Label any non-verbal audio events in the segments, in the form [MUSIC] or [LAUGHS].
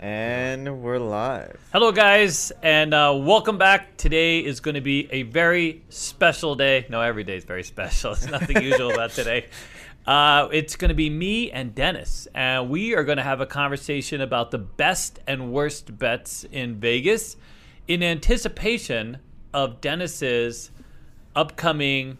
And we're live. Hello, guys, and uh, welcome back. Today is going to be a very special day. No, every day is very special. [LAUGHS] It's nothing usual about today. Uh, it's going to be me and Dennis, and we are going to have a conversation about the best and worst bets in Vegas in anticipation of Dennis's upcoming.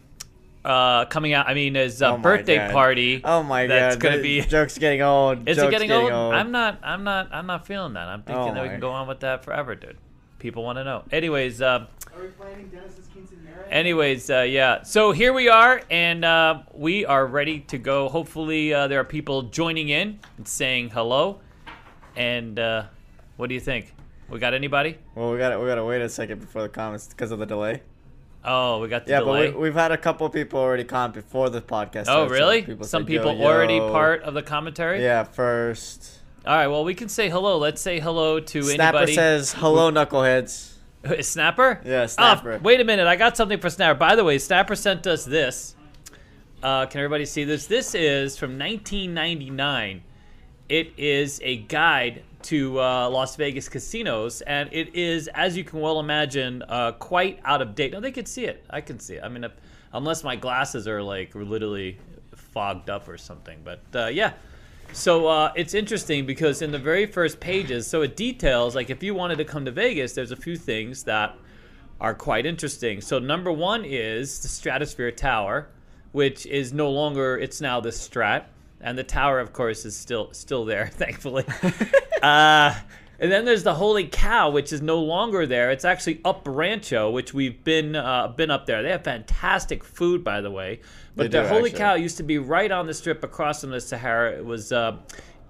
Uh, coming out, I mean, his uh, Oh birthday God. party. Oh my god! that's god. gonna the be. [LAUGHS] joke's getting old. Is joke's it getting, old? I'm not. I'm not. I'm not feeling that. I'm thinking Oh that we my- can go on with that forever, dude. People want to know. Anyways, um, Are we planning Dennis's quinceanera? anyways, uh, yeah. So here we are, and uh, we are ready to go. Hopefully, uh, there are people joining in and saying hello. And uh, what do you think? We got anybody? Well, we gotta we gotta wait a second before the comments because of the delay. Oh, we got the Yeah, delay. but we, we've had a couple people already comment before the podcast. oh, really? Some people "Yo, already yo." part of the commentary. Yeah, first. All right. Well, we can say hello. Let's say hello to Snapper anybody. Snapper says hello, [LAUGHS] knuckleheads. Snapper? Yeah, Ah, Snapper. wait a minute. I got something for Snapper. By the way, Snapper sent us this. Uh, can everybody see this? This is from 1999. It is a guide to uh, Las Vegas casinos, and it is, as you can well imagine, uh, quite out of date. No, they could see it. I can see it. I mean, unless my glasses are like literally fogged up or something. But uh, yeah. So uh, it's interesting because in the very first pages, so it details like if you wanted to come to Vegas, there's a few things that are quite interesting. So number one is the Stratosphere Tower, which is no longer it's now the Strat, and the tower, of course, is still still there, [LAUGHS] thankfully. uh, and then there's the Holy Cow, which is no longer there. It's actually Up Rancho, which we've been uh, been up there. They have fantastic food, by the way. But the Holy actually. Cow used to be right on the strip across from the Sahara. It was. Uh,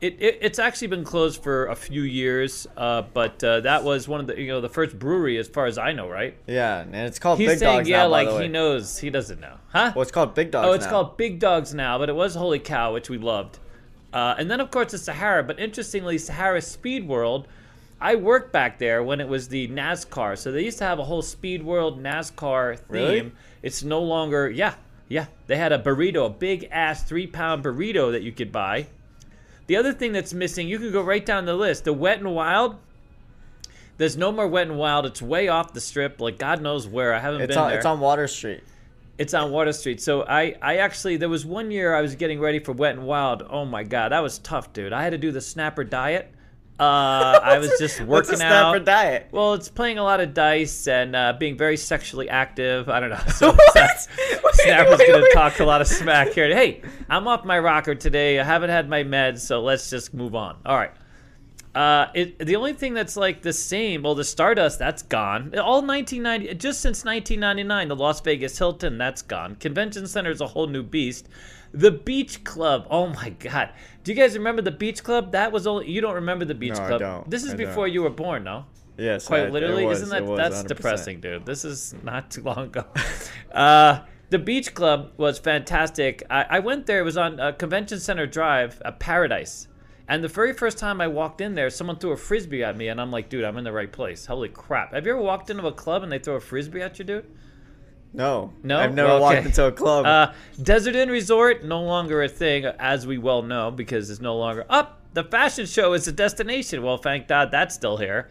it, it, it's actually been closed for a few years, uh, but uh, that was one of the you know the first brewery as far as I know, right? Yeah, and it's called He's Big saying Dogs yeah, now, like he knows. He doesn't know, huh? Well, it's called Big Dogs Oh, it's now. called Big Dogs now, but it was Holy Cow, which we loved. Uh, and then, of course, the Sahara. But interestingly, Sahara Speed World, I worked back there when it was the NASCAR. So they used to have a whole Speed World NASCAR theme. Really? It's no longer, yeah, yeah. They had a burrito, a big ass three pound burrito that you could buy. The other thing that's missing, you can go right down the list. The Wet and Wild. There's no more Wet and Wild. It's way off the strip, like God knows where. I haven't It's been on there. it's on Water Street. It's on Water Street. So I, I actually there was one year I was getting ready for Wet and Wild. Oh my god, that was tough, dude. I had to do the snapper diet. Uh, I was just [LAUGHS] working What's a snapper out. diet? Well, it's playing a lot of dice and uh, being very sexually active. I don't know. [LAUGHS] So Snapper's Wait, gonna wait. talk a lot of smack here. Hey, I'm off my rocker today. I haven't had my meds, so let's just move on. All right. Uh, it, the only thing that's like the same, well, the Stardust, that's gone. All 1990, just since 1999, the Las Vegas Hilton, that's gone. Convention Center is a whole new beast. The Beach Club, oh my God. Do you guys remember the Beach Club? That was only, you don't remember the Beach No, I Club. don't. This is I before don't. you were born, no? Yes, Quite I- literally, it was, isn't that was that's 100%. depressing, dude? This is not too long ago. [LAUGHS] uh, the beach club was fantastic. I, I went there. It was on uh, Convention Center Drive, uh, Paradise. And the very first time I walked in there, someone threw a frisbee at me, and I'm like, dude, I'm in the right place. Holy crap! Have you ever walked into a club and they throw a frisbee at you, dude? No, No? I've never Well, walked into a club. Uh, Desert Inn Resort, no longer a thing, as we well know, because it's no longer up. the fashion show is a destination. Well, thank God that's still here.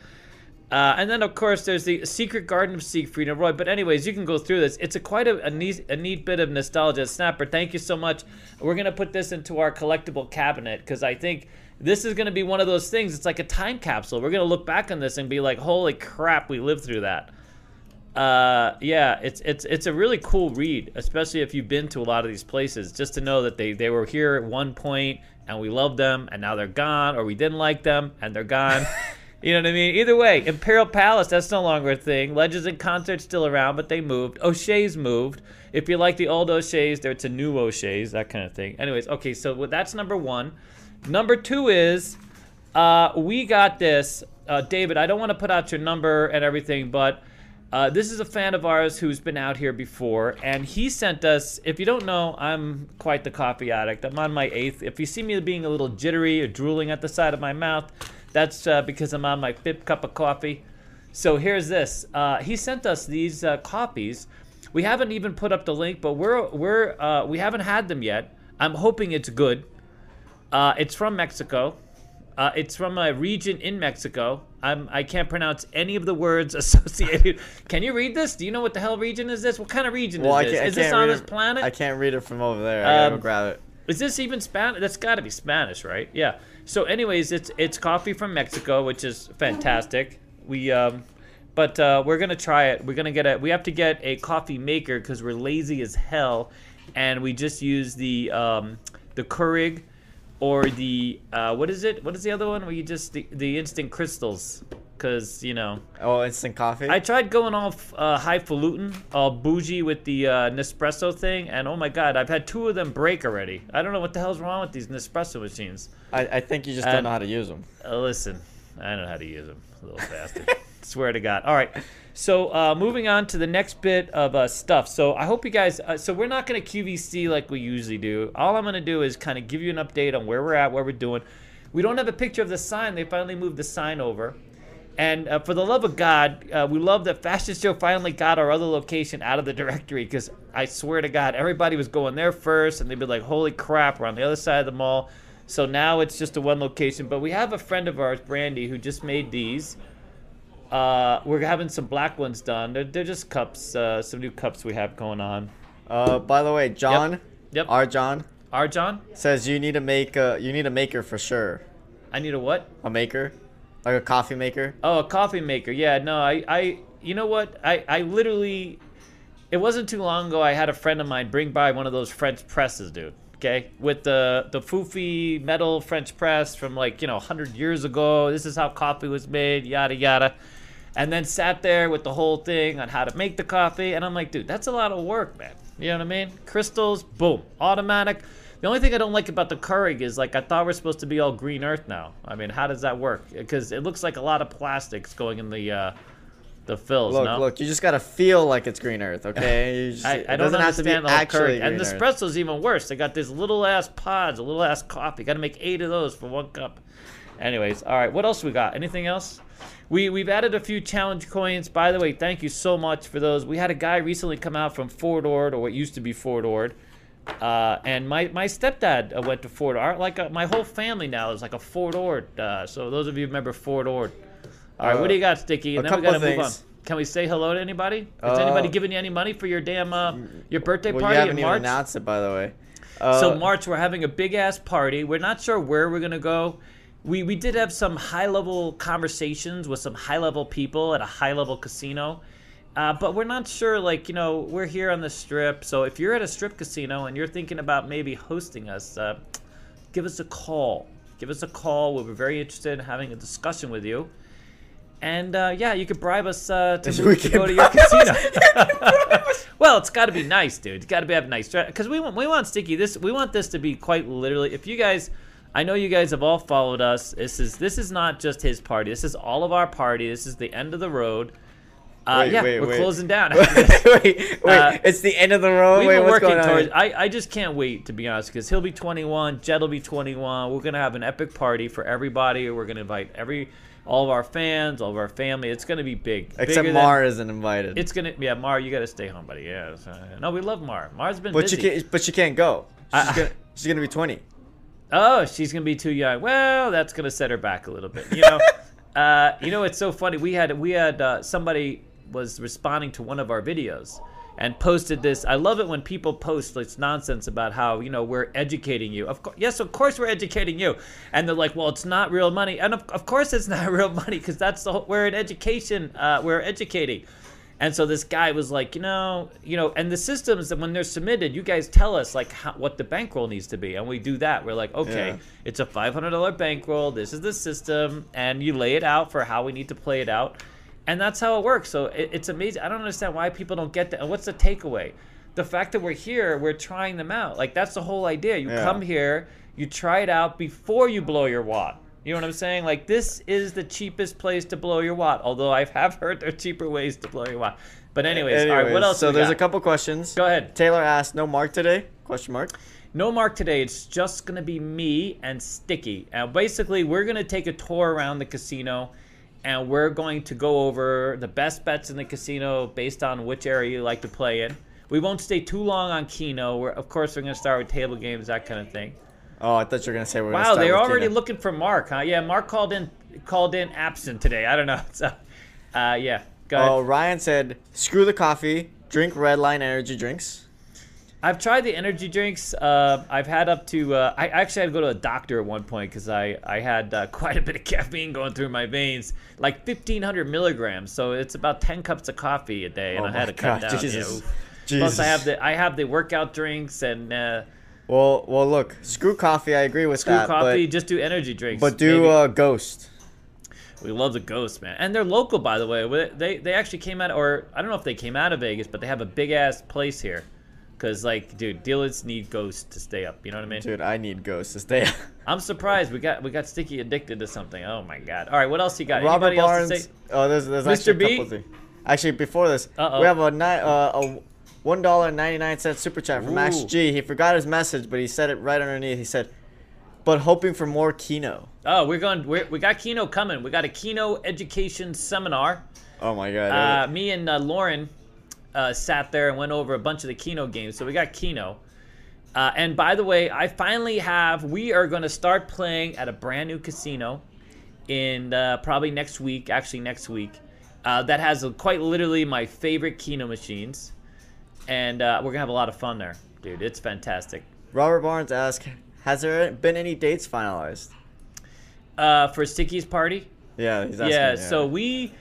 Uh, and then, of course, there's the Secret Garden of Siegfried and Roy. But anyways, you can go through this. It's a quite a, a, neat, a neat bit of nostalgia. Snapper, thank you so much. We're gonna put this into our collectible cabinet because I think this is gonna be one of those things. It's like a time capsule. We're gonna look back on this and be like, "Holy crap, we lived through that." Uh, yeah, it's it's it's a really cool read, especially if you've been to a lot of these places. Just to know that they they were here at one point and we loved them, and now they're gone, or we didn't like them and they're gone. [LAUGHS] you know what I mean? Either way, Imperial Palace that's no longer a thing. Legends and Concerts still around, but they moved. O'Shea's moved. If you like the old O'Shea's, there it's a new O'Shea's, that kind of thing. Anyways, okay, so that's number one. Number two is uh, we got this, uh, David. I don't want to put out your number and everything, but. Uh, this is a fan of ours who's been out here before, and he sent us. If you don't know, I'm quite the coffee addict. I'm on my eighth. If you see me being a little jittery or drooling at the side of my mouth, that's uh, because I'm on my fifth cup of coffee. So here's this. Uh, he sent us these uh, copies. We haven't even put up the link, but we're we're uh, we haven't had them yet. I'm hoping it's good. Uh, it's from Mexico. It's from a region in Mexico. I'm, I can't pronounce any of the words [LAUGHS] associated. Can you read this? Do you know what the hell region is this? What kind of region Well, I is this? I is this on this it- planet? I can't read it from over there. I gotta go Um, grab it. Is this even Spanish? That's got to be Spanish, right? Yeah. So, anyways, it's it's coffee from Mexico, which is fantastic. We um, but uh, we're gonna try it. We're gonna get a. We have to get a coffee maker because we're lazy as hell, and we just use the um, the Keurig or the uh, what is it? What is the other one? Where you just the, the instant crystals, because you know. Oh, instant coffee. I tried going off uh, highfalutin, all bougie with the uh, Nespresso thing, and oh my god, I've had two of them break already. I don't know what the hell's wrong with these Nespresso machines. I, I think you just And- don't know how to use them. Uh, listen, I know how to use them, little bastard. [LAUGHS] Swear to God. All right. So uh, moving on to the next bit of uh, stuff. So I hope you guys. Uh, so we're not going to QVC like we usually do. All I'm going to do is kind of give you an update on where we're at, where we're doing. We don't have a picture of the sign. They finally moved the sign over. And uh, for the love of God, uh, we love that Fashion Show finally got our other location out of the directory because I swear to God, everybody was going there first and they'd be like, holy crap, we're on the other side of the mall. So now it's just a one location. But we have a friend of ours, Brandy, who just made these. Uh, we're having some black ones done. They're, they're just cups, uh, some new cups we have going on. Uh, by the way, John, Yep. our John Our John, says you need to make a you need a maker for sure. I need a what? A maker, like a coffee maker. Oh, a coffee maker. Yeah, no, I, I, you know what? I, I literally, it wasn't too long ago. I had a friend of mine bring by one of those French presses, dude. Okay, with the the foofy metal French press from like you know 100 years ago. This is how coffee was made. Yada yada. And then sat there with the whole thing on how to make the coffee, and I'm like, dude, that's a lot of work, man. You know what I mean? Crystals, boom, automatic. The only thing I don't like about the Keurig is like I thought we're supposed to be all green earth now. I mean, how does that work? Because it looks like a lot of plastics going in the uh, the fills. Look, no? look, you just gotta feel like it's green earth, okay? [LAUGHS] Just, I, it I don't doesn't have to be understand the actually. And the espresso's even worse. They got these little ass pods, a little ass coffee. Got to make eight of those for one cup. Anyways, all right. What else we got? Anything else? We we've added a few challenge coins. By the way, thank you so much for those. We had a guy recently come out from Fort Ord, or what used to be Fort Ord. Uh, and my, my stepdad uh, went to Fort Ord. Like uh, my whole family now is like a Fort Ord. Uh, so those of you who remember Fort Ord. All right, what do you got, Sticky? And a then we gotta move on. Can we say hello to anybody? Has Uh, anybody given you any money for your damn uh, your birthday Well, party you haven't in even March? announced it, by the way. Uh, so March, we're having a big ass party. We're not sure where we're gonna go. We we did have some high level conversations with some high level people at a high level casino. Uh, but we're not sure, like, you know, we're here on the strip. So if you're at a strip casino and you're thinking about maybe hosting us, uh, give us a call. Give us a call. We'll be very interested in having a discussion with you. And uh, yeah, you could bribe us uh, to, move, to go to your casino. [LAUGHS] [LAUGHS] well, it's got to be nice, dude. It's got to be have nice because we want we want sticky. This we want this to be quite literally. If you guys, I know you guys have all followed us. This is this is not just his party. This is all of our party. This is the end of the road. Uh, Wait, yeah, wait, we're wait. closing down. [LAUGHS] wait, wait. Uh, it's the end of the road. We've wait, been working towards. I, I just can't wait to be honest, because he'll be 21, Jed will be 21. We're gonna have an epic party for everybody. We're gonna invite every, all of our fans, all of our family. It's gonna be big. Except than- Mar isn't invited. It's gonna yeah, Mar, you gotta stay home, buddy. Yeah. no, we love Mar. Mar's been but busy. you can't. But she can't go. She's, I- gonna, [LAUGHS] she's gonna be twenty. Oh, she's gonna be too young. Well, that's gonna set her back a little bit. You know, [LAUGHS] uh, you know it's so funny. We had we had uh, somebody was responding to one of our videos and posted this. I love it when people post this nonsense about how you know we're educating you. Of course, yes, of course we're educating you. And they're like, well, it's not real money. And of, of course it's not [LAUGHS] real money because that's the whole, we're an education. Uh, we're educating. And so this guy was like, you know, you know, and the systems that when they're submitted, you guys tell us like how, what the bankroll needs to be, and we do that. We're like, okay, Yeah. it's a five hundred dollar bankroll. This is the system, and you lay it out for how we need to play it out, and that's how it works. So it, it's amazing. I don't understand why people don't get that. And what's the takeaway? The fact that we're here, we're trying them out. Like that's the whole idea. You Yeah. come here, you try it out before you blow your wad. You know what I'm saying? Like this is the cheapest place to blow your wad. Although I have heard there are cheaper ways to blow your wad. But anyways, all right. What else? So we there's got? a couple questions. Go ahead. Taylor asked, "No Mark today?" Question mark. No mark today. It's just gonna be me and Sticky. And basically, we're gonna take a tour around the casino, and we're going to go over the best bets in the casino based on which area you like to play in. We won't stay too long on Keno. We're, of course, we're gonna start with table games, that kind of thing. Oh, I thought you were gonna say we're Wow, they're already looking for Mark, huh? Yeah, Mark called in called in absent today. I don't know. [LAUGHS] So, uh, yeah, go ahead. Oh, Ryan said, "Screw the coffee. Drink Red Line energy drinks." I've tried the energy drinks. Uh, I've had up to. Uh, I actually had to go to a doctor at one point because I I had uh, [LAUGHS] quite a bit of caffeine going through my veins, like 1,500 milligrams. So it's about 10 cups of coffee a day, and Oh I had to cut down. [LAUGHS] Jesus. You know. Jesus. Plus, I have the I have the workout drinks and uh, Well, well, look, screw coffee. I agree with screw that. coffee. just do energy drinks. but but do uh, Ghost. We love the Ghost, man, and they're local, by the way. They they actually came out, or I don't know if they came out of Vegas, but they have a big ass place here. Cause like, dude, dealers need ghosts to stay up. You know what I mean? Dude, I need ghosts to stay. Up. [LAUGHS] I'm surprised we got we got Sticky addicted to something. Oh my god! All right, what else you got? Robert Anybody Barnes. Oh, there's there's Mr. actually a B? couple things. Actually, before this, Uh-oh. we have a night uh, a one dollar ninety nine cent super chat from Max G. He forgot his message, but he said it right underneath. He said, "But hoping for more Keno." Oh, we're going. We're, we got Keno coming. We got a Keno education seminar. Oh my god. Uh, me and uh, Lauren uh, sat there and went over a bunch of the Keno games. So we got Keno. Uh, and by the way, I finally have. We are going to start playing at a brand new casino in uh, probably next week. Actually, next week. Uh, that has quite literally my favorite Keno machines, and uh, we're gonna have a lot of fun there, dude. It's fantastic. Robert Barnes asked, "Has there been any dates finalized?" Uh, for Sticky's party, Yeah, he's asking. yeah, so we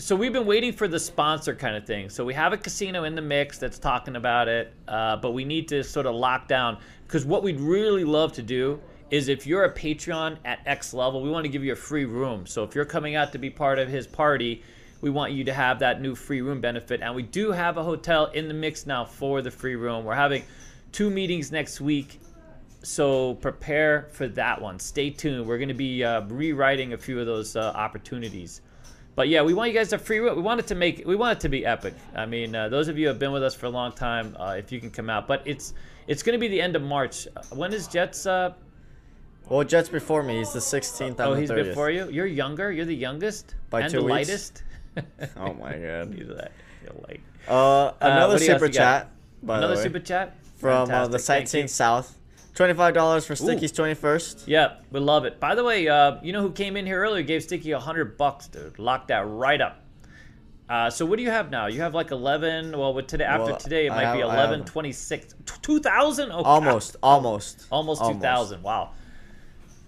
so we've been waiting for the sponsor kind of thing so we have a casino in the mix that's talking about it uh, but we need to sort of lock down because what we'd really love to do is if you're a patreon at x level we want to give you a free room so if you're coming out to be part of his party we want you to have that new free room benefit and we do have a hotel in the mix now for the free room we're having two meetings next week so prepare for that one. Stay tuned. We're going to be uh, rewriting a few of those uh, opportunities. But yeah, we want you guys to free. Room. We want it to make. We want it to be epic. I mean, uh, those of you who have been with us for a long time, uh, if you can come out. But it's it's going to be the end of March. When is Jets? Uh, Well, Jet's before me. He's the 16th. oh, he's 30th. before you. You're younger. You're the youngest By and two the weeks. lightest. [LAUGHS] Oh my god. You're that. You're light. Uh, another what do you else super chat. Another the way, super chat from uh, the Sightseeing. South. Twenty-five dollars for Sticky's twenty-first. Yep, we love it. By the way, uh, you know who came in here earlier? Gave Sticky a hundred bucks, dude. Locked that right up. Uh, so what do you have now? You have like eleven. Well, with today after Well, today, it might be have- have- eleven twenty six. Two thousand? Oh, Almost, almost, almost two thousand. Wow.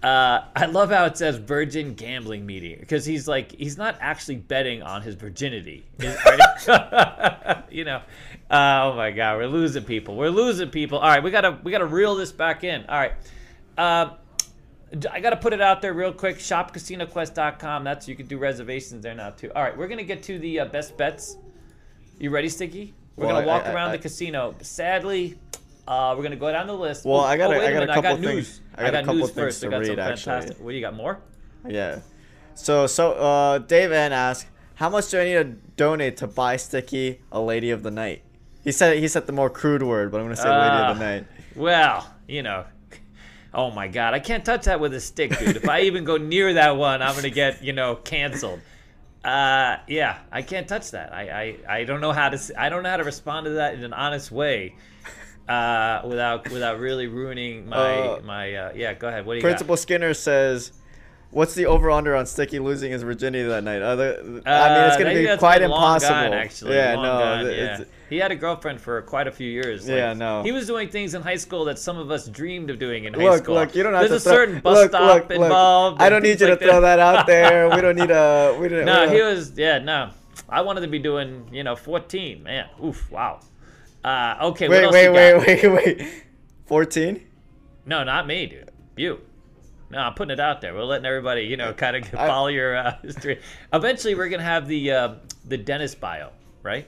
Uh, I love how it says virgin gambling meeting because he's like he's not actually betting on his virginity. Right? [LAUGHS] you know. Uh, oh my God, we're losing people. We're losing people. All right, we gotta we gotta reel this back in. All right. Uh, I gotta put it out there real quick. ShopCasinoQuest.com. That's you can do reservations there now too. All right, we're gonna get to the uh, best bets. You ready, Sticky? We're Well, gonna walk I- I- around I- the casino. Sadly, uh, we're gonna go down the list. Well, Oh, I got oh, a- I got a minute, couple I got things- news. I got a couple news things first. to I got read, actually. fantastic. What do you got? More? Yeah. So, so uh, Dave N asked, "How much do I need to donate to buy Sticky a Lady of the Night?" He said he said the more crude word, but I'm gonna say Lady of the Ah. Night. Well, you know. Oh my God, I can't touch that with a stick, dude. if I even go near that one, I'm gonna get you know canceled. Uh, yeah, I can't touch that. I, I, I don't know how to I don't know how to respond to that in an honest way, uh, without without really ruining my Uh, my uh, yeah. Go ahead. What do you Principal Skinner says, "What's the over under on Sticky losing his virginity that night?" Other, got? I mean, it's Uh, gonna be quite impossible. Gone, actually, yeah, long no, gone, yeah. He had a girlfriend for quite a few years. like, Yeah, no. He was doing things in high school that some of us dreamed of doing in high Look, school. look, you don't have There's to a throw- certain bus look, stop look, look. involved. I don't need you to like throw that out [LAUGHS] there. We don't need a. We don't. No, we he don't- was yeah, no. I wanted to be doing, you know, 14. Man, oof, wow. Uh, okay, what Wait, else wait, wait, got? wait, [LAUGHS] wait. Fourteen. No, not me, dude. You. No, I'm putting it out there. We're letting everybody, you know, kind of I- follow your uh, [LAUGHS] history. Eventually, we're gonna have the uh, the Dennis bio, right?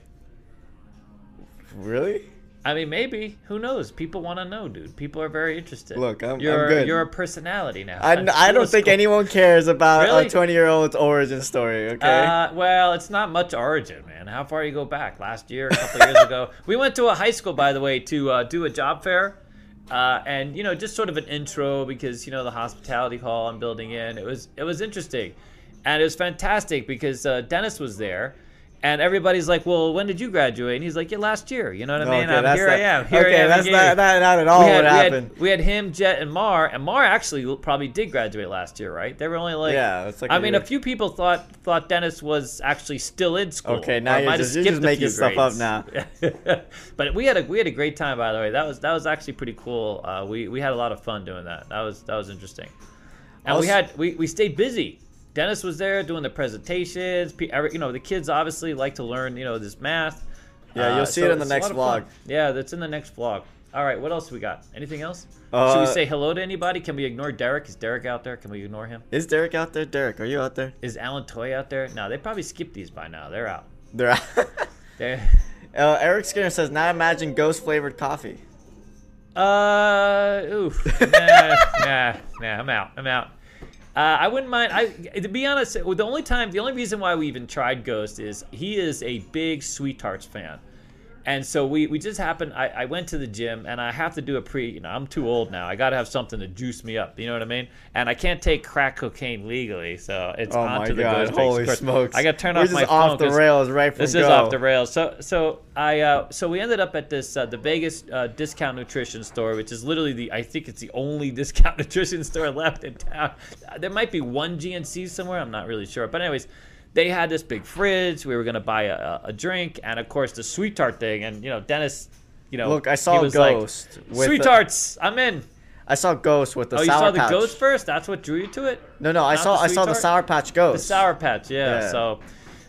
Really? I mean, maybe. Who knows? People want to know, dude. People are very interested. Look, I'm- I'm you're good. you're a personality now. I, I don't think anyone cares about Really? a 20 year old's origin story. Okay. Uh, well, it's not much origin, man. How far you go back? Last year, a couple years ago, [LAUGHS] we went to a high school, by the way, to uh, do a job fair, uh, and you know, just sort of an intro because you know the hospitality hall I'm building in. It was it was interesting, and it was fantastic because uh, Dennis was there, And everybody's like, "Well, when did you graduate?" And he's like, "Yeah, last year." You know what I mean? Okay, I'm, that's here I am. Here okay, I am. that's not, not, not at all we had, what we, happened. had, we had him, Jet, and Mar, and Mar actually probably did graduate last year, right? They were only like, Yeah, it's like I a mean, year. a few people thought thought Dennis was actually still in school. Okay, now you're just- you're just making stuff up grades. [LAUGHS] but we had a we had a great time, by the way. That was that was actually pretty cool. Uh, we we had a lot of fun doing that. That was that was interesting. And we had we, we stayed busy. Dennis was there doing the presentations. You know, the kids obviously like to learn. You know, this math. Yeah, you'll see it in the next vlog. Yeah, that's in the next vlog. All right, what else we got? Anything else? Should Uh, we say hello to anybody? Can we ignore Derek? Is Derek out there? Can we ignore him? Is Derek out there? Derek, are you out there? Is Alan Toy out there? No, they probably skipped these by now. They're out. They're out. [LAUGHS] They're. uh, Eric Skinner says, now imagine ghost flavored coffee. Uh, oof. nah, [LAUGHS] nah, nah. I'm out. I'm out. Uh, I wouldn't mind. I to be honest, the only time, the only reason why we even tried Ghost is he is a big Sweet Tarts fan, and so we we just happened. I, I went to the gym and I have to do a pre. You know, I'm too old now. I got to have something to juice me up. You know what I mean? And I can't take crack cocaine legally, so it's Oh on to the god, Ghost. holy course, smokes. I got to turn We're off my off phone the 'cause- rails right from this go. is off the rails. So so I uh, so we ended up at this uh, the Vegas uh, discount nutrition store, which is literally the I think it's the only [LAUGHS] discount nutrition store left in town. There might be one GNC somewhere. I'm not really sure. But anyways, they had this big fridge. We were gonna buy a, a drink, and of course the sweet tart thing. And you know Dennis, you know Look, I he saw was like, Ghost. with Sweet the- tarts, I'm in. I saw Ghost with the oh, you sour saw the patch. ghost first? That's what drew you to it? No, no, I saw I saw the Sour Patch Ghost. The Sour Patch, yeah. Yeah. So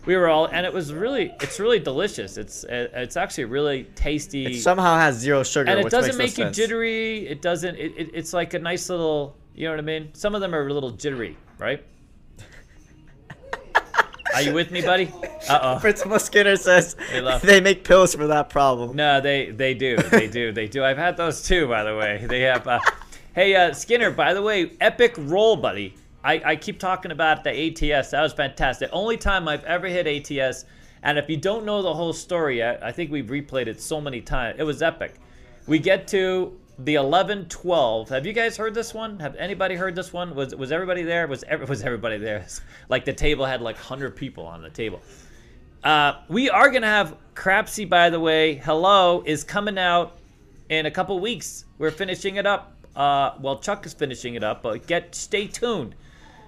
we were all, and it was really, it's really delicious. It's it's actually really tasty. It somehow has zero sugar, and it doesn't make no you sense. jittery. It doesn't. It, it, it's like a nice little. You know what I mean? Some of them are a little jittery, right? Are you with me, buddy? Uh oh. [LAUGHS] Principal Skinner says They they make pills for that problem. No, they they do. They do. They do. I've had those too, by the way. They have. Uh, hey, uh, Skinner. By the way, epic roll, buddy. I, I keep talking about the ATS. That was fantastic. Only time I've ever hit ATS. And if you don't know the whole story yet, I think we've replayed it so many times. It was epic. We get to the 11 12. Have you guys heard this one? Have anybody heard this one? Was was everybody there? Was was everybody there? [LAUGHS] Like the table had like 100 people on the table. Uh, we are gonna have Crapsy, by the way. Hello is coming out in a couple weeks. We're finishing it up. Uh, well, Chuck is finishing it up, but get stay tuned,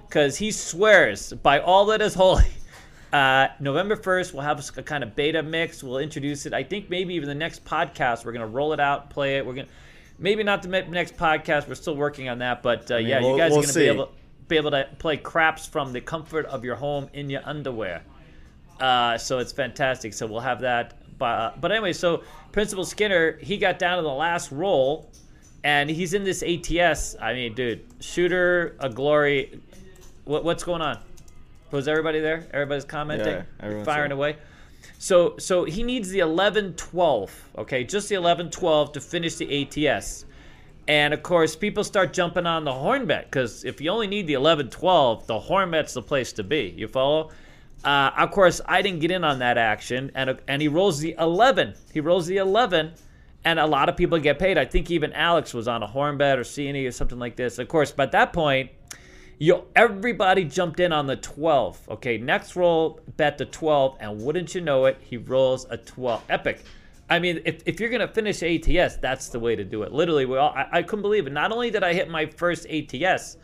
because he swears by all that is holy. [LAUGHS] Uh, November 1st, we'll have a kind of beta mix. We'll introduce it. I think maybe even the next podcast, we're gonna roll it out, play it. We're gonna maybe not the next podcast. We're still working on that, but uh, mean, yeah, we'll- you guys we'll are gonna see. be able be able to play craps from the comfort of your home in your underwear. Uh, so it's fantastic. So we'll have that. But, but anyway, so Principal Skinner, he got down to the last roll, and he's in this ATS. I mean, dude, shooter, a glory. What, what's going on? Was everybody there? Everybody's commenting, Yeah, firing away. So so he needs the 11-12, okay, just the 11-12 to finish the ATS. And of course, people start jumping on the Hornbet because if you only need the 11 12, the Hornbet's the place to be. You follow? Uh, of course, I didn't get in on that action, and and he rolls the 11. He rolls the 11, and a lot of people get paid. I think even Alex was on a horn bet or CNE or something like this. Of course, at that point, you everybody jumped in on the 12. Okay, next roll bet the 12, and wouldn't you know it, he rolls a 12. Epic. I mean, if, if you're gonna finish ATS, that's the way to do it. Literally, we all, I, I couldn't believe it. Not only did I hit my first ATS,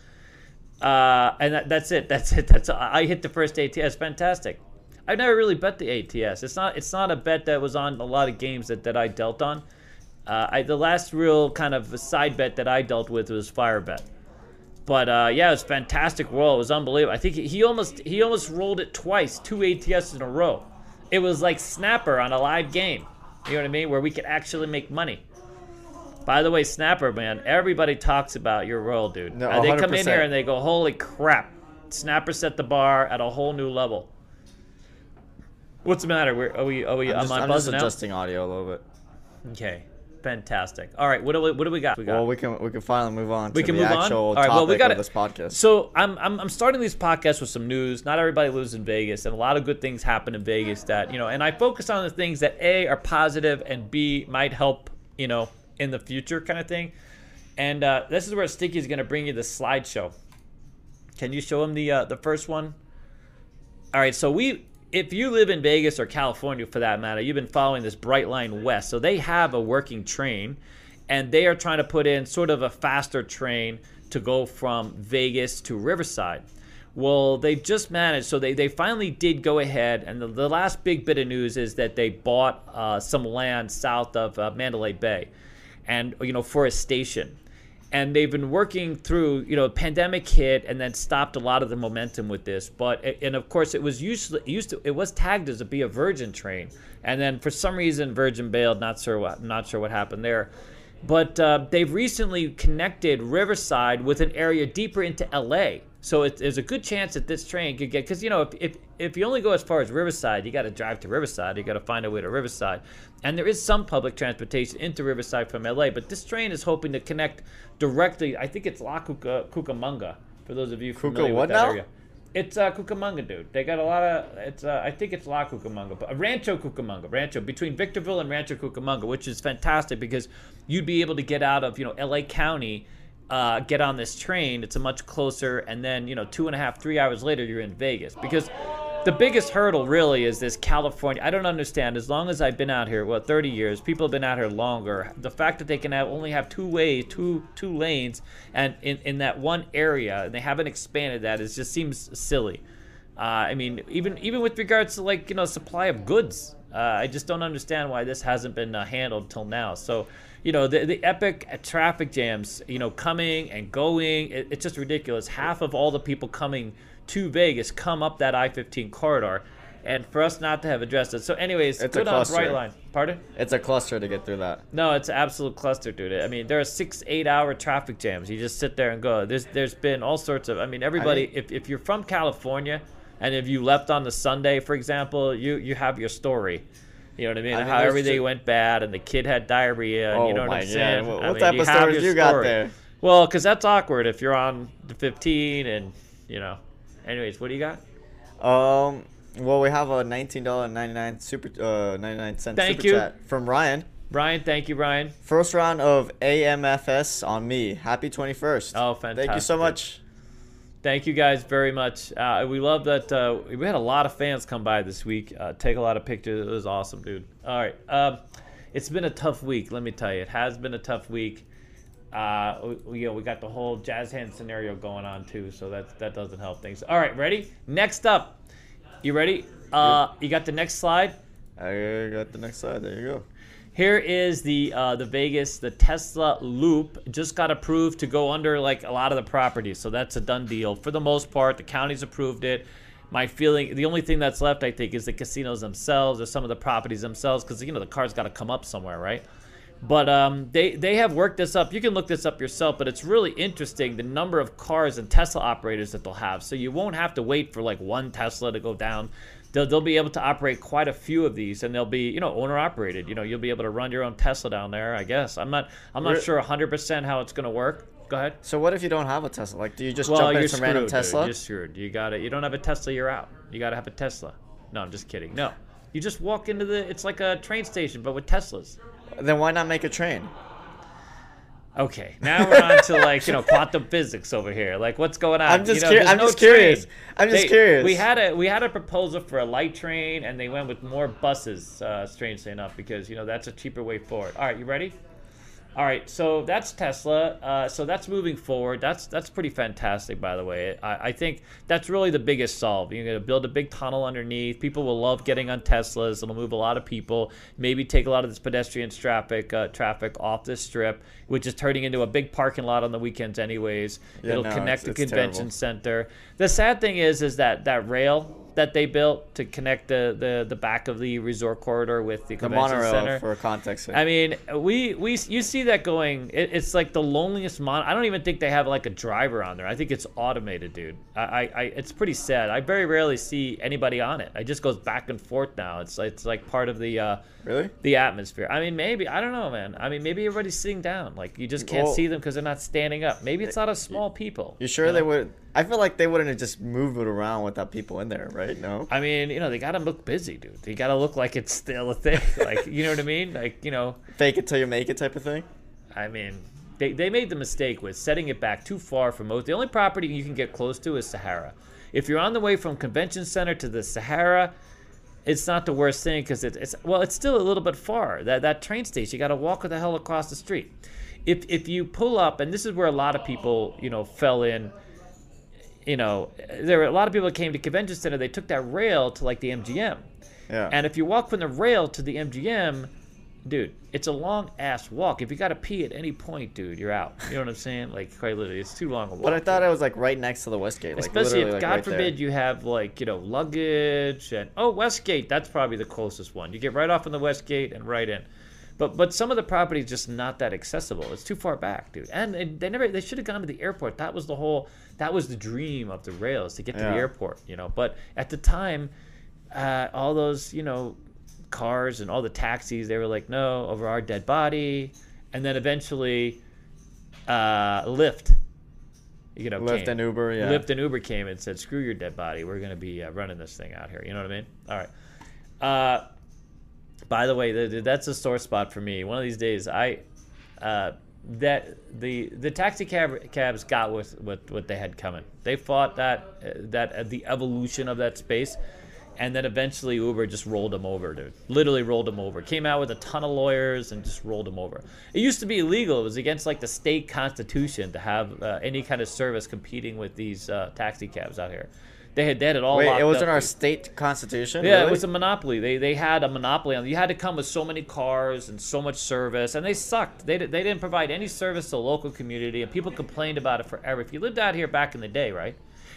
uh, and that, that's it. [LAUGHS] That's it. That's I hit the first ATS. Fantastic. I've never really bet the ATS. It's not. It's not a bet that was on a lot of games that, that I dealt on. Uh, I, the last real kind of side bet that I dealt with was Fire Bet. But uh, yeah, it was a fantastic roll. It was unbelievable. I think he, he almost he almost rolled it twice, two ATS in a row. It was like Snapper on a live game. You know what I mean? Where we could actually make money. By the way, Snapper, man, everybody talks about your roll, dude. No, Uh, they come in here and they go, "Holy crap!" Snapper set the bar at a whole new level. What's the matter? We're, are we? Are we? I'm just, I'm just buzzing out? adjusting audio a little bit. Okay, fantastic. All right, what do we? What do we got? We got. Well, we can we can finally move on We to can the move on? actual All right, topic well, we of this podcast. So I'm, I'm I'm starting these podcasts with some news. Not everybody lives in Vegas, and a lot of good things happen in Vegas that you know. And I focus on the things that a are positive and b might help you know in the future kind of thing. And uh, this is where Sticky is going to bring you the slideshow. Can you show him the uh, the first one? All right, so we if you live in Vegas or California for that matter, you've been following this Brightline West. So they have a working train and they are trying to put in sort of a faster train to go from Vegas to Riverside. Well, they've just managed, so they, they finally did go ahead, and the, the last big bit of news is that they bought uh, some land south of uh, Mandalay Bay, and you know for a station, and they've been working through you know pandemic hit and then stopped a lot of the momentum with this, but and of course it was used used to it was tagged as a be a Virgin train, and then for some reason Virgin bailed, not sure what not sure what happened there. But uh, they've recently connected Riverside with an area deeper into LA. So it, there's a good chance that this train could get, because, you know, if, if, if you only go as far as Riverside, you got to drive to Riverside. You got to find a way to Riverside. And there is some public transportation into Riverside from LA, but this train is hoping to connect directly, I think it's La Cuca, Cucamonga, for those of you familiar what with that now? area. It's uh, Cucamonga, dude. They got a lot of. It's uh, I think it's La Cucamonga, but uh, Rancho Cucamonga, Rancho between Victorville and Rancho Cucamonga, which is fantastic because you'd be able to get out of you know L.A. County, uh, get on this train. It's a much closer, and then you know two and a half, three hours later you're in Vegas because. The biggest hurdle really is this California. I don't understand. As long as I've been out here, well, 30 years, people have been out here longer. The fact that they can have, only have two ways, two two lanes, and in, in that one area, and they haven't expanded that, it just seems silly. Uh, I mean, even even with regards to like you know supply of goods, uh, I just don't understand why this hasn't been uh, handled till now. So, you know, the the epic traffic jams, you know, coming and going, it, it's just ridiculous. Half of all the people coming to Vegas come up that I-15 corridor, and for us not to have addressed it. So, anyways, It's a good on cluster. Brightline. Pardon? It's a cluster to get through that. No, it's an absolute cluster, dude. I mean, there are six, eight-hour traffic jams. You just sit there and go. There's, there's been all sorts of. I mean, everybody. if, if you're from California, and if you left on the Sunday, for example, you you have your story. You know what I mean? I mean, How everything ju- went bad, and the kid had diarrhea. And Oh you know what my I'm saying? God. What- I what mean, type of stories you got story. there? Well, because that's awkward if you're on the 15 and you know. Anyways, what do you got? Um. Well, we have a nineteen dollar ninety nine super uh ninety nine cent Thank super you. chat from Ryan. Ryan, thank you, Ryan. First round of AMFS on me. Happy twenty first. Oh, Thank you so much. Thank you guys very much. Uh, we love that. Uh, we had a lot of fans come by this week, uh, take a lot of pictures. It was awesome, dude. All right. Um, it's been a tough week, let me tell you. It has been a tough week. Uh, we, you know, we got the whole jazz hand scenario going on too, so that that doesn't help things. All right, ready? Next up, you ready? Uh, you got the next slide. I got the next slide. There you go. Here is the uh, the Vegas the Tesla Loop just got approved to go under like a lot of the properties, so that's a done deal for the most part. The county's approved it. My feeling, the only thing that's left, I think, is the casinos themselves or some of the properties themselves, because you know the car's got to come up somewhere, right? But um, they they have worked this up. You can look this up yourself, but it's really interesting the number of cars and Tesla operators that they'll have. So you won't have to wait for like one Tesla to go down. They'll, they'll be able to operate quite a few of these, and they'll be you know owner operated. You know you'll be able to run your own Tesla down there. I guess I'm not I'm not Re- sure 100% how it's going to work. Go ahead. So what if you don't have a Tesla? Like, do you just Well, jump into some random screwed. Tesla? Dude. You're screwed. You got it. You don't have a Tesla, you're out. You got to have a Tesla. No, I'm just kidding. No, you just walk into the. It's like a train station, but with Teslas. Then why not make a train? Okay, now we're on to like you know quantum physics over here. Like what's going on? I'm just you know, curi- I'm no just curious. I'm just They- curious. We had a we had a proposal for a light train, and they went with more buses. Uh, strangely enough, because you know that's a cheaper way forward. All right, you ready? All right, so that's Tesla. Uh, so that's moving forward. That's that's pretty fantastic, by the way. I, I think that's really the biggest solve. You're gonna build a big tunnel underneath. People will love getting on Teslas. It'll move a lot of people. Maybe take a lot of this pedestrian traffic uh, traffic off this strip, which is turning into a big parking lot on the weekends, anyways. Yeah, It'll no, connect it's- the it's convention terrible. center. The sad thing is, is that that rail that they built to connect the the, the back of the resort corridor with the The convention monorail center. for context. sake. I mean, we we you see that going. It, it's like the loneliest mon. I don't even think they have like a driver on there. I think it's automated, dude. I, I, I it's pretty sad. I very rarely see anybody on it. It just goes back and forth now. It's it's like part of the uh, really? the atmosphere. I mean, maybe I don't know, man. I mean, maybe everybody's sitting down. Like you just can't Well- see them because they're not standing up. Maybe it's not a small people. You sure know? they would? I feel like they wouldn't have just moved it around without people in there, right? No. I mean, you know, they gotta look busy, dude. They gotta look like it's still a thing. [LAUGHS] Like, you know what I mean? Like, you know. Fake it till you make it type of thing. I mean, they, they made the mistake with setting it back too far from most. The only property you can get close to is Sahara. If you're on the way from Convention Center to the Sahara, it's not the worst thing because it, it's well, it's still a little bit far. That that train station, you got to walk the hell across the street. If if you pull up, and this is where a lot of people, you know, fell in. You know, there were a lot of people that came to convention center. They took that rail to like the MGM, Yeah. and if you walk from the rail to the MGM, dude, it's a long ass walk. If you got to pee at any point, dude, you're out. You know what I'm saying? Like quite literally, it's too long a walk. but I thought I was like right next to the Westgate. Like, Especially if, like, God right there. forbid, you have like you know luggage and oh Westgate, that's probably the closest one. You get right off in the Westgate and right in. But but some of the property is just not that accessible. It's too far back, dude. And, and they never they should have gone to the airport. That was the whole that was the dream of the rails to get to the airport, you know. But at the time, uh, all those you know cars and all the taxis, they were like no over our dead body, and then eventually, uh, Lyft. You know, Lyft came. and Uber, yeah. Lyft and Uber came and said, "Screw your dead body. We're going to be uh, running this thing out here." You know what I mean? All right. Uh, by the way, th- th- that's a sore spot for me. One of these days, I uh, that the the taxi cab cabs got with what what they had coming. They fought that uh, that uh, the evolution of that space, and then eventually Uber just rolled them over, dude. Literally rolled them over. Came out with a ton of lawyers and just rolled them over. It used to be illegal. It was against like the state constitution to have uh, any kind of service competing with these uh, taxi cabs out here. They had they had it all. Wait, it was up, in our state constitution. Yeah, really? it was a monopoly. They they had a monopoly on. You had to come with so many cars and so much service, and they sucked. They they didn't provide any service to the local community, and people complained about it forever. If you lived out here back in the day, right,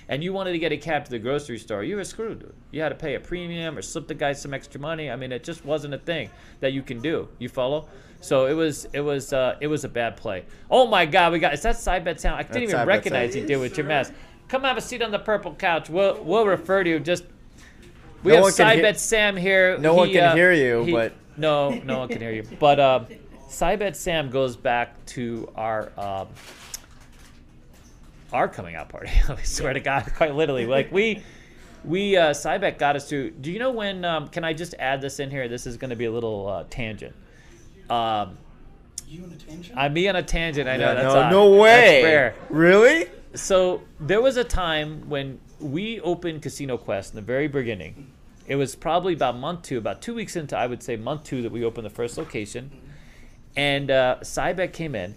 and you wanted to get a cab to the grocery store, you were screwed. Dude. You had to pay a premium or slip the guy some extra money. I mean, it just wasn't a thing that you can do. You follow? So it was it was uh, it was a bad play. Oh my God, we got is that side bet sound? I didn't That's even recognize you did with your mask. Come have a seat on the purple couch. We'll we'll refer to you just. We No have one can Side Bet Sam here. No one can uh, hear you, he- but- no, no one can hear you. But uh, Side Bet Sam goes back to our um, our coming out party. [LAUGHS] I swear to God, quite literally. Like we we uh, Side Bet got us to. Do you know when? Um, can I just add this in here? This is going to be a little uh, tangent. Um, You in a tangent? I'm me on a tangent. I know Yeah, that's no, odd. no way. That's rare Really? So there was a time when we opened Casino Quest in the very beginning. It was probably about month two, about two weeks into, I would say, month two that we opened the first location. And uh, Side Bet came in,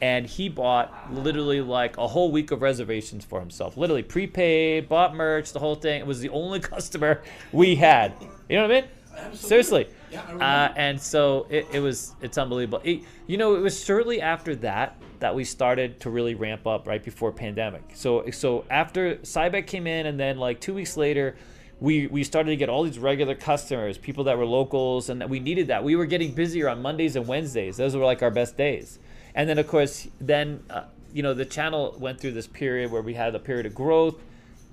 and he bought literally like a whole week of reservations for himself. Literally prepaid, bought merch, the whole thing. It was the only [LAUGHS] customer we had. You know what I mean? Absolutely. Seriously. Yeah, I Uh, and so it, it was it's unbelievable. It- you know, it was shortly after that that we started to really ramp up right before pandemic. So so after Side Bet came in and then like 2 weeks later we we started to get all these regular customers, people that were locals and that we needed that. We were getting busier on Mondays and Wednesdays. Those were like our best days. And then of course then uh, you know the channel went through this period where we had a period of growth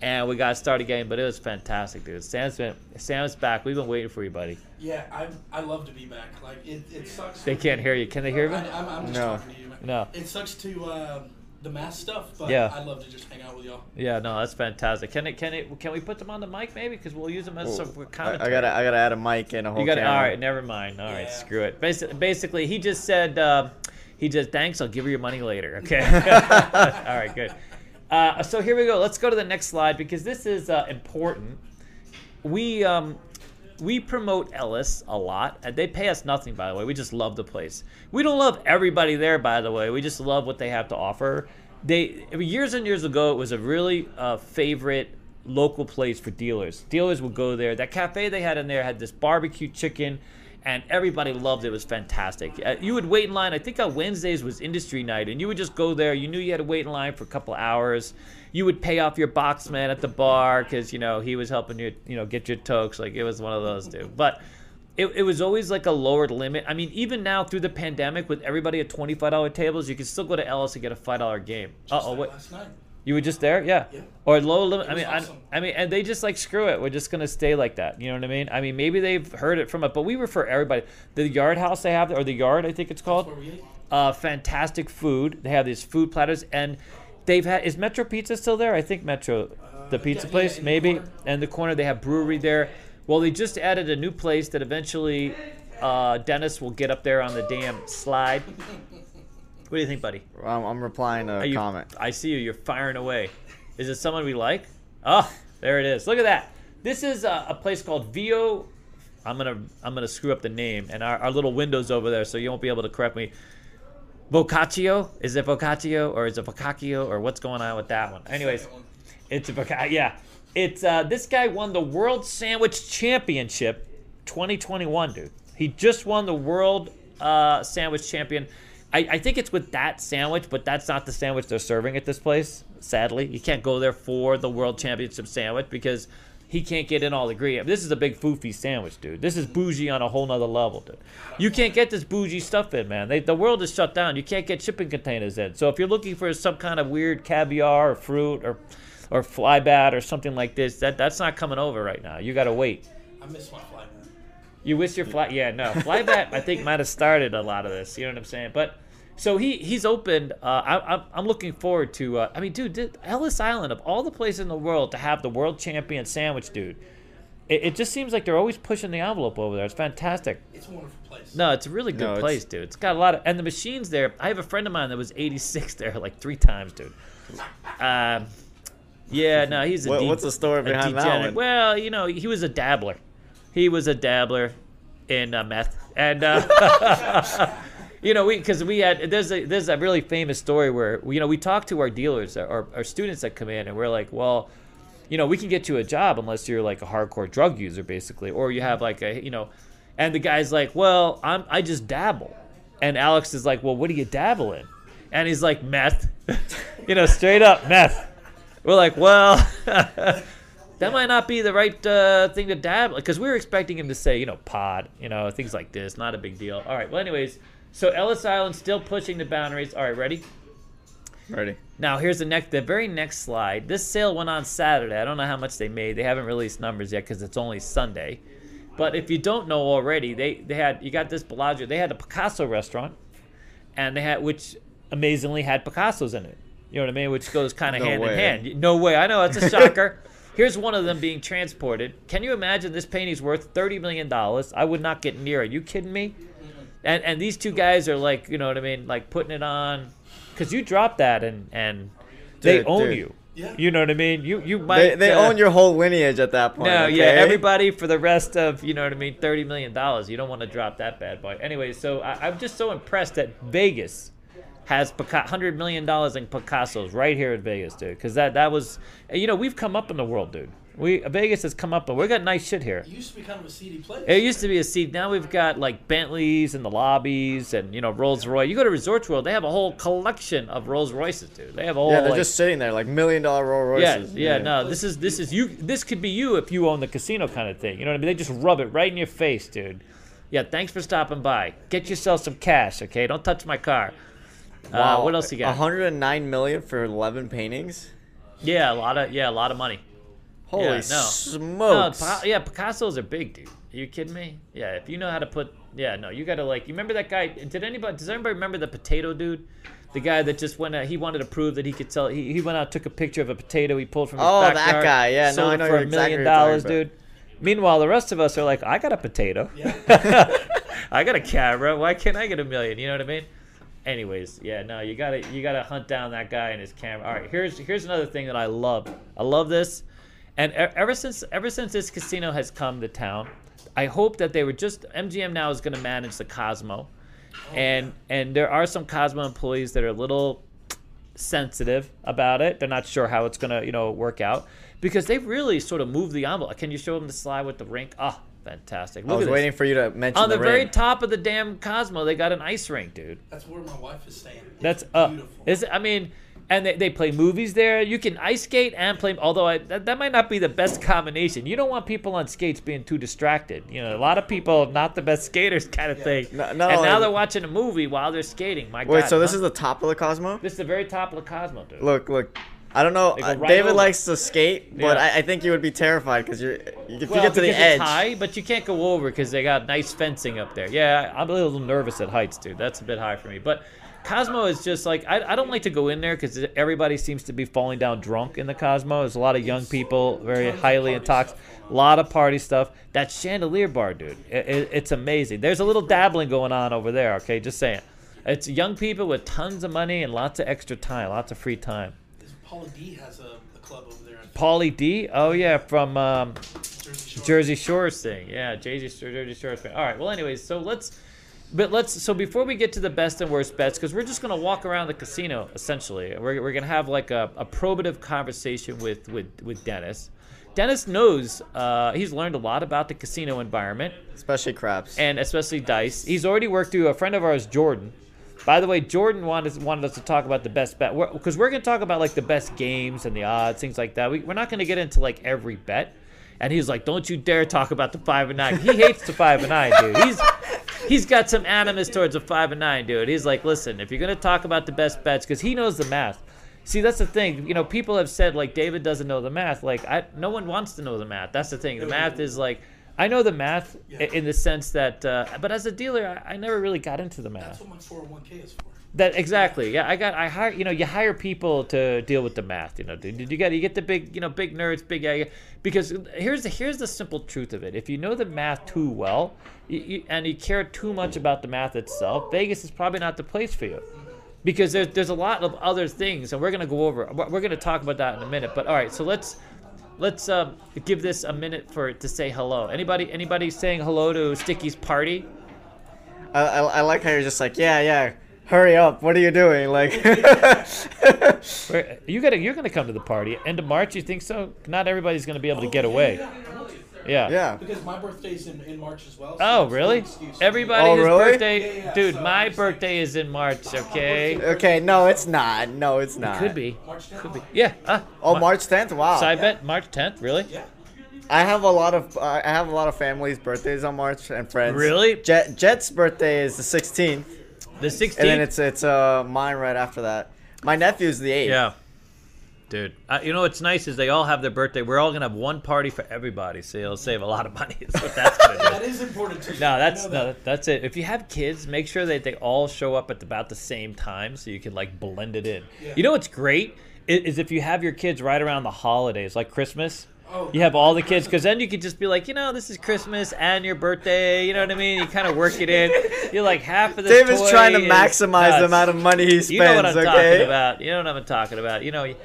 and we got started again, but it was fantastic, dude. Sam's been Sam's back. We've been waiting for you, buddy. Yeah, I I love to be back. Like it, it sucks. They can't hear you. Can they hear me? I, I'm, I'm just No. talking to you. Man. No. It sucks to uh, the mask stuff, but Yeah. I'd love to just hang out with y'all. Yeah, no, that's fantastic. Can it? Can it? Can we put them on the mic maybe? Because we'll use them as some I, commentary. I gotta I gotta add a mic and a whole You got camera. all right. Never mind. All right, Yeah. screw it. Basically, basically, he just said uh, he just thanks. I'll give you your money later. Okay. [LAUGHS] [LAUGHS] all right. Good. Uh, so here we go. Let's go to the next slide because this is uh, important. We um, we promote Ellis a lot, and they pay us nothing, by the way. We just love the place. We don't love everybody there, by the way. We just love what they have to offer. They years and years ago, it was a really uh, favorite local place for dealers. Dealers would go there. That cafe they had in there had this barbecue chicken, and everybody loved it. It was fantastic. Uh, you would wait in line. I think on Wednesdays was industry night, and you would just go there. You knew you had to wait in line for a couple hours. You would pay off your box man at the bar because you know he was helping you, you know, get your tokes. Like it was one of those, dude. But it, it was always like a lowered limit. I mean, even now through the pandemic, with everybody at twenty five dollar tables, you can still go to Ellis and get a five dollar game. Uh oh, like what? Last night. You were just there, yeah. Yeah. Or low limit. I mean, I, awesome. I mean, and they just like screw it. We're just gonna stay like that. You know what I mean? I mean, maybe they've heard it from it, but we refer everybody. The Yard House they have, or the Yard, I think it's called. Where we ate. Uh, fantastic food. They have these food platters, and they've had. Is Metro Pizza still there? I think Metro, the pizza Uh, yeah, place, in the maybe. corner. And the corner they have brewery there. Well, they just added a new place that eventually uh, Dennis will get up there on the damn slide. What do you think, buddy? I'm, I'm replying to a you- comment. I see you. You're firing away. Is it someone we like? Oh, there it is. Look at that. This is a, a place called Vio. I'm gonna I'm gonna screw up the name and our, our little windows over there, so you won't be able to correct me. Boccaccio? Is it Boccaccio or is it Boccaccio or what's going on with that one? Anyways, it's a Boca- yeah. It's uh, this guy won the World Sandwich Championship 2021, dude. He just won the World uh, Sandwich Champion. I, I think it's with that sandwich, but that's not the sandwich they're serving at this place. Sadly, you can't go there for the World Championship sandwich because he can't get in all the ingredients. This is a big foofy sandwich, dude. This is bougie on a whole nother level, dude. You can't get this bougie stuff in, man. They, the world is shut down. You can't get shipping containers in. So if you're looking for some kind of weird caviar or fruit or or fly bat or something like this, that that's not coming over right now. You got to wait. I miss my fly man. You wish your fly, yeah, no, fly bat. I think might have started a lot of this. You know what I'm saying? But so he he's opened. Uh, I, I'm I'm looking forward to. Uh, I mean, dude, did Ellis Island of all the places in the world to have the world champion sandwich, dude. It, it just seems like they're always pushing the envelope over there. It's fantastic. It's a wonderful place. No, it's a really good No, place, dude. It's got a lot of and the machines there. I have a friend of mine that was 86 [LAUGHS] there like three times, dude. Um, yeah, no, he's a What- de- what's the story behind that one? Well, you know, he was a dabbler. He was a dabbler in uh, meth, and uh, [LAUGHS] [LAUGHS] you know, we because we had there's a there's a really famous story where you know we talk to our dealers or our students that come in, and we're like, well you know, we can get you a job unless you're like a hardcore drug user, basically, or you have like a, you know, and the guy's like, well, I'm, I just dabble, and Alex is like, well, what do you dabble in? And he's like, meth, [LAUGHS] you know, straight up meth. We're like, well, [LAUGHS] that might not be the right uh, thing to dabble, because we were expecting him to say, you know, pod, you know, things like this, not a big deal. All right, well, anyways, so Ellis Island still pushing the boundaries. All right, ready? Ready? Now here's the next, the very next slide. This sale went on Saturday. I don't know how much they made. They haven't released numbers yet because it's only Sunday. But if you don't know already, they they had you got this Bellagio. They had a Picasso restaurant, and they had which amazingly had Picassos in it. You know what I mean? Which goes kind of No hand in hand. No way. I know it's a shocker. [LAUGHS] Here's one of them being transported. Can you imagine this painting's worth thirty million dollars? I would not get near it. You kidding me? And and these two guys are like, you know what I mean, like putting it on, because you drop that and and they Dude, own dude. you. Yeah. You know what I mean? You you might. They, they uh, own your whole lineage at that point. No, okay? yeah, everybody for the rest of you know what I mean, thirty million dollars. You don't want to drop that bad boy. Anyway, so I, I'm just so impressed that Vegas has Pica- hundred million dollars in Picassos right here in Vegas, dude. Because that that was, you know, we've come up in the world, dude. We Vegas has come up, but we got nice shit here. It used to be kind of a seedy place. It used to be a seat. Now we've got like Bentleys in the lobbies, and you know Rolls Royce. You go to Resorts World, they have a whole collection of Rolls Royces, dude. They have a whole. Yeah, they're like, just sitting there like million dollar Rolls yeah, Royces. yeah, no. This is this is you. This could be you if you own the casino kind of thing. You know what I mean? They just rub it right in your face, dude. Yeah, thanks for stopping by. Get yourself some cash, okay? Don't touch my car. Uh, what else you got? 109 million for 11 paintings. Yeah, a lot of yeah, a lot of money. Holy Yeah, no. No, smokes! Pica- yeah, Picasso's are big, dude. Are you kidding me? Yeah, if you know how to put, yeah, no, you gotta like. You remember that guy? Did anybody? Does anybody remember the potato dude? The guy that just went out, he wanted to prove that he could sell. He, he went out, took a picture of a potato he pulled from his backyard. Oh, that guy. Yeah, no, sold I it know for a million who you're dollars, about. dude. Meanwhile, the rest of us are like, I got a potato. yeah. [LAUGHS] I got a camera. Why can't I get a million? You know what I mean? Anyways, yeah, no, you gotta you gotta hunt down that guy and his camera. All right, here's here's another thing that I love. I love this, and e- ever since ever since this casino has come to town, I hope that they were just MGM now is going to manage the Cosmo, and and there are some Cosmo employees that are a little sensitive about it. They're not sure how it's gonna, you know, work out because they've really sort of moved the envelope. Can you show them the slide with the rink? Ah, fantastic! I was waiting for you to mention On the, the, very ring. top of the damn Cosmo, they got an ice rink, dude. That's where my wife is staying. It's That's uh, beautiful. is I mean, and they, they play movies there. You can ice skate and play. Although I, that, that might not be the best combination. You don't want people on skates being too distracted. You know, a lot of people not the best skaters [LAUGHS] kind of thing. No- no, and now they're watching a movie while they're skating. My Wait, God. so this is the top of the Cosmo? this is the very top of the Cosmo, dude. Look, look. I don't know. Right David over. likes to skate, but Yeah. I, I think you would be terrified because you're if you get to the edge. It's high, but you can't go over because they got nice fencing up there. Yeah, I'm a little nervous at heights, dude. That's a bit high for me. But Cosmo is just like I, I don't like to go in there because everybody seems to be falling down drunk in the Cosmo. There's a lot of young people, very highly intoxicated, a lot of party stuff. That chandelier bar, dude, it, it, it's amazing. There's a little dabbling going on over there. Okay, just saying. It's young people with tons of money and lots of extra time, lots of free time. Paula D has a, a club over there. Pauly D. Oh yeah, from um, Jersey Shore. Jersey Shores thing. Yeah, Jersey Jersey Shores thing. All right. Well, anyways, so let's, but let's. So before we get to the best and worst bets, because we're just gonna walk around the casino essentially. We're, we're gonna have like a, a probative conversation with with with Dennis. Dennis knows. Uh, he's learned a lot about the casino environment Especially craps. and especially dice. He's already worked through a friend of ours, Jordan. By the way, Jordan wanted wanted us to talk about the best bet because we're, going to talk about like the best games and the odds, things like that. We, we're not going to get into like every bet. And he's like, "Don't you dare talk about the five and nine. He hates the five and nine, dude. He's he's got some animus towards the five and nine, dude. He's like, listen, if you're gonna talk about the best bets, because he knows the math. See, that's the thing. You know, people have said like David doesn't know the math. Like, I no one wants to know the math. That's the thing. The math is like, I know the math i- in the sense that, uh, but as a dealer, I, I never really got into the That's math. what my 401k is for. That exactly. Yeah, I got. I hire. You know, you hire people to deal with the math. You know, dude. You get you get the big. You know, big nerds, big yeah. Because here's the here's the simple truth of it. If you know the math too well, you, you, and you care too much about the math itself, Vegas is probably not the place for you. Because there's there's a lot of other things, and we're gonna go over. We're gonna talk about that in a minute. But all right, so let's let's um, give this a minute for to say hello. Anybody anybody saying hello to Sticky's party? I, I like how you're just like, yeah, yeah. Hurry up! What are you doing? Like, [LAUGHS] Where, you gotta, you're gonna come to the party. End of March, you think so? Not everybody's gonna be able to get away. Yeah, yeah, I want to. Yeah. yeah. Because my birthday's in, in March as well. so Oh, really? excuse. Everybody's Oh, really? birthday, Yeah, yeah, dude. so my I'm like- birthday is in March. Okay, Okay, no, it's not. No, it's not. could be, March 10th. could be. Yeah. Uh, Oh, March 10th. Wow. Side bet, March 10th. Really? Yeah. I have a lot of I have a lot of families' birthdays on March and friends. Really? Jet Jet's birthday is the 16th, The 16th. and then it's it's uh mine right after that. My nephew's the 8th. yeah. Dude, uh, you know what's nice is they all have their birthday. We're all gonna have one party for everybody, so you'll save a lot of money. [LAUGHS] That's what that's gonna do. That is important too. No, that's I know no, that. that's it. If you have kids, make sure that they all show up at about the same time, so you can like blend it in. Yeah. You know what's great I- is if you have your kids right around the holidays, like Christmas. Oh, You have all the kids, because then you could just be like, you know, this is Christmas and your birthday. You know what I mean? You kind of work it in. You're like half of the. Time. David's trying to toy is maximize the amount of money he spends. You know what I'm okay. talking about. You know what I'm talking about. You know, you,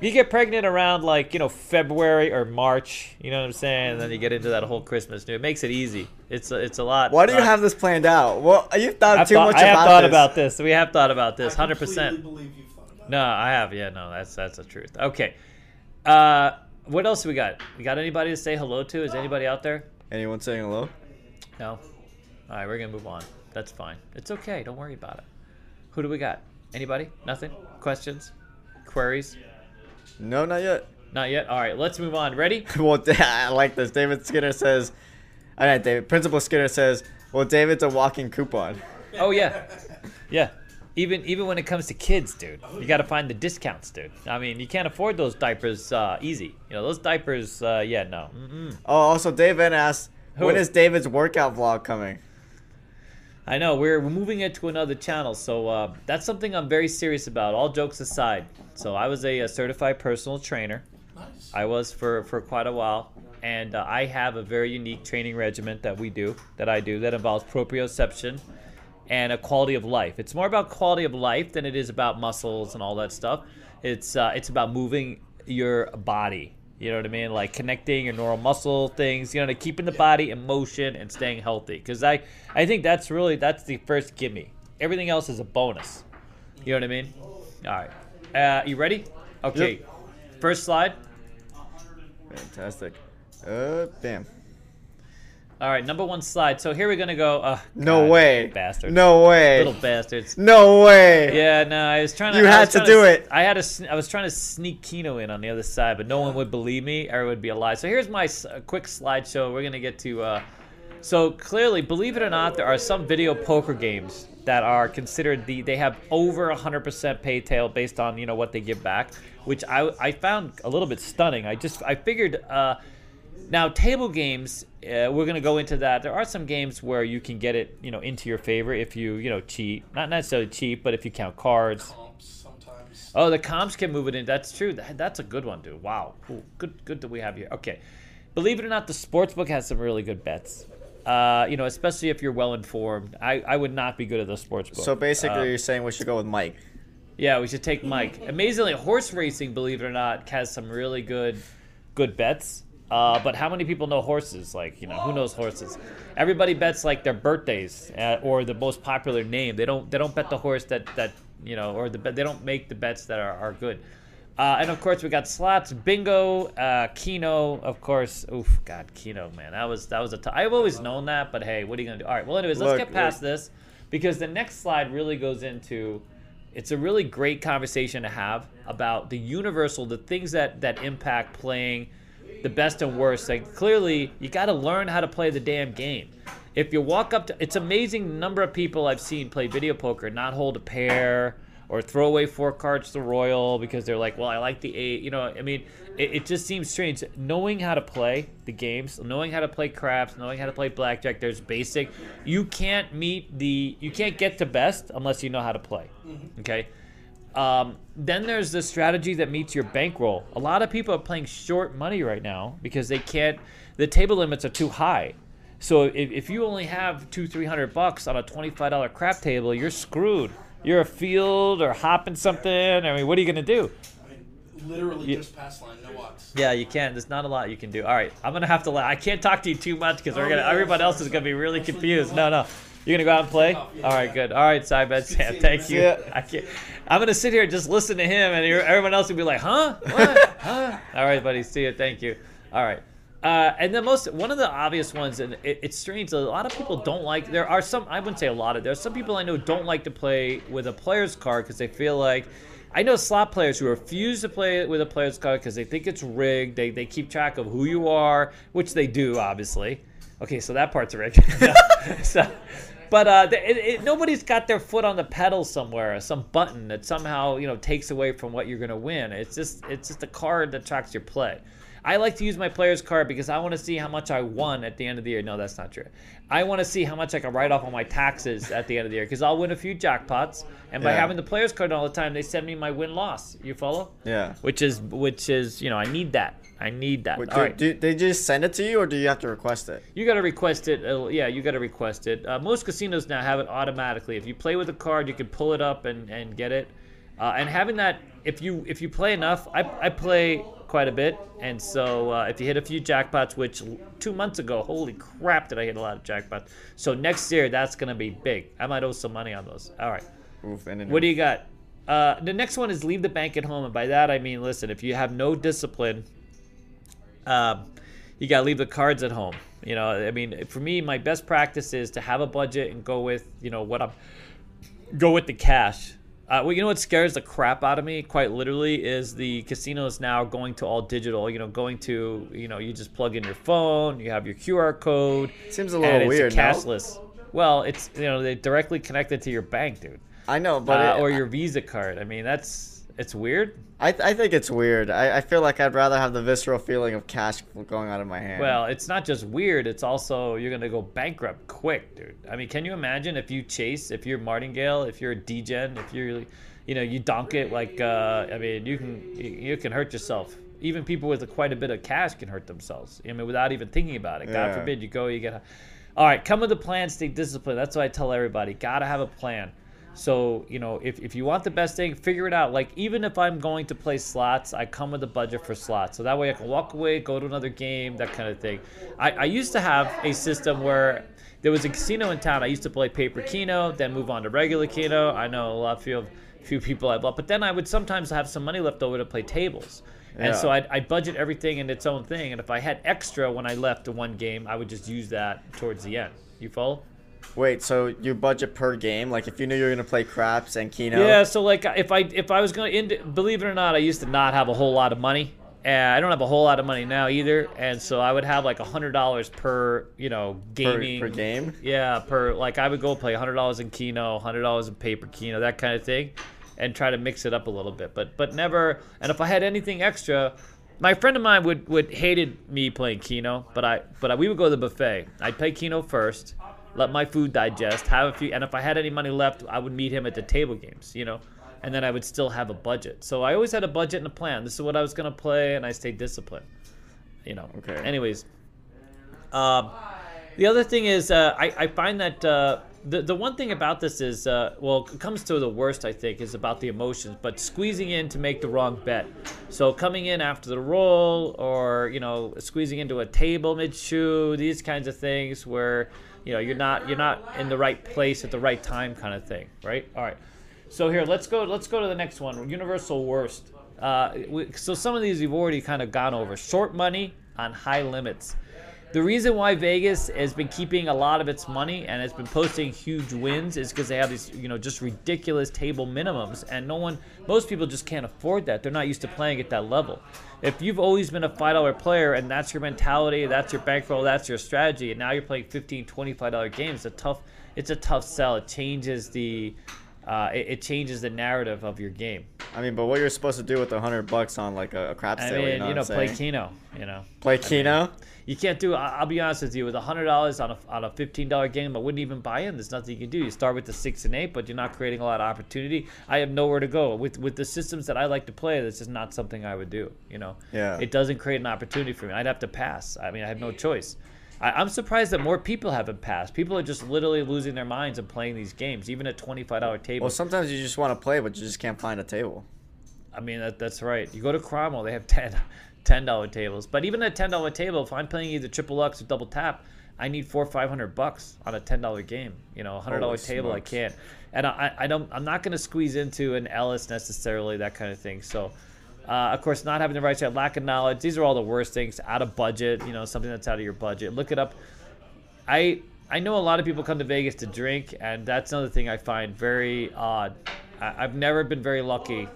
you get pregnant around like you know February or March. You know what I'm saying? And then you get into that whole Christmas. Dude, it makes it easy. It's a, it's a lot. Why do you uh, have this planned out? Well, you've thought I've too thought, much I have about thought this. about this. We have thought about this. Hundred percent. believe you've thought about No, I have. Yeah, no, that's that's the truth. Okay. Uh, what else we got? We got anybody to say hello to? Is anybody out there? Anyone saying hello? No. All right, we're gonna move on. That's fine. It's okay. Don't worry about it. Who do we got? Anybody? Nothing? Questions? Queries? No, not yet. Not yet. All right, let's move on. Ready? [LAUGHS] well, [LAUGHS] I like this. David Skinner says, all right, David. Principal Skinner says, well, David's a walking coupon. Oh yeah, yeah. Even even when it comes to kids, dude, you got to find the discounts, dude. I mean, you can't afford those diapers uh, easy. You know, those diapers. Uh, yeah, no. Mm-mm. Oh, also, David asked, when Who? is David's workout vlog coming? I know we're we're moving it to another channel, so uh, that's something I'm very serious about. All jokes aside, so I was a, a certified personal trainer. Nice. I was for for quite a while, and uh, I have a very unique training regimen that we do, that I do, that involves proprioception and a quality of life. It's more about quality of life than it is about muscles and all that stuff. It's uh, it's about moving your body. You know what I mean? Like connecting your neural muscle things. You know, to keeping the body in motion and staying healthy. Because I I think that's really that's the first gimme. Everything else is a bonus. You know what I mean? All right. Uh, you ready? Okay. First slide. Fantastic. Uh, bam. All right, number one slide. So here we're gonna go. Uh, No God, way. bastards. No way. little bastards. No way. Yeah, no, I was trying to. You had to do it. I had a. I was trying to sneak Keno in on the other side, but no one would believe me, or it would be a lie. So here's my uh, quick slideshow. We're gonna get to. Uh, so clearly, believe it or not, there are some video poker games that are considered the. They have over 100% pay tail based on you know what they give back, which I I found a little bit stunning. I just I figured. Uh, now, table games, uh, we're gonna go into that. There are some games where you can get it, you know, into your favor if you, you know, cheat. Not necessarily cheat, but if you count cards. Comps sometimes. Oh, the comps can move it in. That's true. That, that's a good one, dude. Wow. Cool. Good. Good that we have here. Okay. Believe it or not, the sportsbook has some really good bets. Uh, you know, especially if you're well informed. I, I would not be good at the sportsbook. So basically, Uh, you're saying we should go with Mike. yeah, we should take Mike. Amazingly, horse racing, believe it or not, has some really good, good bets. Uh, but how many people know horses? Like, you know, who knows horses? Everybody bets like their birthdays uh, or the most popular name. They don't they don't bet the horse that that you know or the they don't make the bets that are, are good. Uh, and of course we got slots, bingo, uh, Keno, of course. Oof, God, Keno, man, that was that was a. T- I've always known that, but hey, what are you gonna do? All right, well, anyways, let's Look, get past look. this because the next slide really goes into. It's a really great conversation to have about the universal, the things that that impact playing, the best and worst. Like clearly, you got to learn how to play the damn game. If you walk up to, it's amazing the number of people I've seen play video poker not hold a pair or throw away four cards to royal because they're like, well, I like the eight. You know, I mean, it, it just seems strange. Knowing how to play the games, knowing how to play craps, knowing how to play blackjack. There's basic. You can't meet the. You can't get to best unless you know how to play. Mm-hmm. Okay. Um, then there's the strategy that meets your bankroll. A lot of people are playing short money right now because they can't. The table limits are too high. So if, if you only have two, three hundred bucks on a twenty-five dollar crap table, you're screwed. You're a field or hopping something. I mean, what are you gonna do? I mean, literally just pass line, no odds. Yeah, you can't. There's not a lot you can do. All right, I'm gonna have to. Let, I can't talk to you too much because we're Oh, gonna. yeah, everybody sorry, else is gonna be really Actually, confused. you No, no. You're gonna go out and play. off, yeah, All right, good. All right, Side Bet Sam. Thank you, you. [LAUGHS] I can't. I'm gonna sit here and just listen to him, and everyone else will be like, "Huh? [LAUGHS] What? huh?" All right, buddy. See you. Thank you. All right. Uh, and the most one of the obvious ones, and it, it's strange. A lot of people don't like. There are some. I wouldn't say a lot of. There's some people I know don't like to play with a player's card because they feel like. I know slot players who refuse to play with a player's card because they think it's rigged. They, they keep track of who you are, which they do, obviously. Okay, so that part's rigged. [LAUGHS] so, but uh, it, it, nobody's got their foot on the pedal somewhere, some button that somehow you know takes away from what you're gonna win. It's just it's just a card that tracks your play. I like to use my player's card because I want to see how much I won at the end of the year. No, that's not true. I want to see how much I can write off on my taxes at the end of the year because I'll win a few jackpots, and by Yeah. having the player's card all the time, they send me my win loss. You follow? Yeah. Which is which is you know I need that. I need that. Wait, all do, right. do they just send it to you, or do you have to request it? You got to request it. Uh, yeah, you got to request it. Uh, most casinos now have it automatically. If you play with a card, you can pull it up and, and get it. Uh, and having that, if you if you play enough, I, I play quite a bit, and so uh, if you hit a few jackpots, which two months ago, holy crap, did I hit a lot of jackpots? So next year, that's gonna be big. I might owe some money on those. All right. Oof, and What do you got? Uh, the next one is leave the bank at home, and by that I mean, listen, if you have no discipline, um, you gotta leave the cards at home. You know, I mean, for me, my best practice is to have a budget and go with, you know, what I'm, go with the cash. Uh, well, you know what scares the crap out of me, quite literally, is the casinos now going to all digital. You know, going to, you know, you just plug in your phone, you have your QR code. Seems a little weird, no? cashless. Well, it's you know they directly connected to your bank, dude I know, but uh, it- or your Visa card. I mean, that's it's weird. I, I think it's weird. I, I feel like I'd rather have the visceral feeling of cash going out of my hand. Well, it's not just weird. It's also you're gonna go bankrupt quick, dude. I mean, can you imagine if you chase, if you're Martingale, if you're a degen, if you're, you know, you donk it like, uh, I mean, you can you, can hurt yourself. Even people with quite a bit of cash can hurt themselves. I mean, without even thinking about it. God Yeah. forbid you go, you get. A... All right, come with a plan, stay disciplined. That's what I tell everybody. Gotta have a plan. So, you know, if, if you want the best thing, figure it out. Like, even if I'm going to play slots, I come with a budget for slots. So that way I can walk away, go to another game, that kind of thing. I, I used to have a system where there was a casino in town. I used to play paper keno, then move on to regular keno. I know a lot few, few people I bought, but then I would sometimes have some money left over to play tables. And so I'd, I'd budget everything in its own thing. And if I had extra when I left one game, I would just use that towards the end. You follow? Wait, so you budget per game? Like if you knew you were gonna play craps and keno? Yeah, so like if I if I was going to ind- believe it or not, I used to not have a whole lot of money. And I don't have a whole lot of money now either, and so I would have like a hundred dollars per you know Per, gaming per game? Yeah, per like I would go play hundred dollars in Keno, hundred dollars in paper Keno, that kind of thing, and try to mix it up a little bit. But but never. And if I had anything extra, my friend of mine would would hated me playing Keno, but I but I, we would go to the buffet. I'd play Keno first, let my food digest, have a few, and if I had any money left, I would meet him at the table games. You know. And then I would still have a budget. So I always had a budget and a plan. This is what I was gonna play, and I stayed disciplined. You know. Okay. Anyways, um, the other thing is, uh, I, I find that uh, the the one thing about this is, uh, well, it comes to the worst, I think, is about the emotions, but squeezing in to make the wrong bet. So coming in after the roll, or you know, squeezing into a table mid shoe, these kinds of things where you know you're not you're not in the right place at the right time, kind of thing, right? All right. So here, let's go. Let's go to the next one. Universal worst. Uh, we, so some of these we've already kind of gone over. Short money on high limits. The reason why Vegas has been keeping a lot of its money and has been posting huge wins is because they have these, you know, just ridiculous table minimums, and no one, most people just can't afford that. They're not used to playing at that level. If you've always been a five dollar player and that's your mentality, that's your bankroll, that's your strategy, and now you're playing 15 25 dollar games, it's a tough, it's a tough sell. It changes the, uh, it, it changes the narrative of your game. I mean, but what you're supposed to do with a hundred bucks on like a, a crap I mean, you know, you know, play? Keno, you know. Play Keno. You can't do. I- I'll be honest with you. With a hundred dollars on a on a fifteen dollar game, I wouldn't even buy in. There's nothing you can do. You start with the six and eight, but you're not creating a lot of opportunity. I have nowhere to go with with the systems that I like to play. This is not something I would do. You know. Yeah. It doesn't create an opportunity for me. I'd have to pass. I mean, I have no choice. I, I'm surprised that more people haven't passed. People are just literally losing their minds and playing these games, even at twenty five dollar tables. Well, sometimes you just want to play, but you just can't find a table. I mean, that, that's right. You go to Cromwell, they have ten dollar tables. But even a ten dollar table, if I'm playing either triple X or double tap, I need four or five hundred bucks on a ten dollar game. You know, a hundred dollar table, I can't. And I, I don't, I'm not going to squeeze into an Ellis necessarily, that kind of thing. So, uh, of course, not having the right side, lack of knowledge. These are all the worst things. Out of budget, you know, something that's out of your budget. Look it up. I I know a lot of people come to Vegas to drink, and that's another thing I find very odd. I, I've never been very lucky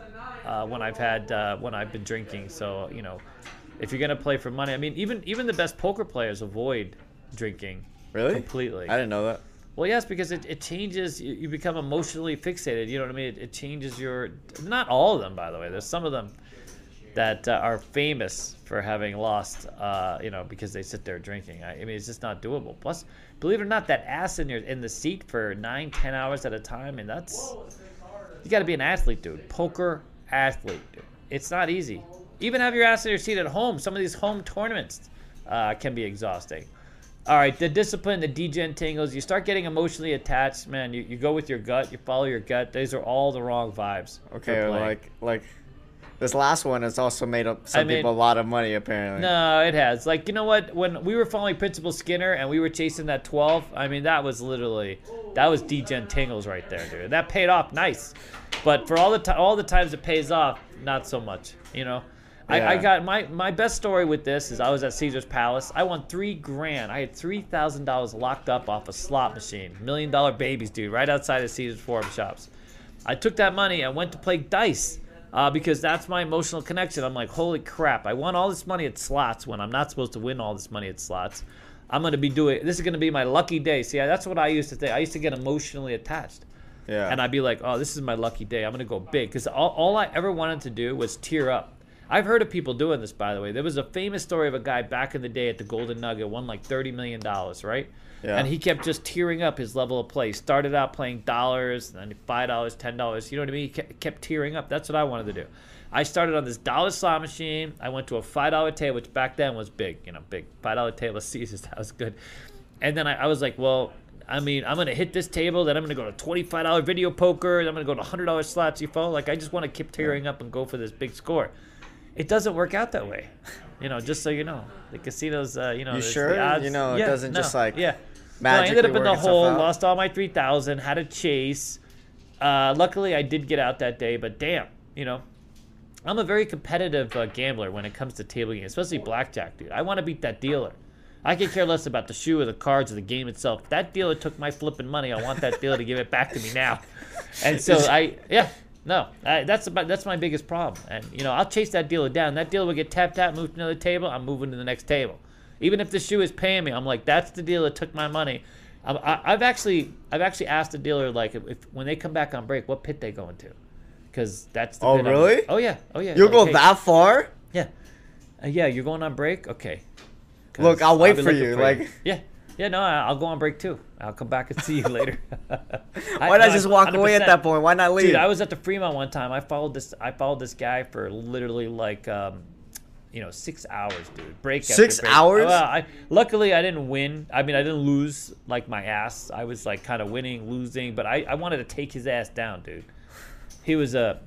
uh, when I've had uh, when I've been drinking. So you know, if you're gonna play for money, I mean, even even the best poker players avoid drinking Really? completely. I didn't know that. Well, yes, because it, it changes. You, you become emotionally fixated. You know what I mean? It, it changes your. Not all of them, by the way. There's some of them that uh, are famous for having lost. Uh, you know, because they sit there drinking. I, I mean, it's just not doable. Plus, believe it or not, that ass in your in the seat for nine, ten hours at a time, and that's you got to be an athlete, dude. Poker athlete. It's not easy. Even have your ass in your seat at home. Some of these home tournaments uh, can be exhausting. All right, the discipline, the degen tingles. You start getting emotionally attached, man. You, you go with your gut. You follow your gut. These are all the wrong vibes. Okay, like like this last one has also made up some mean- people a lot of money apparently. No, it has. Like, you know what? When we were following Principal Skinner and we were chasing that 12, I mean, that was literally, that was tingles right there, dude. That paid off nice. But for all the all the times it pays off, not so much, you know? I, I got my, my best story with this is I was at Caesar's Palace. I won three grand. I had three thousand dollars locked up off a slot machine. Million dollar babies, dude, right outside of Caesar's Forum shops. I took that money and went to play dice uh, because that's my emotional connection. I'm like, holy crap! I won all this money at slots when I'm not supposed to win all this money at slots. I'm gonna be doing. This is gonna be my lucky day. See, that's what I used to think. I used to get emotionally attached, Yeah. and I'd be like, oh, this is my lucky day. I'm gonna go big because all, all I ever wanted to do was tear up. I've heard of people doing this, by the way. There was a famous story of a guy back in the day at the Golden Nugget won like thirty million dollars, right? Yeah. And he kept just tearing up his level of play. Started out playing dollars, then five dollars, ten dollars. You know what I mean? He kept, tearing up. That's what I wanted to do. I started on this dollar slot machine. I went to a five dollar table, which back then was big. You know, big five dollar table at Caesars. [LAUGHS] That was good. And then I, I was like, well, I mean, I'm gonna hit this table. Then I'm gonna go to twenty five dollar video poker. Then I'm gonna go to hundred dollar slots. You follow? Like I just want to keep tearing up and go for this big score. It doesn't work out that way. [LAUGHS] You know, just so you know, the casinos. Uh, you know, You sure? You know, it Yeah, doesn't just, like, yeah. No, I ended up in the hole, lost all my three thousand, had a chase. Uh, luckily, I did get out that day, but damn, you know, I'm a very competitive uh, gambler when it comes to table games, especially blackjack, dude. I want to beat that dealer. I could care less about the shoe or the cards or the game itself. If that dealer took my flipping money, I want that dealer to give it back to me now. And so [LAUGHS] I, yeah, no, I, that's about that's my biggest problem. And you know, I'll chase that dealer down. That dealer will get tapped out, moved to another table. I'm moving to the next table. Even if the shoe is paying me, I'm like, that's the dealer that took my money. I'm, I, I've actually, I've actually asked the dealer like, if, if when they come back on break, what pit they going to, because that's the Oh, bit I'm- really? oh yeah, oh yeah. You'll Like, go hey, that far? yeah, uh, yeah. You're going on break, Okay. Look, I'll wait be for you, like- yeah, yeah. No, I- I'll go on break too. I'll come back and see you later. [LAUGHS] Why not just walk away at that point? Why not leave? Dude, I was at the Fremont one time. I followed this. I followed this guy for literally like um, you know, six hours, dude. Break Six break. hours? Well, I, luckily, I didn't win. I mean, I didn't lose like my ass. I was like kind of winning, losing, but I, I wanted to take his ass down, dude. He was a. Uh,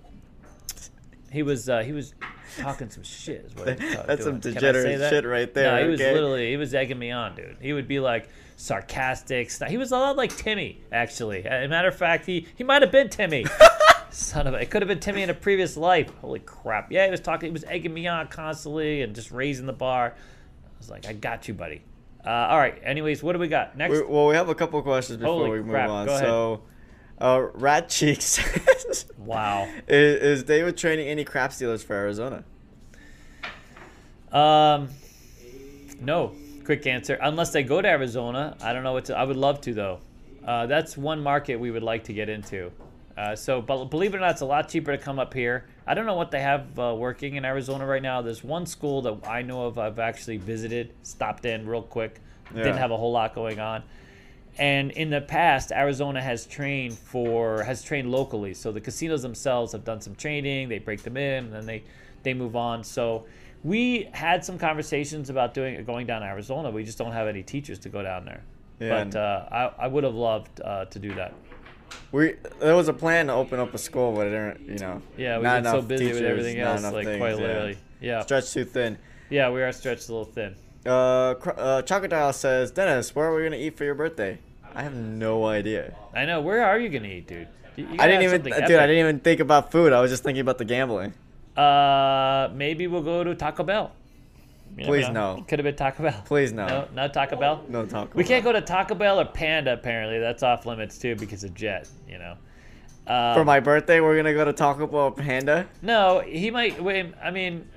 he was uh, he was talking some shit. Is what [LAUGHS] That's some doing. Say degenerate that? shit right there, No, he was okay? literally he was egging me on, dude. He would be like sarcastic. He was a lot like Timmy, actually. As a matter of fact, he he might have been Timmy. [LAUGHS] Son of a, it could have been Timmy in a previous life. Holy crap! Yeah, he was talking. He was egging me on constantly and just raising the bar. I was like, I got you, buddy. Uh, all right. Anyways, what do we got next? We, well, we have a couple of questions before Holy we move crap, on. go ahead. So, uh, Rat Cheeks says, wow. [LAUGHS] is, is David training any craps dealers for Arizona? Um, no. Quick answer. Unless they go to Arizona, I don't know what to. I would love to though. Uh, that's one market we would like to get into. Uh, so, but believe it or not, it's a lot cheaper to come up here. I don't know what they have uh, working in Arizona right now. There's one school that I know of. I've actually visited, stopped in real quick. Yeah. Didn't have a whole lot going on. And in the past, Arizona has trained for has trained locally. So the casinos themselves have done some training. They break them in, and then they they move on. So we had some conversations about doing going down to Arizona. We just don't have any teachers to go down there. Yeah, But uh, I I would have loved uh, to do that. We there was a plan to open up a school, but it didn't. You know. Yeah, we get so busy with everything else, like things, quite yeah. literally. Yeah, Stretched too thin. yeah, we are stretched a little thin. Uh, uh, Chocodile says, Dennis, where are we gonna eat for your birthday? I have no idea. I know. Where are you gonna eat, dude? I didn't even, dude. I didn't even think about food. I was just thinking about the gambling. Uh, maybe we'll go to Taco Bell. You Please know. no. Could have been Taco Bell. Please no. No, not Taco Bell. No talk. We can't go to Taco Bell or Panda. Apparently, that's off limits too because of Jet. You know. Uh, For my birthday, we're gonna go to Taco Bell or Panda. no, he might. Wait, I mean,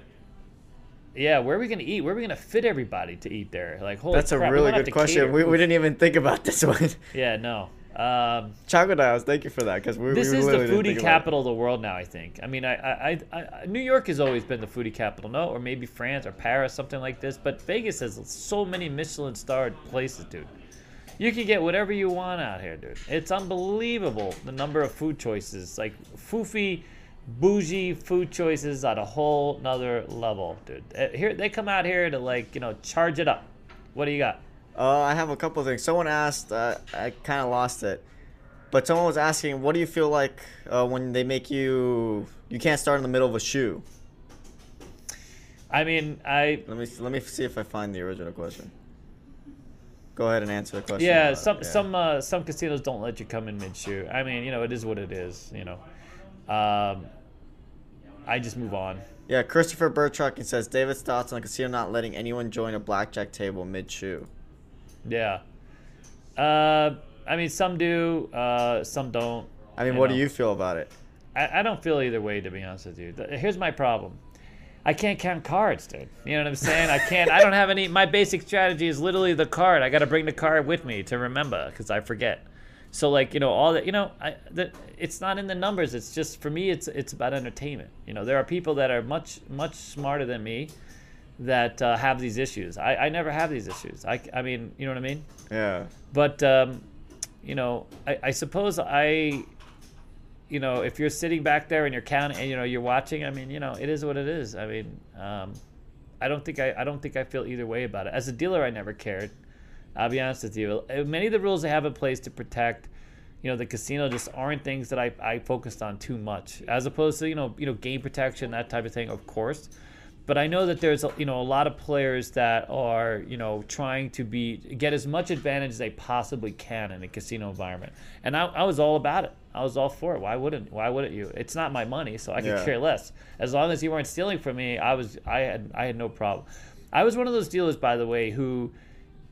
yeah. Where are we gonna eat? Where are we gonna fit everybody to eat there? Like, holy That's a crap, we really good question. We, we didn't even think about this [LAUGHS] one. Yeah, no. Um, Chocodiles, thank you for that. Because we this we is the foodie think about it. capital of the world now. I think. I mean, I, I, I, I, New York has always been the foodie capital, no, or maybe France or Paris, something like this. But Vegas has so many Michelin-starred places, dude. You can get whatever you want out here, dude. It's unbelievable the number of food choices, like foofy, bougie food choices at a whole nother level, dude. Uh, Here they come out here to like you know charge it up. What do you got? Uh, I have a couple of things. Someone asked, uh, I kind of lost it, but someone was asking, what do you feel like uh, when they make you you can't start in the middle of a shoe? I mean, I Let me let me see if I find the original question. Go ahead and answer the question. Yeah, Uh, some some uh, some casinos don't let you come in mid shoe. I mean, you know, it is what it is. You know, um, I just move on. Yeah, Christopher Burtruck says David's thoughts on the casino not letting anyone join a blackjack table mid shoe. Yeah. Uh, I mean, some do, uh, some don't. I mean, what know. do you feel about it? I, I don't feel either way, to be honest with you. Here's my problem. I can't count cards, dude. You know what I'm saying? I can't. I don't have any. My basic strategy is literally the card. I got to bring the card with me to remember because I forget. So like you know all that you know I the, it's not in the numbers. It's just for me. It's it's about entertainment. You know there are people that are much much smarter than me that uh, have these issues. I, I never have these issues. I, I mean you know what I mean. Yeah. But um, you know, I, I suppose I, you know, if you're sitting back there and you're counting, and you know, you're watching. I mean, you know, it is what it is. I mean, um, I don't think I, I don't think I feel either way about it. As a dealer, I never cared. I'll be honest with you. Uh, Many of the rules they have in place to protect, you know, the casino just aren't things that I, I focused on too much. As opposed to you know, you know, game protection, that type of thing, of course. But I know that there's a- you know a lot of players that are you know trying to be get as much advantage as they possibly can in a casino environment, and I, I was all about it. I was all for it. Why wouldn't Why wouldn't you? It's not my money, so I could Yeah. care less. As long as you weren't stealing from me, I was I had I had no problem. I was one of those dealers, by the way, who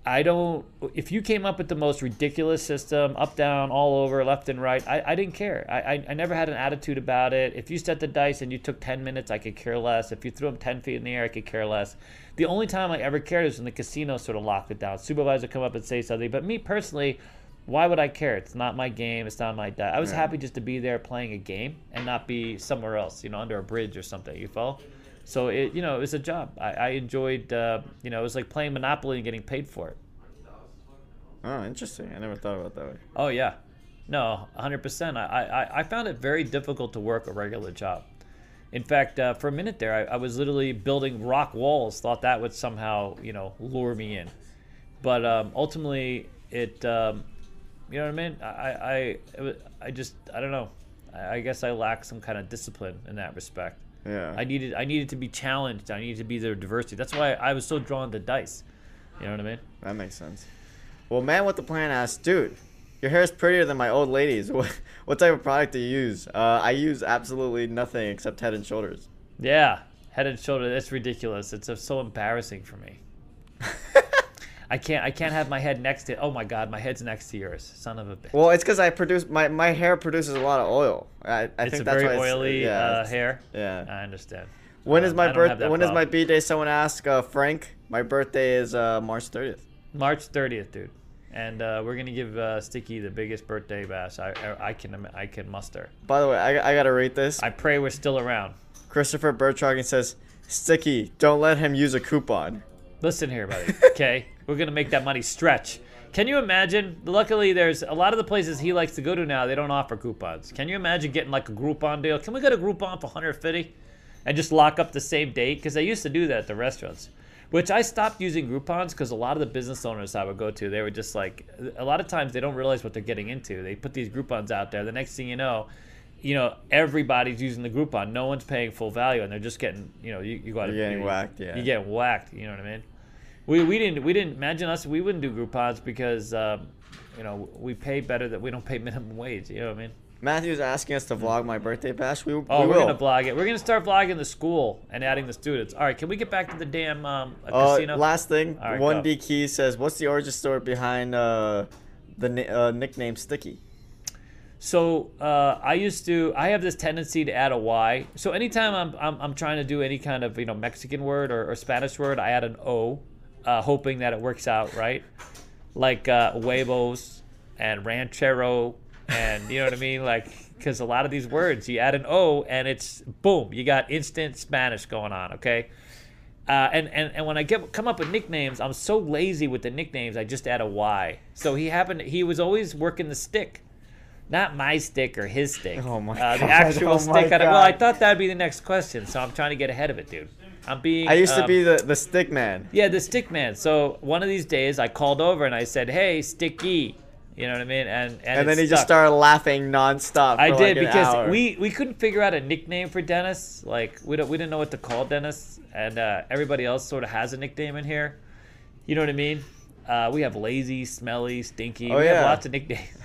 I don't. If you came up with the most ridiculous system, up, down, all over, left and right, I, I didn't care. I, I, I never had an attitude about it. If you set the dice and you took 10 minutes, I could care less. If you threw them 10 feet in the air, I could care less. The only time I ever cared was when the casino sort of locked it down. Supervisor come up and say something. But me personally, why would I care? It's not my game. It's not my di I was Yeah. happy just to be there playing a game and not be somewhere else, you know, under a bridge or something. You follow? So it, you know, it was a job. I, I enjoyed, uh, you know, it was like playing Monopoly and getting paid for it. Oh, interesting. I never thought about that way. Oh yeah, no, 100%. I, I I found it very difficult to work a regular job. In fact, uh, for a minute there, I, I was literally building rock walls. Thought that would somehow, you know, lure me in. But um, ultimately, it, um, you know what I mean? I, I, I just, I don't know. I, I guess I lack some kind of discipline in that respect. Yeah. I needed, I needed to be challenged. I needed to be there diversity. That's why I was so drawn to dice. You know what I mean? That makes sense. Well, man with the plan asks, dude, your hair is prettier than my old lady's. [LAUGHS] What, what type of product do you use? Uh, I use absolutely nothing except Head and Shoulders. Yeah, head and Shoulders. That's ridiculous. It's uh, so embarrassing for me. I can't. I can't have my head next to. Oh my God, my head's next to yours, son of a bitch. Well, it's because I produce my my hair produces a lot of oil. I, I it's think a that's very why it's, oily yeah, uh, hair. Yeah. I understand. When is Um, my I don't have birth? that When is my problem. b day? Someone asked uh, Frank. My birthday is uh, March 30th. March 30th, dude, and uh, we're gonna give uh, Sticky the biggest birthday bash I, I, I can I can muster. By the way, I, I gotta rate this. I pray we're still around. Christopher Bertrand says, "Sticky, don't let him use a coupon." Listen here, buddy. [LAUGHS] Okay, we're gonna make that money stretch. Can you imagine? Luckily, there's a lot of the places he likes to go to now. They don't offer coupons. Can you imagine getting like a Groupon deal? Can we get a Groupon for 150 and just lock up the same date? Because I used to do that at the restaurants. Which I stopped using Groupons because a lot of the business owners I would go to, they were just like, a lot of times they don't realize what they're getting into. They put these Groupons out there. The next thing you know, you know, everybody's using the Groupon. No one's paying full value, and they're just getting, you know, you, you got to You're getting whacked, yeah. You get whacked. You know what I mean? We, we didn't we didn't imagine us. We wouldn't do Groupons because um, you know we pay better that we don't pay [LAUGHS] minimum wage. You know what I mean? Matthew's asking us to vlog my birthday bash. We, Oh, we we are will. gonna vlog it. We're gonna start vlogging the school and adding the students. All right, can we get back to the damn um, Uh, casino? last thing, right, one. D Key says, "What's the origin story behind uh, the uh, nickname Sticky?" So uh, I used to. I have this tendency to add a Y. So anytime I'm, I'm, I'm trying to do any kind of you know Mexican word or, or Spanish word, I add an O, uh, hoping that it works out right. Like uh, huevos and ranchero, and you know what I mean. Like because a lot of these words, you add an O and it's boom, you got instant Spanish going on. Okay. Uh, and, and and when I get come up with nicknames, I'm so lazy with the nicknames. I just add a Y. So he happened. He was always working the stick, not my stick or his stick. Oh my uh, The God. actual [LAUGHS] Oh stick. I, well, I thought that'd be the next question, so I'm trying to get ahead of it, dude. I'm being. I used to um, be the the stick man. Yeah, the stick man. So one of these days, I called over and I said, "Hey, Sticky," you know what I mean? And and, And then he just started laughing nonstop. I did like because hour. we we couldn't figure out a nickname for Dennis. Like we don't we didn't know what to call Dennis, and uh, everybody else sort of has a nickname in here. You know what I mean? Uh, we have lazy, smelly, stinky. Oh, we have yeah. lots of nicknames. [LAUGHS]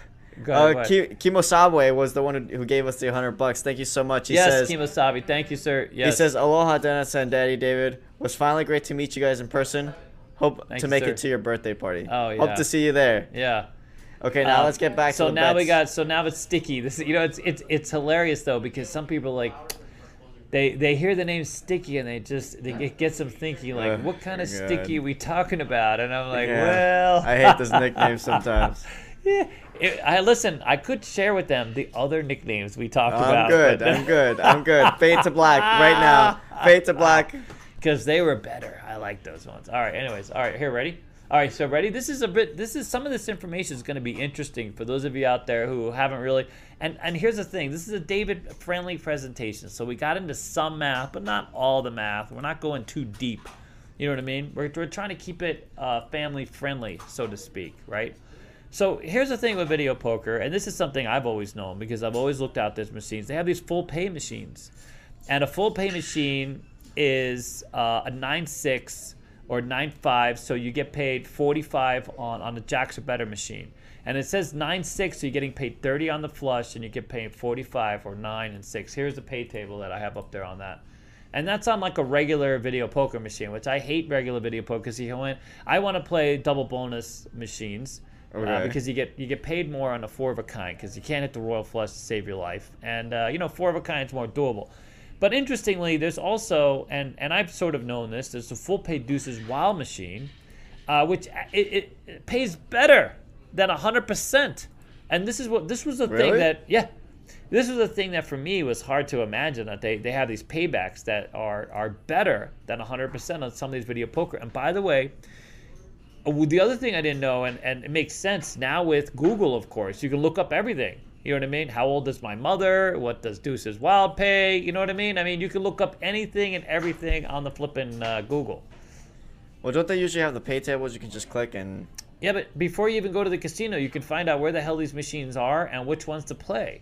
Go ahead, Uh. Ki- Kimosabe was the one who, who gave us the hundred bucks. Thank you so much. He yes, says, Kimosabi. Thank you, sir. Yes. He says, "Aloha, Dennis and Daddy David. Was finally great to meet you guys in person. Hope Thank to you, make sir. it to your birthday party. Oh, yeah. Hope to see you there. yeah. Okay, now Um, let's get back so to the now we got so now it's sticky. This you know it's it's it's hilarious though because some people like they they hear the name sticky and they just they, it gets them thinking like Ugh, what kind of God. sticky are we talking about and I'm like Yeah. well I hate this nickname sometimes. [LAUGHS] yeah. It- I listen. I could share with them the other nicknames we talked about. I'm good. I'm [LAUGHS] good. I'm good. Fade to black right now. Fade to black. [LAUGHS] because they were better. I like those ones. All right. Anyways, all right. Here, ready? All right. So ready? This is a bit. This is some of this information is going to be interesting for those of you out there who haven't really. And and here's the thing. This is a David friendly presentation. So we got into some math, but not all the math. We're not going too deep. You know what I mean? We're, we're trying to keep it uh, family friendly, so to speak, right? So here's the thing with video poker, and this is something I've always known because I've always looked out these machines. They have these full pay machines, and a full pay machine is uh, a nine six or nine five, so you get paid forty five on on the jacks or better machine, and it says nine six, so you're getting paid thirty on the flush, and you get paid forty five or nine and six. Here's the pay table that I have up there on that. And that's on like a regular video poker machine, which I hate regular video poker because you went. I want to play double bonus machines uh, because you get you get paid more on a four of a kind because you can't hit the royal flush to save your life, and uh, you know four of a kind is more doable. But interestingly, there's also and and I've sort of known this. There's the full pay deuces wild machine, uh, which uh, it, it, it pays better than hundred percent. And this is what this was the thing that yeah, this was the thing that for me was hard to imagine that they, they have these paybacks that are are better than 100% on some of these video poker. And by the way, the other thing I didn't know, and, and it makes sense now with Google, of course, you can look up everything. You know what I mean? How old is my mother? What does Deuces Wild pay? You know what I mean? I mean, you can look up anything and everything on the flipping uh, Google. Well, don't they usually have the pay tables you can just click and? Yeah, but before you even go to the casino, you can find out where the hell these machines are and which ones to play.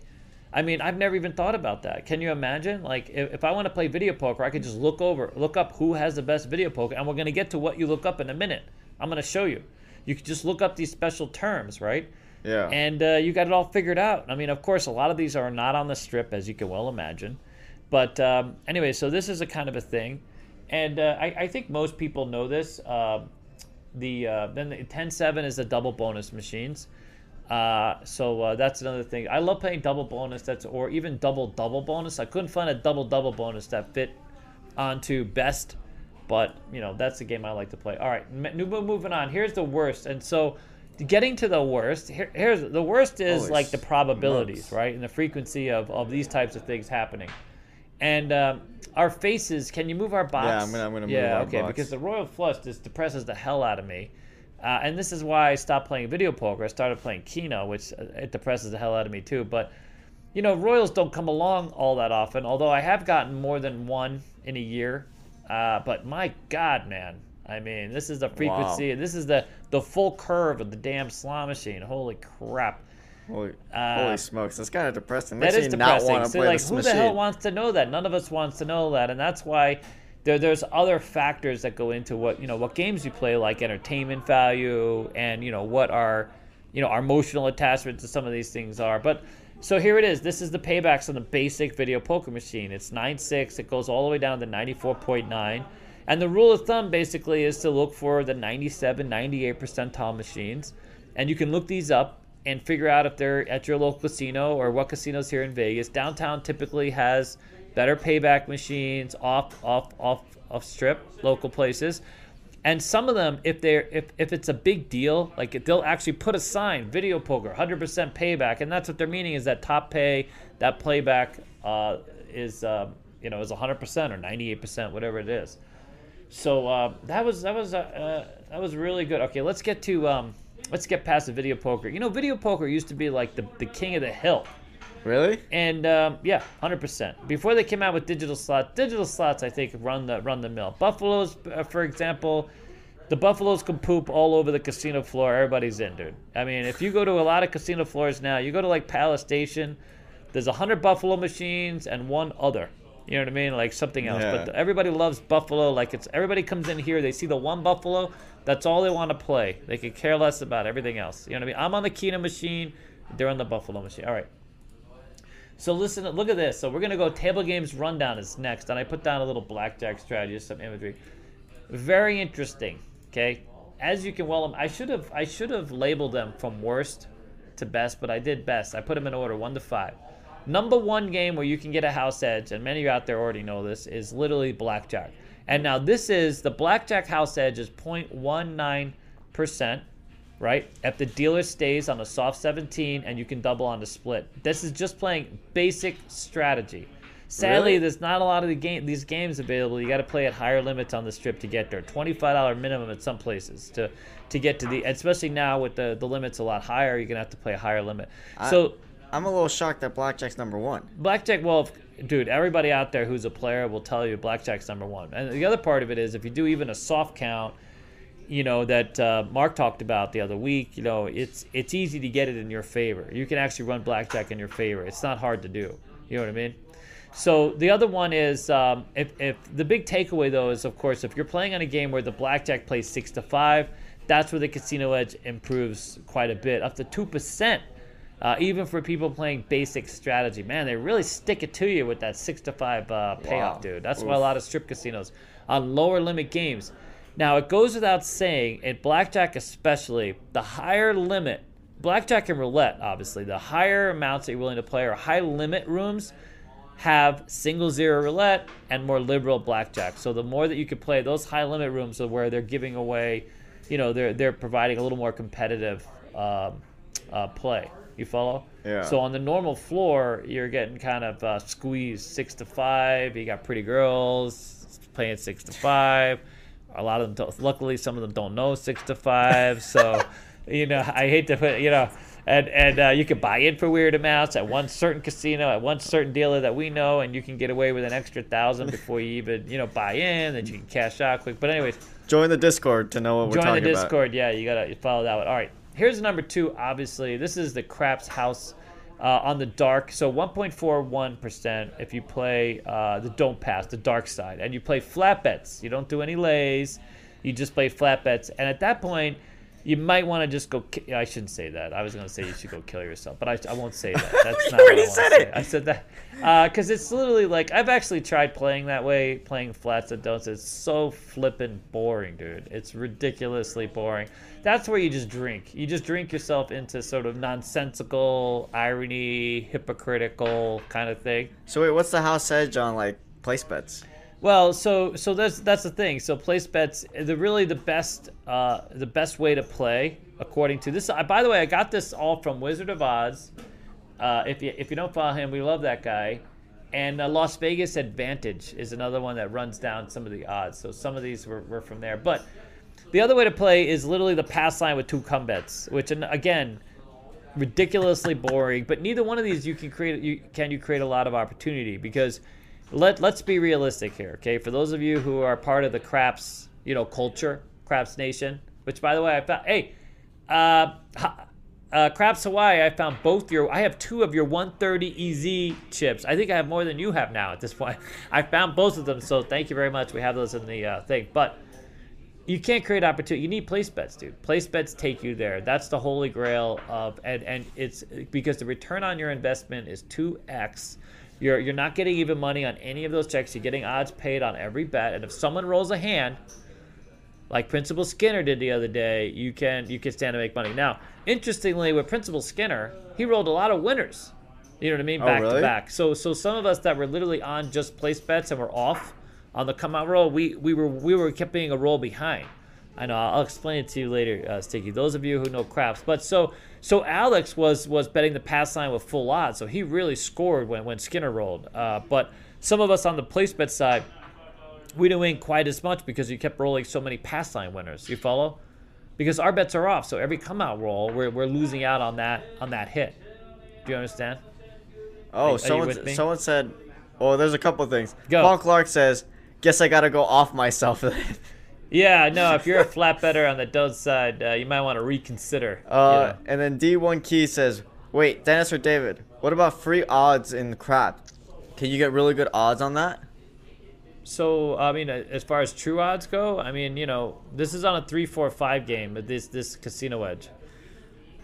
I mean, I've never even thought about that. Can you imagine? Like, if, if I want to play video poker, I could just look over, look up who has the best video poker, and we're going to get to what you look up in a minute. I'm going to show you. You can just look up these special terms, right? Yeah. And uh, you got it all figured out. I mean, of course, a lot of these are not on the strip, as you can well imagine. But um, anyway, so this is a kind of a thing. And uh, I, I think most people know this. Uh, the uh, then the 10-7 is the double bonus machines. Uh, so uh, that's another thing. I love playing double bonus. That's or even double double bonus. I couldn't find a double double bonus that fit onto best, but you know that's the game I like to play. All right, moving on. Here's the worst, and so getting to the worst. Here, here's the worst is Holy like the probabilities, smokes. right, and the frequency of of these types of things happening. And um, our faces. Can you move our box? Yeah, I'm gonna- I'm gonna move Yeah, our okay. box. Because the royal flush just depresses the hell out of me. Uh, and this is why I stopped playing video poker. I started playing Keno, which uh, it depresses the hell out of me too. But you know, Royals don't come along all that often. Although I have gotten more than one in a year. Uh, but my God, man! I mean, this is the frequency. This is the the full curve of the damn slot machine. Holy crap! Holy, Uh, holy smokes, that's kind of depressing. That Makes is not depressing. want to So, play like, who machine. the hell wants to know that? None of us wants to know that, and that's why there, there's other factors that go into what you know what games you play, like entertainment value, and you know what our you know our emotional attachment to some of these things are. But so here it is. This is the paybacks on the basic video poker machine. It's 9.6. It goes all the way down to 94.9. And the rule of thumb basically is to look for the 97, 98 percentile machines. And you can look these up and figure out if they're at your local casino or what casinos here in Vegas. Downtown typically has better payback machines off off off off strip local places. And some of them, if they're if, if it's a big deal, like they'll actually put a sign, video poker, 100% payback, and that's what they're meaning is that top pay, that playback uh, is uh, you know is 100% or 98%, whatever it is. So uh, that was that was uh, uh, that was really good. Okay, let's get to um, let's get past the video poker. You know, video poker used to be like the, the king of the hill. Really? And um, yeah, hundred percent. Before they came out with digital slots, digital slots I think run the run the mill. Buffaloes, uh, for example, the Buffaloes can poop all over the casino floor. Everybody's in, dude. I mean, if you go to a lot of casino floors now, you go to like Palace Station, there's a hundred Buffalo machines and one other. You know what I mean? Like something else. Yeah. But everybody loves Buffalo. Like it's everybody comes in here, they see the one Buffalo, that's all they want to play. They could care less about everything else. You know what I mean? I'm on the Keno machine, they're on the Buffalo machine. All right. So listen, look at this. So we're gonna go table games rundown is next, and I put down a little blackjack strategy, some imagery. Very interesting. Okay, as you can well, I should have I should have labeled them from worst to best, but I did best. I put them in order, one to five. Number one game where you can get a house edge, and many of you out there already know this, is literally blackjack. And now this is the blackjack house edge is 0.19 percent right? If the dealer stays on a soft 17 and you can double on the split. This is just playing basic strategy. Sadly, Really? there's not a lot of the game these games available. You got to play at higher limits on the strip to get there. $25 minimum at some places to to get to the especially now with the the limits a lot higher, you're going to have to play a higher limit. I- so I'm a little shocked that blackjack's number one. Blackjack, well, dude, everybody out there who's a player will tell you blackjack's number one. And the other part of it is if you do even a soft count, you know that uh, Mark talked about the other week. You know, it's it's easy to get it in your favor. You can actually run blackjack in your favor. It's not hard to do. You know what I mean? So the other one is um, if, if the big takeaway though is of course if you're playing on a game where the blackjack plays six to five, that's where the casino edge improves quite a bit, up to two percent. Uh, even for people playing basic strategy, man, they really stick it to you with that six to five uh, payoff, Wow. dude. That's why a lot of strip casinos on lower limit games. Now it goes without saying, at blackjack especially, the higher limit, blackjack and roulette, obviously, the higher amounts that you're willing to play or high limit rooms have single zero roulette and more liberal blackjack. So the more that you could play, those high limit rooms are where they're giving away, you know, they're they're providing a little more competitive um, uh, play. You follow? Yeah. So on the normal floor, you're getting kind of uh, squeezed six to five. You got pretty girls playing six to five. A lot of them, don't, luckily, some of them don't know six to five. So, [LAUGHS] you know, I hate to put, you know, and and uh, you can buy in for weird amounts at one certain casino at one certain dealer that we know, and you can get away with an extra thousand before you even you know buy in. Then you can cash out quick. But anyways, Join the Discord to know what we're join the talking about. Discord. Yeah, you gotta follow that one. All right, here's number two. Obviously, this is the Craps House. Uh, on the dark, so 1.41% if you play uh, the don't pass, the dark side, and you play flat bets. You don't do any lays, you just play flat bets. And at that point, you might want to just go. Ki- I shouldn't say that. I was going to say you should go kill yourself, but I, I won't say that. [LAUGHS] That's You not what already I said to say. it. I said that uh, because it's literally like I've actually tried playing that way, playing flats and don'ts. It's so flippin' boring, dude. It's ridiculously boring. That's where you just drink. You just drink yourself into sort of nonsensical, irony, hypocritical kind of thing. So wait, what's the house edge on like place bets? Well, so so that's that's the thing. So place bets, the really the best uh, the best way to play according to this. By the way, I got this all from Wizard of Odds. Uh, if you if you don't follow him, we love that guy. And uh, Las Vegas Advantage is another one that runs down some of the odds. So some of these were, were from there. But the other way to play is literally the pass line with two come bets, which again ridiculously boring. But neither one of these you can create. You can you create a lot of opportunity because let let's be realistic here, okay? For those of you who are part of the craps, you know, culture, craps nation, which by the way I found. Hey, uh, uh, craps Hawaii, I found both your. I have two of your 130 EZ chips. I think I have more than you have now at this point. [LAUGHS] I found both of them, so thank you very much. We have those in the uh, thing, but you can't create opportunity. You need place bets, dude. Place bets take you there. That's the holy grail of and and it's because the return on your investment is two x. You're you're not getting even money on any of those checks. You're getting odds paid on every bet. And if someone rolls a hand, like Principal Skinner did the other day, you can you can stand to make money. Now, interestingly, with Principal Skinner, he rolled a lot of winners. You know what I mean? Oh, Back to back. So so some of us that were literally on just place bets and were off on the come out roll, we we were we were kept being a roll behind. I know. I'll explain it to you later, uh, Sticky. Those of you who know craps, but so so Alex was was betting the pass line with full odds, so he really scored when when Skinner rolled. Uh, but some of us on the place bet side, we didn't win quite as much because you kept rolling so many pass line winners. You follow? Because our bets are off, so every come out roll, we're, we're losing out on that on that hit. Do you understand? Oh, you someone me? someone said. Oh, there's a couple things. Go. Paul Clark says, "Guess I gotta go off myself." [LAUGHS] Yeah, no. If you're a [LAUGHS] flat better on the don't side, uh, you might want to reconsider. you Uh, know. and then D1 Key says, "Wait, Dennis or David? What about free odds in crap? Can you get really good odds on that?" So I mean, as far as true odds go, I mean, you know, this is on a three, four, five game. This this casino edge.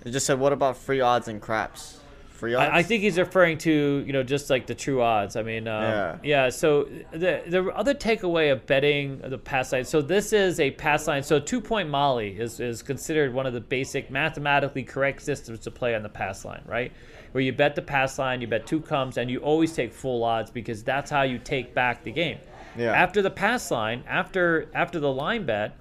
It just said, "What about free odds in craps? Free odds?" I, I think he's referring to you know just like the true odds. I mean, um, Yeah. yeah. So the the other takeaway of betting the pass line. So this is a pass line. So two point Molly is is considered one of the basic mathematically correct systems to play on the pass line, right? Where you bet the pass line, you bet two comes, and you always take full odds because that's how you take back the game. Yeah. After the pass line, after after the line bet,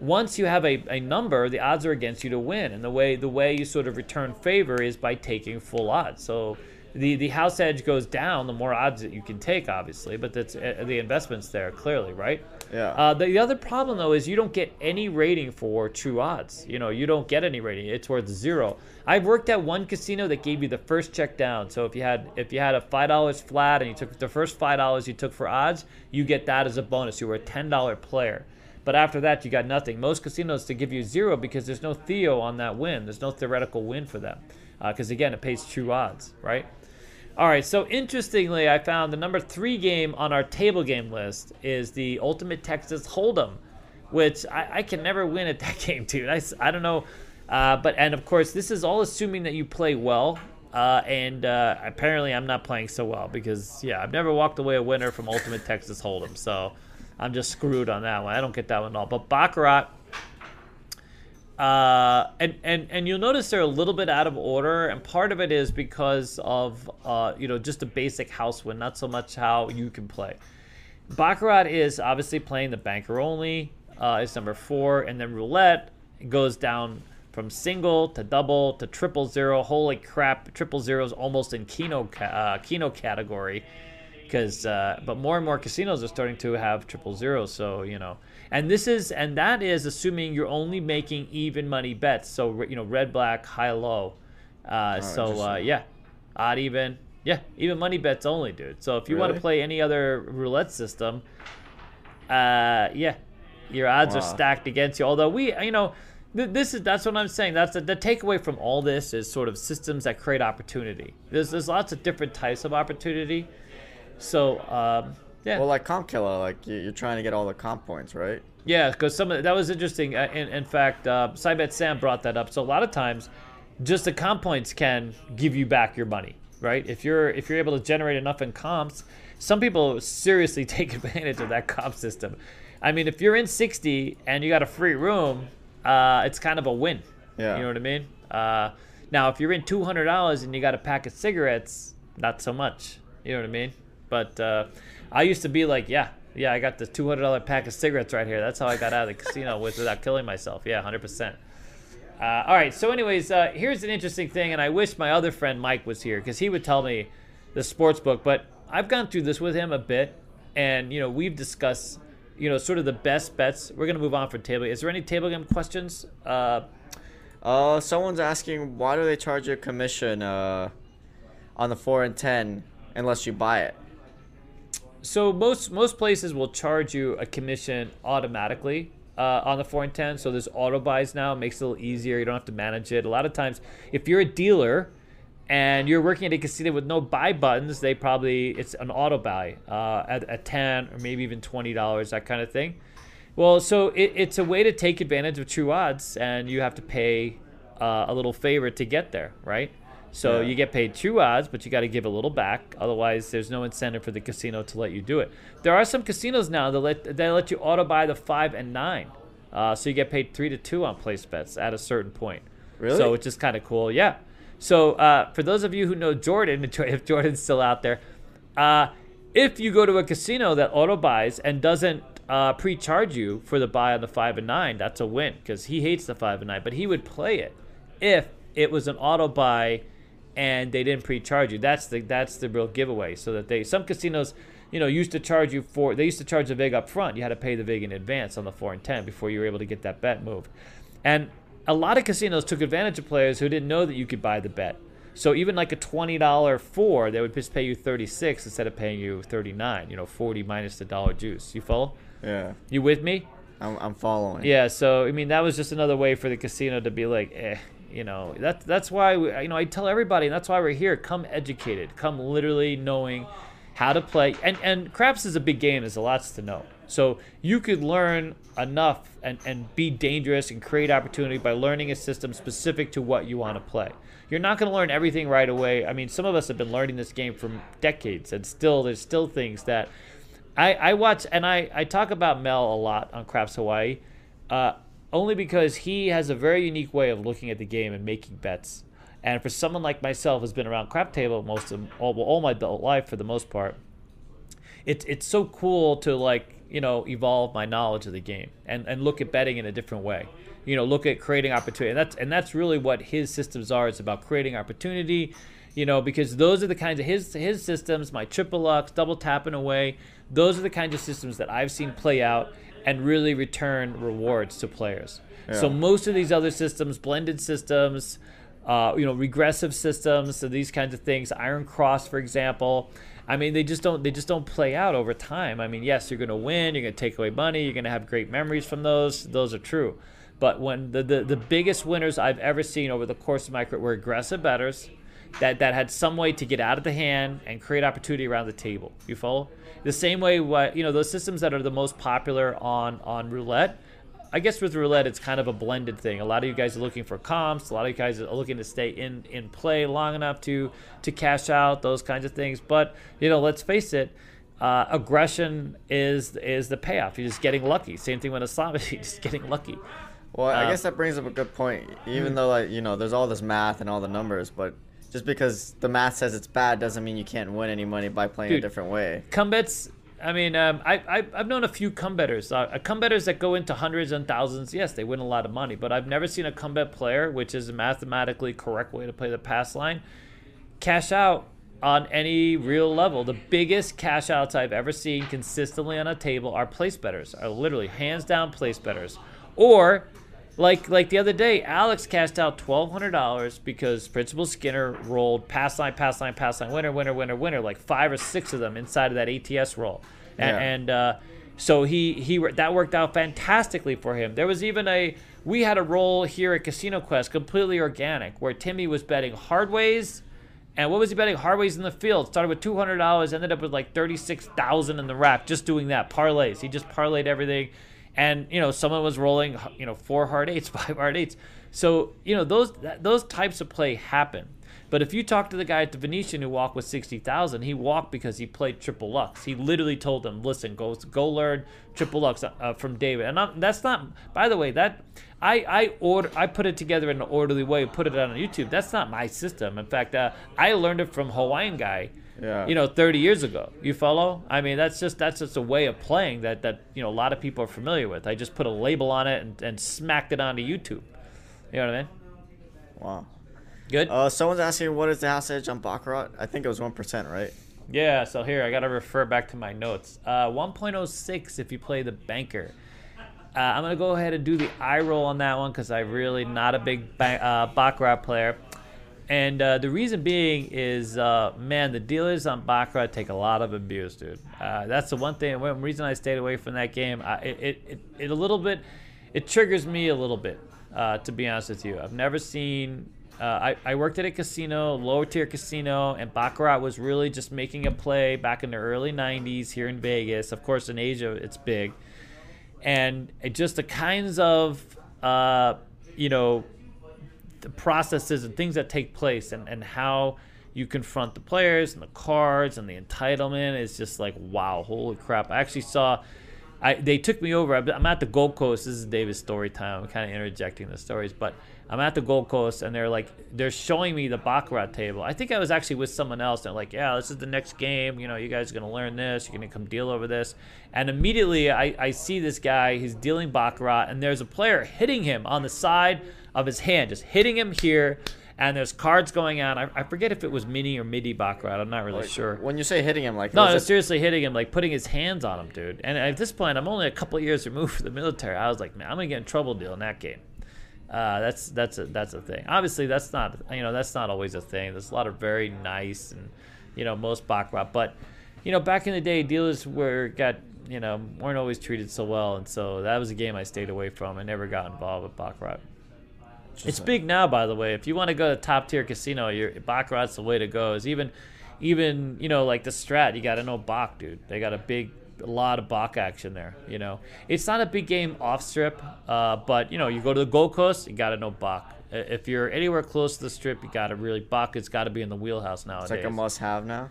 once you have a, a number, the odds are against you to win. And the way the way you sort of return favor is by taking full odds. So the, the house edge goes down, the more odds that you can take, obviously, but that's uh, the investment's there clearly, right? Yeah. Uh, the, the other problem though is you don't get any rating for true odds. You know, you don't get any rating. It's worth zero. I've worked at one casino that gave you the first check down. So if you had if you had a five dollars flat and you took the first five dollars you took for odds, you get that as a bonus. You were a ten dollar player. But after that, you got nothing. Most casinos to give you zero because there's no theo on that win. There's no theoretical win for them. Because again, it pays true odds, right? All right. So interestingly, I found the number three game on our table game list is the Ultimate Texas Hold'em, which I, I can never win at [LAUGHS] that game, dude. I don't know. Uh, but and of course, this is all assuming that you play well. Uh, and uh, apparently, I'm not playing so well because yeah, I've never walked away a winner from Ultimate Texas Hold'em. So I'm just screwed on that one. I don't get that one at all. But Baccarat. Uh, and, and and you'll notice they're a little bit out of order, and part of it is because of uh, you know just a basic house win, not so much how you can play. Baccarat is obviously playing the banker only. Uh, is number four, and then roulette goes down from single to double to triple zero. Holy crap! Triple zero is almost in Keno ca- uh, Keno category because uh, but more and more casinos are starting to have triple zeros so you know and this is and that is assuming you're only making even money bets so you know red black high low Uh, so uh, yeah, odd even. Yeah, even money bets only, dude. So if you want to play any other roulette system, uh, yeah, your odds are stacked against you. Although we, you know, this is that's what I'm saying. That's the, the takeaway from all this is sort of systems that create opportunity. There's there's lots of different types of opportunity. So um, yeah, Well, like comp killer, like you- you're trying to get all the comp points, right? yeah, because some of that was interesting. Uh, in, in fact, uh, Side Bet Sam brought that up. So a lot of times, just the comp points can give you back your money, right? If you're if you're able to generate enough in comps, some people seriously [LAUGHS] take advantage of that comp system. I mean, if you're in 60 and you got a free room, uh, it's kind of a win. Yeah. You know what I mean? Uh, now, if you're in $200 and you got a pack of cigarettes, not so much. You know what I mean? But uh, I used to be like, yeah, yeah, I got the $200 pack of cigarettes right here. That's how I got out of the casino [LAUGHS] with, without killing myself. Yeah, 100%. Uh, all right, so anyways, uh, here's an interesting thing, and I wish my other friend Mike was here because he would tell me the sports book. But I've gone through this with him a bit, and you know we've discussed, you know, sort of the best bets. We're gonna move on for table. Is there any table game questions? Uh, Uh, someone's asking why do they charge a commission uh, on the four and ten unless you buy it? So most most places will charge you a commission automatically uh, on the four and ten. So there's auto buys now, it makes it a little easier. You don't have to manage it. A lot of times, if you're a dealer and you're working at a casino with no buy buttons, they probably it's an auto buy uh, at, at ten or maybe even twenty dollars, that kind of thing. Well, so it, it's a way to take advantage of true odds, and you have to pay uh, a little favor to get there, right? So Yeah. you get paid two odds, but you got to give a little back. Otherwise, there's no incentive for the casino to let you do it. There are some casinos now that let that let you auto buy the five and nine, uh, so you get paid three to two on place bets at a certain point. Really? So which is kind of cool. Yeah. So uh, for those of you who know Jordan, [LAUGHS] if Jordan's still out there, uh, if you go to a casino that auto buys and doesn't uh, pre-charge you for the buy on the five and nine, that's a win because he hates the five and nine, but he would play it if it was an auto buy and they didn't pre-charge you. That's the that's the real giveaway. So that they some casinos, you know, used to charge you for they used to charge the vig up front. You had to pay the vig in advance on the four and ten before you were able to get that bet moved. And a lot of casinos took advantage of players who didn't know that you could buy the bet. So even like a twenty dollar four, they would just pay you thirty six instead of paying you thirty nine. You know, forty minus the dollar juice. You follow? Yeah, You with me? I'm, I'm following. Yeah, so I mean that was just another way for the casino to be like, eh, you know, that that's why we, you know I tell everybody, and that's why we're here. Come educated, come literally knowing how to play. And and craps is a big game. There's a lots to know. So you could learn enough and and be dangerous and create opportunity by learning a system specific to what you want to play. You're not going to learn everything right away. I mean, some of us have been learning this game for decades, and still there's still things that I, I watch and I, I talk about Mel a lot on Craps Hawaii, uh, only because he has a very unique way of looking at the game and making bets. And for someone like myself who's been around crap table most of all, well, all my adult life for the most part, it's it's so cool to like you know evolve my knowledge of the game and, and look at betting in a different way. You know, look at creating opportunity. And that's and that's really what his systems are. It's about creating opportunity. You know, because those are the kinds of his his systems, my triple lux, double tapping away. Those are the kinds of systems that I've seen play out and really return rewards to players. So most of these other systems, blended systems, uh, you know, regressive systems, so these kinds of things, Iron Cross, for example. I mean, they just don't they just don't play out over time. I mean, yes, you're going to win, you're going to take away money, you're going to have great memories from those. Those are true. But when the, the, the biggest winners I've ever seen over the course of my career were aggressive bettors that, that had some way to get out of the hand and create opportunity around the table. You follow? The same way, what you know, those systems that are the most popular on on roulette. I guess with roulette, it's kind of a blended thing. A lot of you guys are looking for comps. A lot of you guys are looking to stay in in play long enough to to cash out those kinds of things. But you know, let's face it. Uh, aggression is is the payoff. You're just getting lucky. Same thing with Islam. [LAUGHS] You're just getting lucky. Well, I Uh, guess that brings up a good point. Even though, like, you know, there's all this math and all the numbers, but just because the math says it's bad doesn't mean you can't win any money by playing Dude. a different way. Come bets. I mean, um, I, I I've known a few come betters. Uh, come betters that go into hundreds and thousands. Yes, they win a lot of money, but I've never seen a come bet player, which is a mathematically correct way to play the pass line, cash out on any real level. The biggest cash outs I've ever seen consistently on a table are place betters. Are literally hands down place betters, or Like like the other day, Alex cashed out twelve hundred dollars because Principal Skinner rolled pass line, pass line, pass line, winner, winner, winner, winner, like five or six of them inside of that ATS roll, and, Yeah. and uh, so he he that worked out fantastically for him. There was even a we had a roll here at Casino Quest, completely organic, where Timmy was betting hard ways. And what was he betting? Hardways in the field. Started with two hundred dollars, ended up with like thirty six thousand in the rack, just doing that parlays. He just parlayed everything, and you know someone was rolling, you know, four hard eights, [LAUGHS] five hard eights. So you know those those types of play happen. But if you talk to the guy at the Venetian who walked with sixty thousand, he walked because he played triple lux. He literally told them, "Listen, go go learn triple lux uh, from David." And I'm, that's not. By the way, that I I order I put it together in an orderly way, put it on YouTube. That's not my system. In fact, uh, I learned it from Hawaiian guy. Yeah. You know, 30 years ago. You follow? I mean, that's just that's just a way of playing that that you know a lot of people are familiar with. I just put a label on it and, and smacked it onto YouTube. You know what I mean? Wow. Good. Uh, someone's asking what is the house edge on Baccarat? I think it was one percent, right? Yeah, so here I gotta refer back to my notes. Uh, 1.06 if you play the banker. Uh, I'm gonna go ahead and do the eye roll on that one because I'm really not a big ba- uh, baccarat player, and uh, the reason being is, uh, man, the dealers on baccarat take a lot of abuse, dude. Uh, that's the one thing. One reason I stayed away from that game. I, it, it, it, it a little bit, it triggers me a little bit. Uh, to be honest with you, I've never seen I, I worked at a casino, lower tier casino, and Baccarat was really just making a play back in the early 90s here in Vegas. Of course, in Asia, it's big. And just the kinds of, uh, you know, the processes and things that take place and, and how you confront the players and the cards and the entitlement is just like, wow, holy crap. I actually saw. I, they took me over. I'm at the Gold Coast. This is David's story time. I'm kind of interjecting the stories, but I'm at the Gold Coast and they're like, they're showing me the Baccarat table. I think I was actually with someone else. They're like, yeah, this is the next game. You know, you guys are going to learn this. You're going to come deal over this. And immediately I, I see this guy. He's dealing Baccarat and there's a player hitting him on the side of his hand, just hitting him here. And there's cards going on. I, I forget if it was mini or midi Baccarat. I'm not really sure. When you say hitting him, like No, no, seriously hitting him, like putting his hands on him, dude. And at this point, I'm only a couple of years removed from the military. I was like, man, I'm gonna get in trouble dealing that game. Uh, that's that's a that's a thing. Obviously, that's not you know that's not always a thing. There's a lot of very nice and you know most baccarat, but you know back in the day, dealers were got you know weren't always treated so well, and so that was a game I stayed away from. I never got involved with baccarat. It's big now, by the way. If you want to go to top tier casino, your Baccarat's the way to go. Is even, even you know like the Strat, you got to know Bach, dude. They got a big, a lot of Bach action there. You know, it's not a big game off strip, uh, but you know you go to the Gold Coast, you got to know Bach. If you're anywhere close to the strip, you got to really Bach. It's got to be in the wheelhouse nowadays. it's like a must-have now.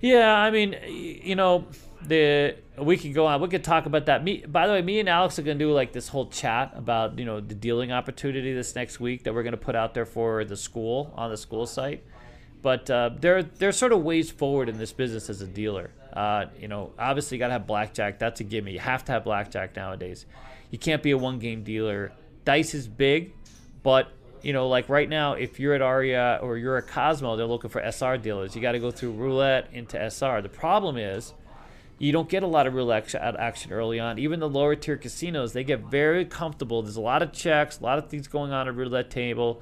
Yeah, I mean, you know, the we could go on. We could talk about that. Me, by the way, me and Alex are gonna do like this whole chat about you know the dealing opportunity this next week that we're gonna put out there for the school on the school site. But uh, there there's sort of ways forward in this business as a dealer. Uh, you know, obviously you gotta have blackjack. That's a gimme. You have to have blackjack nowadays. You can't be a one game dealer. Dice is big, but you know, like right now, if you're at Aria or you're at Cosmo, they're looking for SR dealers. You got to go through roulette into SR. The problem is, you don't get a lot of roulette action- early on. Even the lower tier casinos, they get very comfortable. There's a lot of checks, a lot of things going on at roulette table,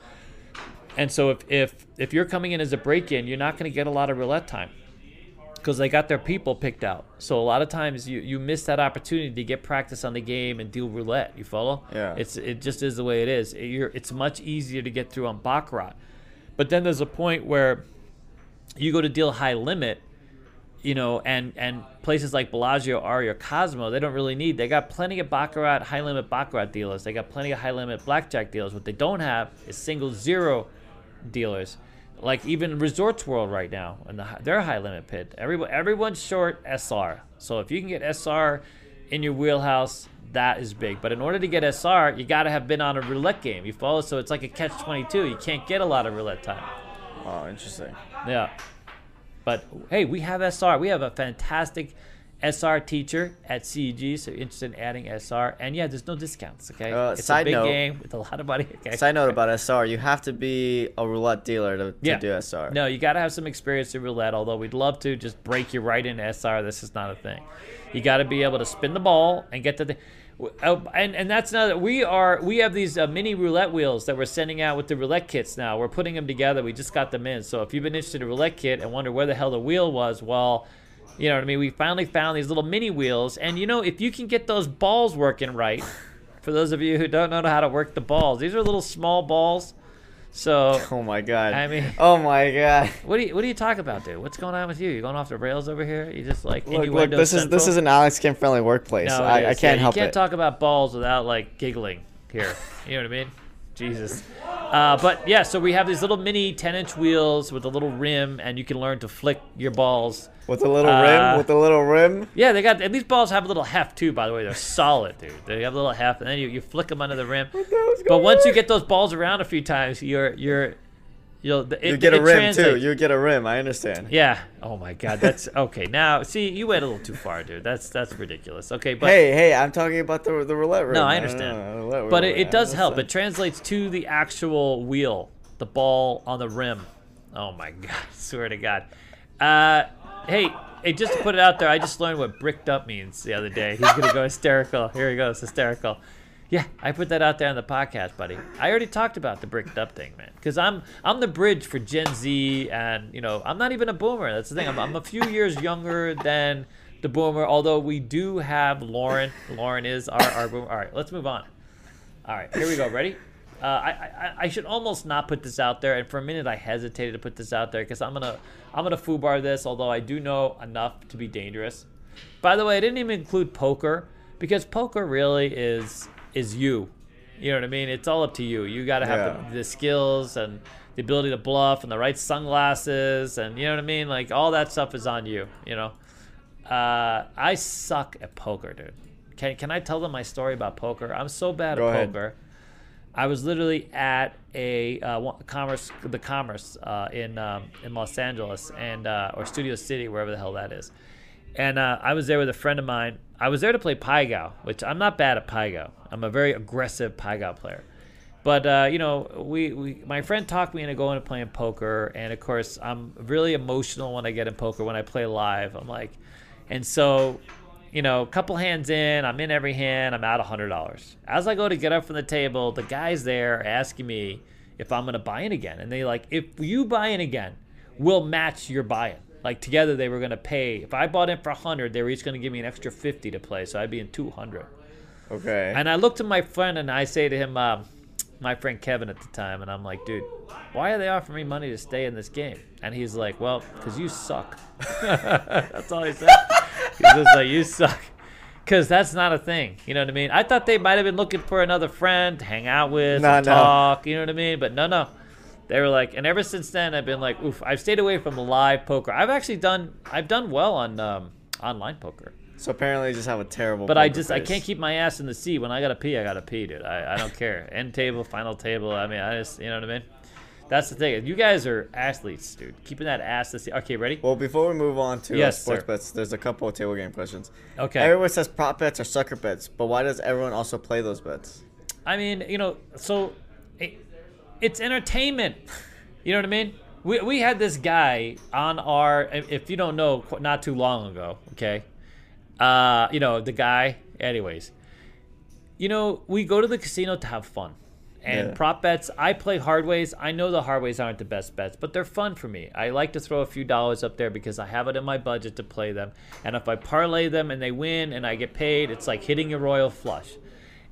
and so if if if you're coming in as a break-in, you're not going to get a lot of roulette time because they got their people picked out. So a lot of times you, you miss that opportunity to get practice on the game and deal roulette. You follow? Yeah. It's it just is the way it is. It- you're, it's much easier to get through on baccarat, but then there's a point where you go to deal high limit, you know, and and places like Bellagio, Aria, Cosmo, they don't really need. They got plenty of baccarat, high limit baccarat dealers. They got plenty of high limit blackjack dealers. What they don't have is single zero dealers. Like even Resorts World right now, and the, their high limit pit. Everyone, everyone's short SR. So if you can get SR in your wheelhouse, that is big. But in order to get SR, you got to have been on a roulette game. You follow? So it's like a catch 22. You can't get a lot of roulette time. Oh, interesting. Yeah. But hey, we have SR. We have a fantastic SR teacher at CEG. So you're interested in adding SR. And yeah, there's no discounts. Okay. Uh, it's side a big note- game with a lot of money. Okay. Side note about SR, you have to be a roulette dealer to, to Yeah. do SR. No, you got to have some experience in roulette. Although we'd love to just break you right into SR. This is not a thing. You got to be able to spin the ball and get to the. And and that's another. We are we have these uh, mini roulette wheels that we're sending out with the roulette kits now. We're putting them together. We just got them in. So if you've been interested in roulette kit and wonder where the hell the wheel was, well, you know what I mean. We finally found these little mini wheels, and you know if you can get those balls working right. [LAUGHS] For those of you who don't know how to work the balls, these are little small balls. So [LAUGHS] Oh my god. I mean- Oh my god. what do you what do you talk about, dude? What's going on with you? You going off the rails over here? You just like Look, look, this is this is an Alex Kim friendly workplace. No, I, I can't Yeah, help You can't it. talk about balls without like giggling here. You know what I mean? [LAUGHS] Jesus. Uh, but yeah, so we have these little mini 10 inch wheels with a little rim, and you can learn to flick your balls. with a little Uh, rim, with a little rim. Yeah, they got, and these balls have a little heft too, by the way. They're solid, dude. They have a little heft, and then you, you flick them under the rim. But once you get those balls around a few times, you're, you're, you'll, it, You get a rim too. translates. You get a rim. I understand. Yeah. Oh my God. That's [LAUGHS] okay. Now, see, you went a little too far, dude. That's that's ridiculous. Okay, but hey, hey, I'm talking about the the roulette rim. No, I understand. know, roulette but it, it does help. It translates to the actual wheel, the ball on the rim. Oh my [LAUGHS] God! Swear to God. Uh, hey, hey, just to put it out there, I just learned what bricked up means the other day. He's gonna go hysterical. Here he goes, hysterical. Yeah, I put that out there on the podcast, buddy. I already talked about the bricked up thing, man. Because I'm I'm the bridge for Gen Z, and you know I'm not even a boomer. That's the thing. I'm, I'm a few years younger than the boomer. Although we do have Lauren. Lauren is our our boomer. All right, let's move on. All right, here we go. Ready? Uh, I, I I should almost not put this out there, and for a minute I hesitated to put this out there because I'm gonna I'm gonna foobar this. Although I do know enough to be dangerous. By the way, I didn't even include poker because poker really is is you. You know what I mean? It's all up to you. You got to have Yeah. the, the skills and the ability to bluff and the right sunglasses and you know what I mean? Like all that stuff is on you. You know. Uh, I suck at poker, dude. Can can I tell them my story about poker? I'm so bad Go at ahead. poker. I was literally at a uh, commerce, the commerce uh, in um, in Los Angeles and uh, or Studio City, wherever the hell that is. And uh, I was there with a friend of mine. I was there to play Pai Gow, which I'm not bad at Pai Gow. I'm a very aggressive Pai Gow player. But uh, you know, we, we my friend talked me into going and playing poker, and of course, I'm really emotional when I get in poker when I play live. I'm like, and so, you know, a couple hands in, I'm in every hand, I'm out hundred dollars. As I go to get up from the table, the guy's there asking me if I'm gonna buy in again, and they like, if you buy in again, we'll match your buy-in. Like together, they were gonna pay. If I bought in for hundred, they were each gonna give me an extra fifty to play, so I'd be in two hundred. Okay. And I looked at my friend and I say to him, um, my friend Kevin at the time, and I'm like, dude, why are they offering me money to stay in this game? And he's like, well, because you suck. [LAUGHS] that's all he said. He's just like, you suck. Because that's not a thing. You know what I mean? I thought they might have been looking for another friend to hang out with, no. talk. You know what I mean? But no, no. They were like, and ever since then, I've been like, oof. I've stayed away from live poker. I've actually done, I've done well on um, online poker. so apparently, you just have a terrible. But I just I can't keep my ass in the seat. When I gotta pee, I gotta pee, dude. I, I don't care. [LAUGHS] End table, final table. I mean, I just you know what I mean. That's the thing. You guys are athletes, dude. Keeping that ass to the seat. Okay, ready? Well, before we move on to uh, Yes, sports sir. bets, there's a couple of table game questions. Okay. Everyone says prop bets are sucker bets, but why does everyone also play those bets? I mean, you know, so it's entertainment. You know what I mean? We, we had this guy on our, if you don't know, not too long ago, okay? Uh, you know, the guy, anyways. You know, we go to the casino to have fun. And Yeah. prop bets, I play hard ways. I know the hard ways aren't the best bets, but they're fun for me. I like to throw a few dollars up there because I have it in my budget to play them. And if I parlay them and they win and I get paid, it's like hitting a royal flush.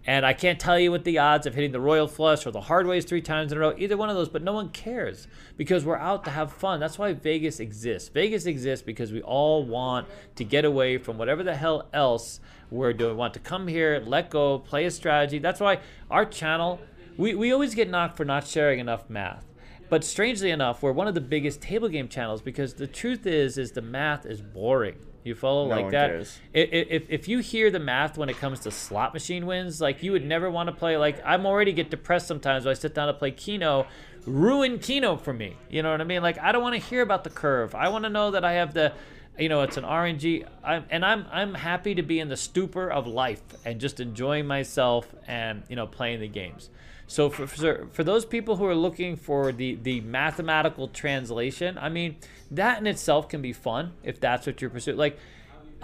And I can't tell you what the odds of hitting the royal flush or the hard ways three times in a row, either one of those, but no one cares because we're out to have fun. That's why Vegas exists. Vegas exists because we all want to get away from whatever the hell else we're doing. We want to come here, let go, play a strategy. That's why our channel, we, we always get knocked for not sharing enough math. But strangely enough, we're one of the biggest table game channels because the truth is, is the math is boring. You follow No like that? cares. If, if you hear the math when it comes to slot machine wins, like you would never want to play. Like I'm already get depressed sometimes when I sit down to play Keno, ruin Keno for me. You know what I mean? Like I don't want to hear about the curve. I want to know that I have the, you know, it's an RNG. I'm, and I'm I'm happy to be in the stupor of life and just enjoying myself and you know playing the games. So for, for for those people who are looking for the the mathematical translation, I mean that in itself can be fun if that's what you're pursuing. Like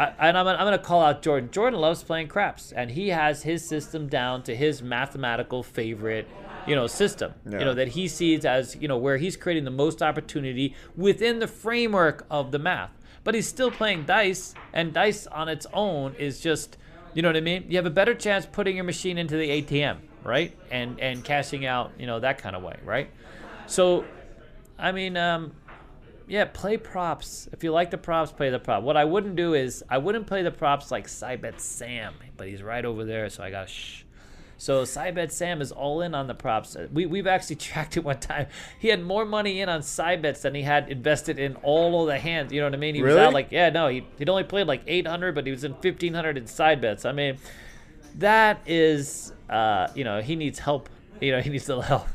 I, and I'm, I'm going to call out Jordan. Jordan loves playing craps, and he has his system down to his mathematical favorite, you know, system. Yeah. You know that he sees as you know where he's creating the most opportunity within the framework of the math. But he's still playing dice, and dice on its own is just, you know what I mean. You have a better chance putting your machine into the ATM, right, and and cashing out, you know, that kind of way, right. So, I mean, um, yeah, play props. If you like the props, play the prop. What I wouldn't do is I wouldn't play the props like Side Bet Sam, but he's right over there, so I got shh. So Side Bet Sam is all in on the props. We we've actually [LAUGHS] tracked it one time. He had more money in on side bets than he had invested in all of the hands. You know what I mean? He was Really? out like yeah, no, he he'd only played like 800, but he was in 1500 in side bets. I mean, that is uh, you know he needs help you know he needs a little help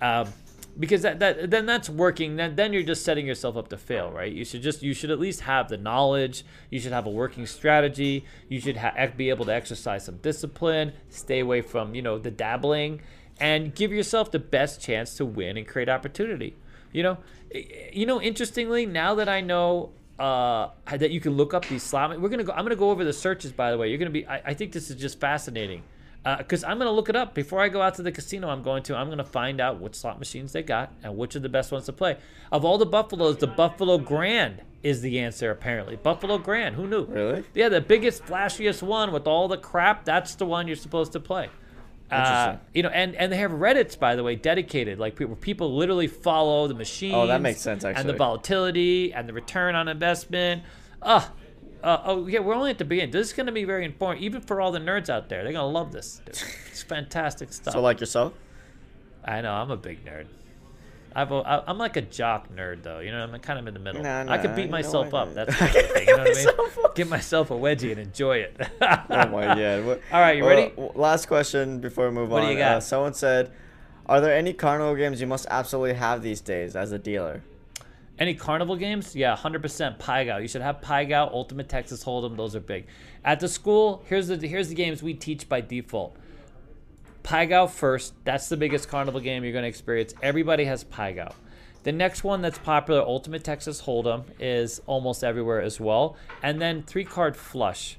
um, because that, that then that's working then then you're just setting yourself up to fail right you should just you should at least have the knowledge you should have a working strategy you should ha- be able to exercise some discipline stay away from you know the dabbling and give yourself the best chance to win and create opportunity you know you know interestingly now that i know uh, that you can look up these slot. We're gonna go. I'm gonna go over the searches. By the way, you're gonna be. I, I think this is just fascinating because I'm gonna look it up before I go out to the casino. I'm going to. I'm gonna find out which slot machines they got and which are the best ones to play. Of all the Buffaloes, the Buffalo Grand is the answer. Apparently, Buffalo Grand. Who knew? Really? Yeah, the biggest, flashiest one with all the crap. That's the one you're supposed to play. Uh, Interesting. you know, and, and they have Reddits, by the way, dedicated. Like people, people literally follow the machine. Oh, that makes sense, Actually, And the volatility and the return on investment. Uh, uh, oh yeah, we're only at the beginning. This is going to be very important, even for all the nerds out there. They're going to love this. dude. It's fantastic stuff. So like yourself? I know I'm a big nerd. I've, a- I- I'm like a jock nerd though. You know, I'm kind of in the middle. Nah, I could beat myself up. That's the thing. You know what I myself [LAUGHS] mean? Give myself a wedgie and enjoy it. Oh my god. What- All right, you well, ready? last question before we move What on. do you got? Uh, someone said, "Are there any carnival games you must absolutely have these days as a dealer?" Any carnival games? Yeah, 100% Pai Gow. You should have Pai Gow, Ultimate Texas Hold'em. Those are big. At the school, here's the here's the games we teach by default. Pai Gow first. That's the biggest carnival game you're going to experience. Everybody has Pai Gow. The next one that's popular, Ultimate Texas Hold'em, is almost everywhere as well. And then three card flush.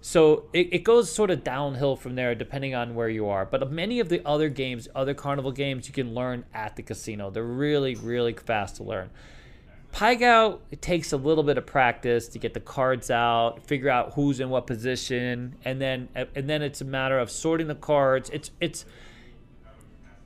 So it, it goes sort of downhill from there depending on where you are. But many of the other games, other carnival games, you can learn at the casino. They're really, really fast to learn. Pai Gow, it takes a little bit of practice to get the cards out, figure out who's in what position, and then and then it's a matter of sorting the cards. It's it's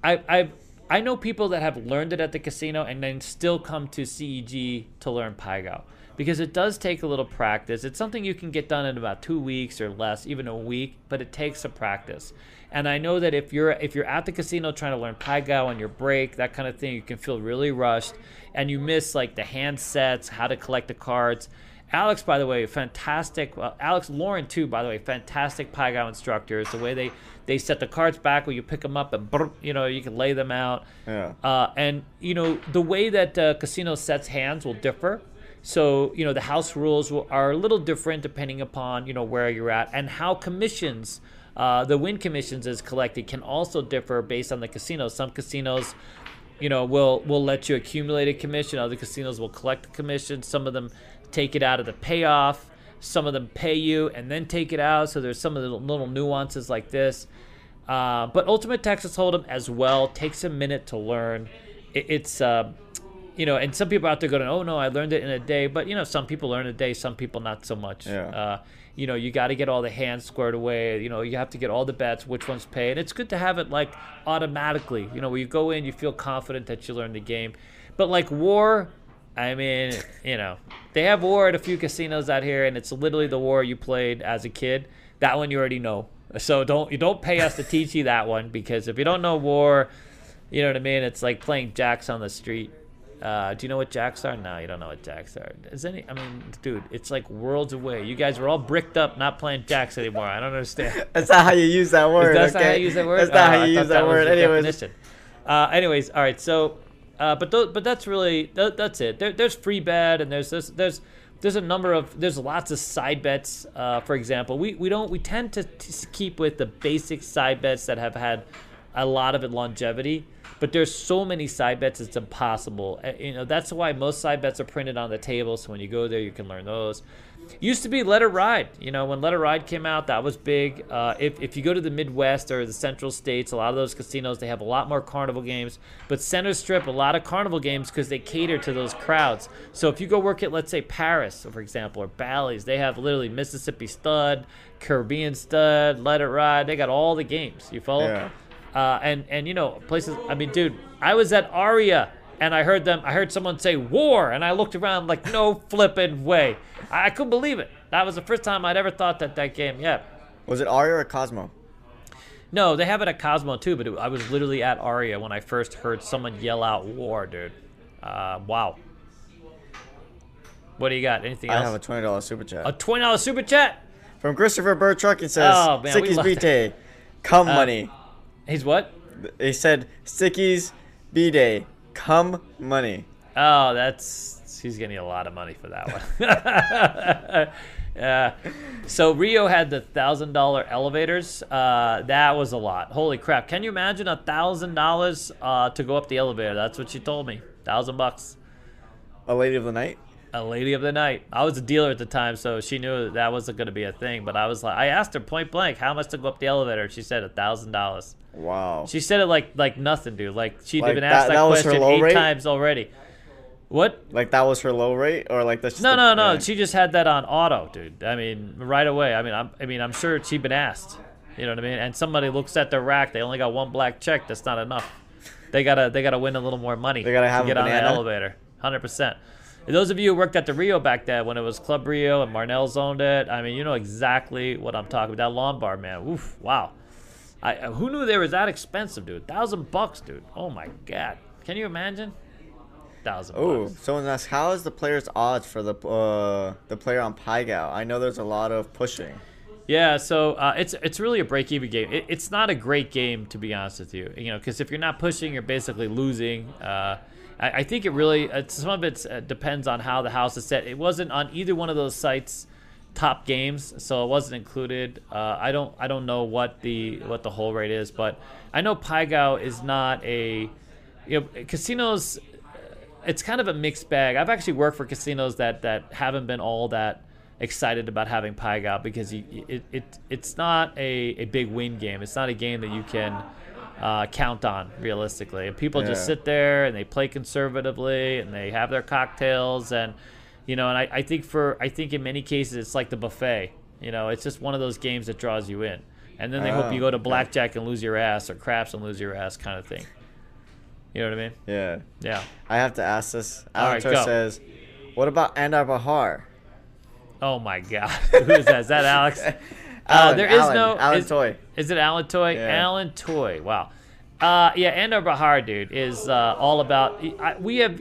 I I I know people that have learned it at the casino and then still come to CEG to learn Pai Gow because it does take a little practice. It's something you can get done in about two weeks or less, even a week, but it takes some practice. And I know that if you're if you're at the casino trying to learn Pai Gow on your break, that kind of thing, you can feel really rushed and you miss like the hand sets, how to collect the cards. Alex, by the way, fantastic. Alex Lauren too, by the way, fantastic Pai Gow instructors. The way they they set the cards back where you pick them up and you know you can lay them out. Yeah. Uh, and you know the way that uh, casino sets hands will differ. So you know the house rules will, are a little different depending upon you know where you're at and how commissions. Uh, the win commissions is collected can also differ based on the casino. Some casinos, you know, will will let you accumulate a commission. Other casinos will collect the commission. Some of them take it out of the payoff. Some of them pay you and then take it out. So there's some of the little nuances like this. Uh, but Ultimate Texas Hold'em as well takes a minute to learn. It, it's uh, you know, and some people out there going, "Oh no, I learned it in a day." But you know, some people learn a day, some people not so much. Yeah. Uh, you know, you got to get all the hands squared away. You know, you have to get all the bets, which ones pay, and it's good to have it like automatically. You know, where you go in, you feel confident that you learned the game. But like War, I mean, you know, they have War at a few casinos out here, and it's literally the War you played as a kid. That one you already know. So don't you don't pay us to teach you that one because if you don't know War, you know what I mean. It's like playing jacks on the street. Uh, do you know what jacks are? No, you don't know what jacks are. Is any? I mean, dude, it's like worlds away. You guys were all bricked up, not playing jacks anymore. I don't understand. [LAUGHS] That's not how you use that word. That's not how you use that word. That's not Oh, how you use that, was word. Anyways. Uh, anyways, all right. So, uh, but th- but that's really th- that's it. There, there's free bet and there's this there's there's a number of there's lots of side bets. Uh, for example, we we don't we tend to t- keep with the basic side bets that have had a lot of longevity. But there's so many side bets, it's impossible. You know, that's why most side bets are printed on the table. So when you go there, you can learn those. Used to be Let It Ride. You know, when Let It Ride came out, that was big. Uh, if, if you go to the Midwest or the Central States, a lot of those casinos, they have a lot more carnival games. But Center Strip, a lot of carnival games because they cater to those crowds. So if you go work at, let's say, Paris, for example, or Bally's, they have literally Mississippi Stud, Caribbean Stud, Let It Ride. They got all the games. You follow? Yeah. Uh, and and you know places. I mean, dude, I was at Aria and I heard them. I heard someone say war, and I looked around like, no flipping way. I, I couldn't believe it. That was the first time I'd ever thought that that game. Yeah. Was it Aria or Cosmo? No, they have it at Cosmo too, but it, I was literally at Aria when I first heard someone yell out war, dude. Uh, wow. What do you got? Anything I have a twenty dollars super chat a twenty dollars super chat. from Christopher Burtruck. It says, Oh, man, we "Sticky's come Uh, money." He's what? He said, "Sticky's B-Day, come money." Oh, that's he's getting a lot of money for that one. [LAUGHS] yeah. So Rio had the thousand dollar elevators. Uh, that was a lot. Holy crap! Can you imagine a thousand dollars uh, to go up the elevator? That's what she told me. Thousand bucks. A lady of the night. A lady of the night. I was a dealer at the time, so she knew that, that wasn't going to be a thing. But I was like, I asked her point blank, how much to go up the elevator? She said a thousand dollars. Wow. She said it like like nothing, dude. Like she'd Like been that- asked that, that her question eight rate? times already. What? like that was her low rate, or like that's just No, no, no. She just had that on auto, dude. I mean, right away. I mean, I'm, I mean, I'm sure she'd been asked. You know what I mean? And somebody looks at their rack. They only got one black check. That's not enough. They gotta, they gotta win a little more money. They gotta have to get on the elevator. Hundred percent. Those of you who worked at the Rio back then, when it was Club Rio and Marnell's owned it, I mean, you know exactly what I'm talking about. That Lombard, man. Oof, wow. I, who knew they was that expensive, dude? Thousand bucks, dude. Oh my god. Can you imagine? Thousand. Oh, someone asked, "How is the player's odds for the uh the player on Pai Gow?" I know there's a lot of pushing. Yeah, so uh, it's it's really a break even game. It, it's not a great game to be honest with you. You know, because if you're not pushing, you're basically losing. Uh, I, I think it really uh, some of it uh, depends on how the house is set. It wasn't on either one of those sites top games, so it wasn't included. Uh, I don't I don't know what the what the whole rate is, but I know Pai Gow is not a you know casinos. It's kind of a mixed bag. I've actually worked for casinos that that haven't been all that excited about having Pai Gow because you, it, it it's not a, a big win game. It's not a game that you can uh, count on realistically. And people just sit there and they play conservatively and they have their cocktails and you know. And I, I think for I think in many cases it's like the buffet. You know, it's just one of those games that draws you in. And then they hope Oh, you go to blackjack and lose your ass or craps and lose your ass kind of thing. You know what I mean? Yeah, Yeah. I have to ask this. All right, Alan go. says, "What about Andar Bahar?" Oh my God. [LAUGHS] Who is that? Is that Alex? [LAUGHS] Uh, Alan, there is Alan, no Alan is, Toy. Is it Alan Toy? Yeah. Alan Toy. Wow. Uh, yeah, Andar Bahar, dude, is uh, all about. I, we have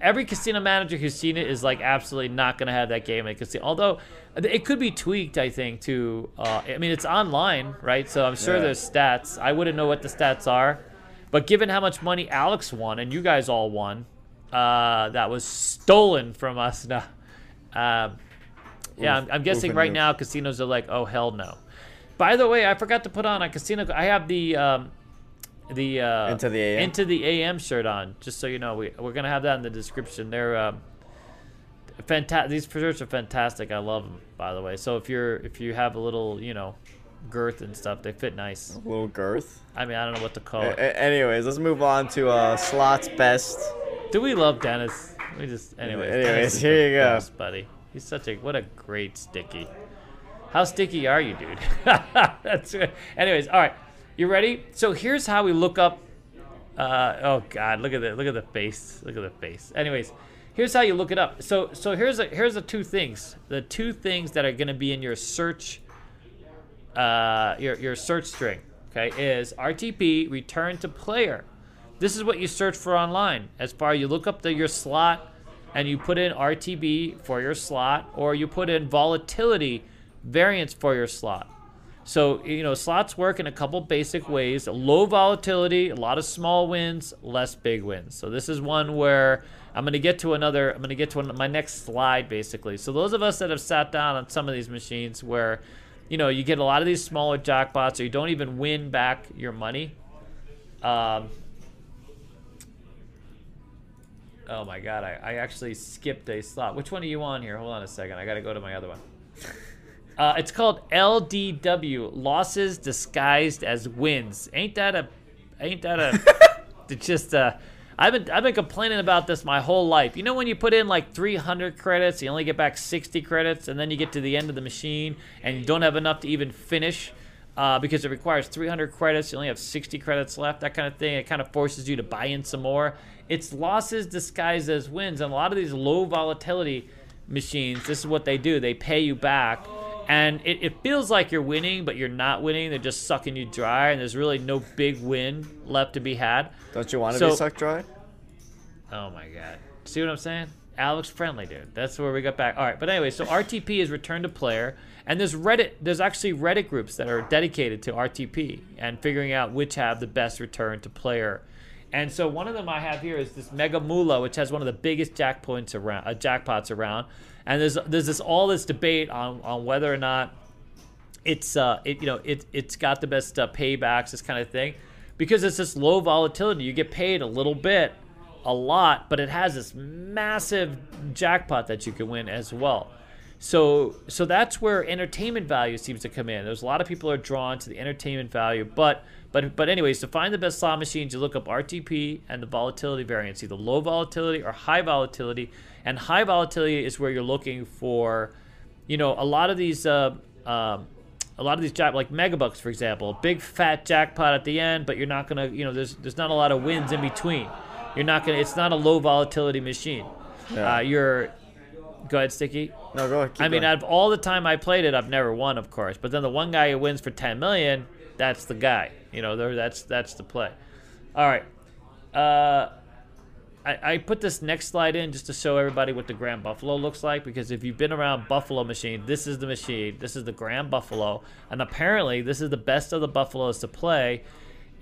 every casino manager who's seen it is like absolutely not gonna have that game in casino. Although it could be tweaked, I think. To uh, I mean, it's online, right? So I'm sure Yeah. there's stats. I wouldn't know what the stats are, but given how much money Alex won and you guys all won, uh, that was stolen from us. Now, um, yeah, I'm, I'm guessing right now casinos are like, oh hell no. By the way, I forgot to put on a casino. I have the um, the uh, Into the AM? into the AM shirt on. Just so you know, we we're gonna have that in the description. They're um, fantastic. These shirts are fantastic. I love them, by the way. So if you're if you have a little, you know, girth and stuff, they fit nice. A little girth. I mean, I don't know what to call it. a- anyways, let's move on to uh, slots best. Do we love Dennis? We just anyways. Anyways, here you go. best, buddy. He's such a what a great sticky. How sticky are you, dude? [LAUGHS] That's. Anyways, all right. You ready? So here's how we look up. Uh, oh God, look at the look at the face. Look at the face. Anyways, here's how you look it up. So so here's a here's the two things. The two things that are gonna be in your search. Uh, your your search string. Okay, is RTP return to player. This is what you search for online. As far as you look up the, your slot and you put in RTP for your slot, or you put in volatility variance for your slot. So, you know, slots work in a couple basic ways low volatility, a lot of small wins, less big wins. So, this is one where I'm going to get to another, I'm going to get to my next slide basically. So, those of us that have sat down on some of these machines where, you know, you get a lot of these smaller jackpots or you don't even win back your money. Um, Oh my god, I, I actually skipped a slot. Which one are you on here? Hold on a second. I gotta go to my other one. [LAUGHS] Uh, it's called LDW, losses disguised as wins. Ain't that a, ain't that a, [LAUGHS] it's just uh, I've been I've been complaining about this my whole life. You know when you put in like 300 credits, you only get back 60 credits, and then you get to the end of the machine and you don't have enough to even finish. Uh, because it requires 300 credits, you only have 60 credits left, that kind of thing. It kind of forces you to buy in some more. It's losses disguised as wins, and a lot of these low volatility machines, this is what they do. They pay you back and it, it, feels like you're winning, but you're not winning. They're just sucking you dry, and there's really no big win left to be had. Don't you want to So- be sucked dry? Oh my god. See what I'm saying? Alex friendly, dude. That's where we got back. All right, but anyway, so RTP is return to player, and there's Reddit. There's actually Reddit groups that are dedicated to RTP and figuring out which have the best return to player. And so one of them I have here is this Mega Moolah, which has one of the biggest jackpots around, uh, jackpots around. And there's there's this all this debate on on whether or not it's uh it you know it it's got the best uh, paybacks this kind of thing. Because it's this low volatility. You get paid a little bit a lot but it has this massive jackpot that you can win as well. So so that's where entertainment value seems to come in. There's a lot of people are drawn to the entertainment value but but but anyways to find the best slot machines you look up rtp and the volatility variance either low volatility or high volatility and high volatility is where you're looking for you know a lot of these uh, um, a lot of these jack like megabucks for example big fat jackpot at the end but you're not gonna you know there's there's not a lot of wins in between you're not gonna it's not a low volatility machine Yeah. uh, you're go ahead sticky No, go ahead. I mean, going. out of all the time I played it, I've never won, of course. But then the one guy who wins for 10 million, that's the guy. You know, that's that's the play. All right. Uh, I, I put this next slide in just to show everybody what the Grand Buffalo looks like because if you've been around Buffalo machine, this is the machine. This is the Grand Buffalo, and apparently this is the best of the Buffaloes to play,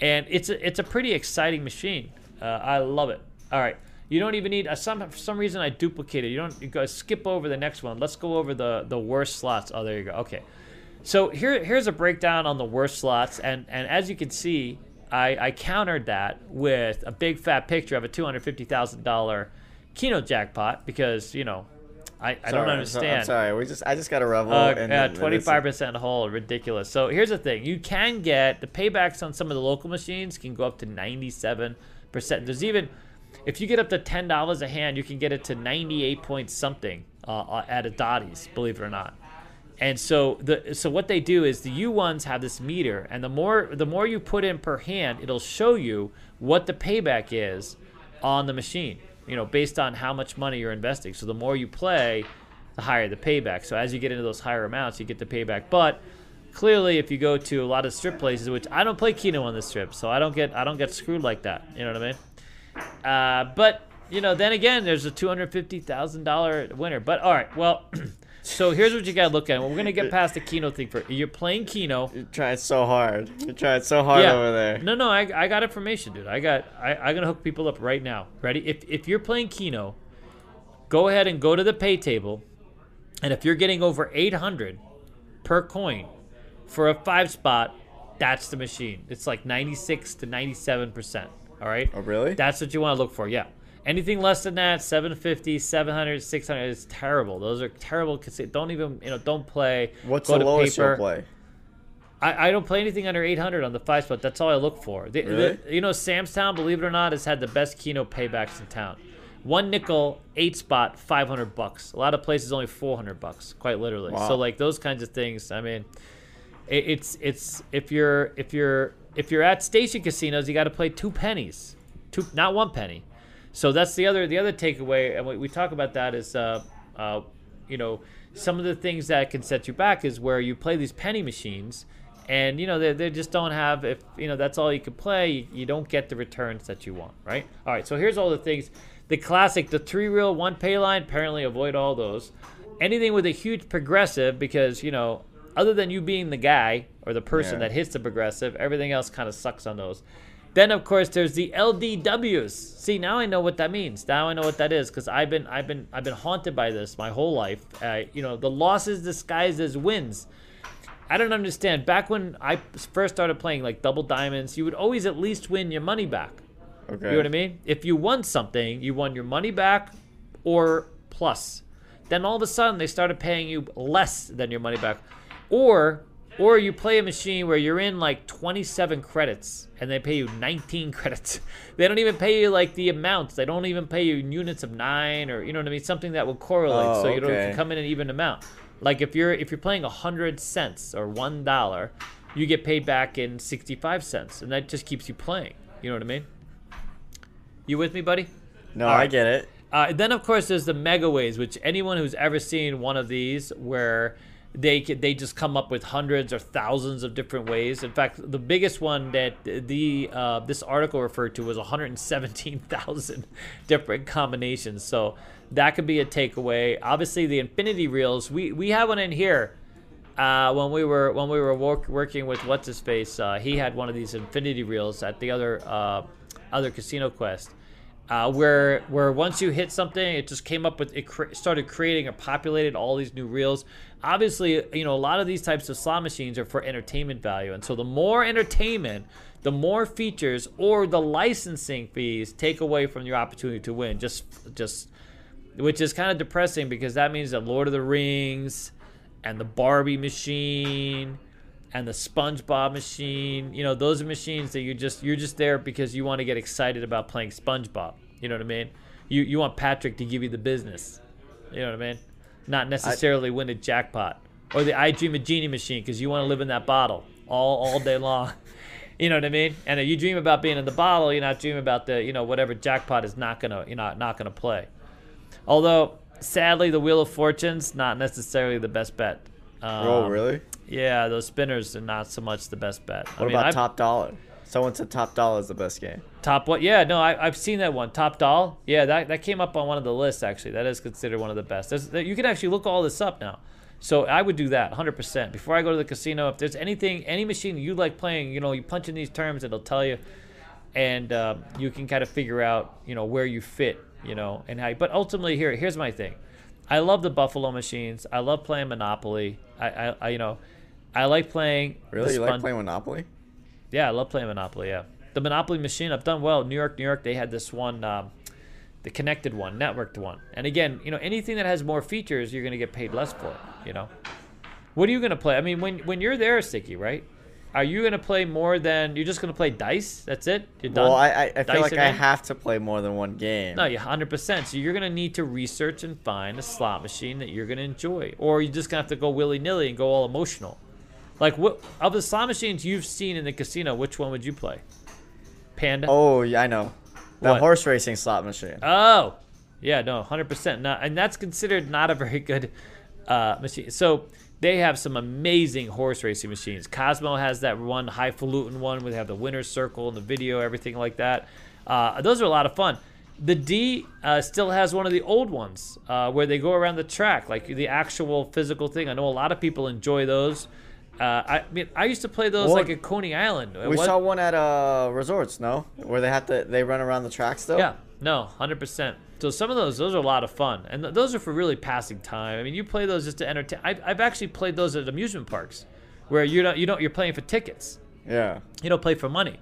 and it's a, it's a pretty exciting machine. Uh, I love it. All right, you don't even need uh, some for some reason I duplicated. You don't you go skip over the next one. Let's go over the the worst slots. Oh, there you go. Okay. So here, here's a breakdown on the worst slots, and, and as you can see, I, I countered that with a big fat picture of a two hundred fifty thousand dollar Keno jackpot because you know I, I Sorry, don't understand. I'm sorry. We just I just got a revel. Uh, and yeah, then- then twenty five percent hold, ridiculous. So here's the thing: you can get the paybacks on some of the local machines can go up to ninety seven percent. There's even if you get up to ten dollars a hand, you can get it to ninety eight point something uh, at a Dottie's, believe it or not. And so the so what they do is the U ones have this meter, and the more the more you put in per hand, it'll show you what the payback is on the machine. You know, based on how much money you're investing. So the more you play, the higher the payback. So as you get into those higher amounts, you get the payback. But clearly, if you go to a lot of strip places, which I don't play Keno on the strip, so I don't get I don't get screwed like that. You know what I mean? Uh, but you know, then again, there's a two hundred fifty thousand dollar winner. But all right, well, [CLEARS THROAT] so here's what you gotta look at. We're gonna get past the Keno thing for you're playing Keno. You're trying so hard. You're trying so hard over there. No, no, I, I got information, dude. I got I, I'm gonna hook people up right now. Ready? If if you're playing Keno, go ahead and go to the pay table, and if you're getting over 800 per coin for a five spot, that's the machine. It's like 96 to 97 percent. All right. Oh, really? That's what you want to look for. Yeah. Anything less than that, 750, 700, 600 is terrible. Those are terrible. Don't even you know don't play. What's Go the lowest paper. you'll play? I, I don't play anything under 800 on the five spot. That's all I look for. The, the- you know, Sam's Town, believe it or not, has had the best Keno paybacks in town. One nickel, eight spot, 500 bucks. A lot of places only 400 bucks, quite literally. Wow. So like those kinds of things. I mean, it, it's it's if you're if you're if you're at station casinos, you got to play two pennies, two not one penny. So that's the other the other takeaway, and we, we talk about that is, uh, uh, you know, some of the things that can set you back is where you play these penny machines, and you know they, they just don't have if you know that's all you can play, you, you don't get the returns that you want, right? All right, so here's all the things. The classic, the three reel one pay line. Apparently, avoid all those. Anything with a huge progressive, because you know, other than you being the guy or the person Yeah. that hits the progressive, everything else kind of sucks on those. Then of course there's the LDWs. See now I know what that means. Now I know what that is because I've been I've been I've been haunted by this my whole life. Uh, you know the losses disguised as wins. I don't understand. Back when I first started playing like double diamonds, you would always at least win your money back. Okay. You know what I mean? If you won something, you won your money back or plus. Then all of a sudden they started paying you less than your money back. Or or you play a machine where you're in like 27 credits and they pay you 19 [LAUGHS] credits. They don't even pay you like the amounts. They don't even pay you units of 9 or you know what I mean, something that will correlate Oh, so you don't come in an even amount. Like if you're if you're playing 100 cents or $1, you get paid back in 65 cents and that just keeps you playing. You know what I mean? You with me, buddy? No, All I get it. Uh, then of course there's the mega ways, which anyone who's ever seen one of these where they they just come up with hundreds or thousands of different ways. In fact, the biggest one that the uh, this article referred to was 117,000 [LAUGHS] different combinations. So that could be a takeaway. Obviously, the infinity reels we we have one in here. Uh, when we were when we were work, working with what's his face, uh, he had one of these infinity reels at the other uh, other casino quest uh, where where once you hit something, it just came up with it cre- started creating or populated all these new reels. Obviously, you know a lot of these types of slot machines are for entertainment value, and so the more entertainment, the more features or the licensing fees take away from your opportunity to win. Just just which is kind of depressing because that means that Lord of the Rings and the Barbie machine and the SpongeBob machine, you know, those are machines that you just you're just there because you want to get excited about playing SpongeBob. You know what I mean? You you want Patrick to give you the business. You know what I mean? Not necessarily win a jackpot or the I Dream of Jeannie machine because you want to live in that bottle all all day long. [LAUGHS] You know what I mean? And you dream about being in the bottle, you're not dreaming about the you know whatever jackpot is not gonna you're not not gonna play. Although sadly, the Wheel of Fortune's not necessarily the best bet. Um, oh, really? Yeah, those spinners are not so much the best bet. What about Top Dollar? Someone said Top Dollar is the best game. Top what? Yeah, no, I, I've seen that one. Top Doll. Yeah, that, that came up on one of the lists actually. That is considered one of the best. There's, you can actually look all this up now. So I would do that 100%. Before I go to the casino, if there's anything, any machine you like playing, you know, you punch in these terms, it'll tell you, and uh, you can kind of figure out, you know, where you fit, you know, and how. But ultimately, here, here's my thing. I love the Buffalo machines. I love playing Monopoly. I, I, I you know, I like playing. Really? You like playing Monopoly? yeah, I love playing Monopoly. Yeah, the Monopoly machine. I've done well. New York, New York. They had this one, um, the connected one, networked one. And again, you know, anything that has more features, you're gonna get paid less for. You know, what are you gonna play? I mean, when when you're there, Sticky, right? Are you gonna play more than you're just gonna play dice? That's it. You're done. Well, I, I, I feel like I have to play more than one game. No, you 100%. So you're going to need to research and find a slot machine that you're going to enjoy. Or you're just going to have to go willy nilly and go all emotional. Like, what of the slot machines you've seen in the casino, which one would you play? Panda? Oh, yeah, I know. The What? horse racing slot machine. Oh, yeah, no, 100%. Not, and that's considered not a very good uh, machine. So they have some amazing horse racing machines. Cosmo has that one highfalutin one where they have the winner's circle and the video, everything like that. Uh, those are a lot of fun. The D uh, still has one of the old ones uh, where they go around the track, like the actual physical thing. I know a lot of people enjoy those. Uh, I mean, I used to play those Well, like at Coney Island. We What- saw one at uh resorts, no? Where they have to they run around the track still. Yeah, no, hundred percent. So some of those, those are a lot of fun, and th- those are for really passing time. I mean, you play those just to entertain. I've, I've actually played those at amusement parks, where you don't, you don't, you're playing for tickets. Yeah. You don't play for money,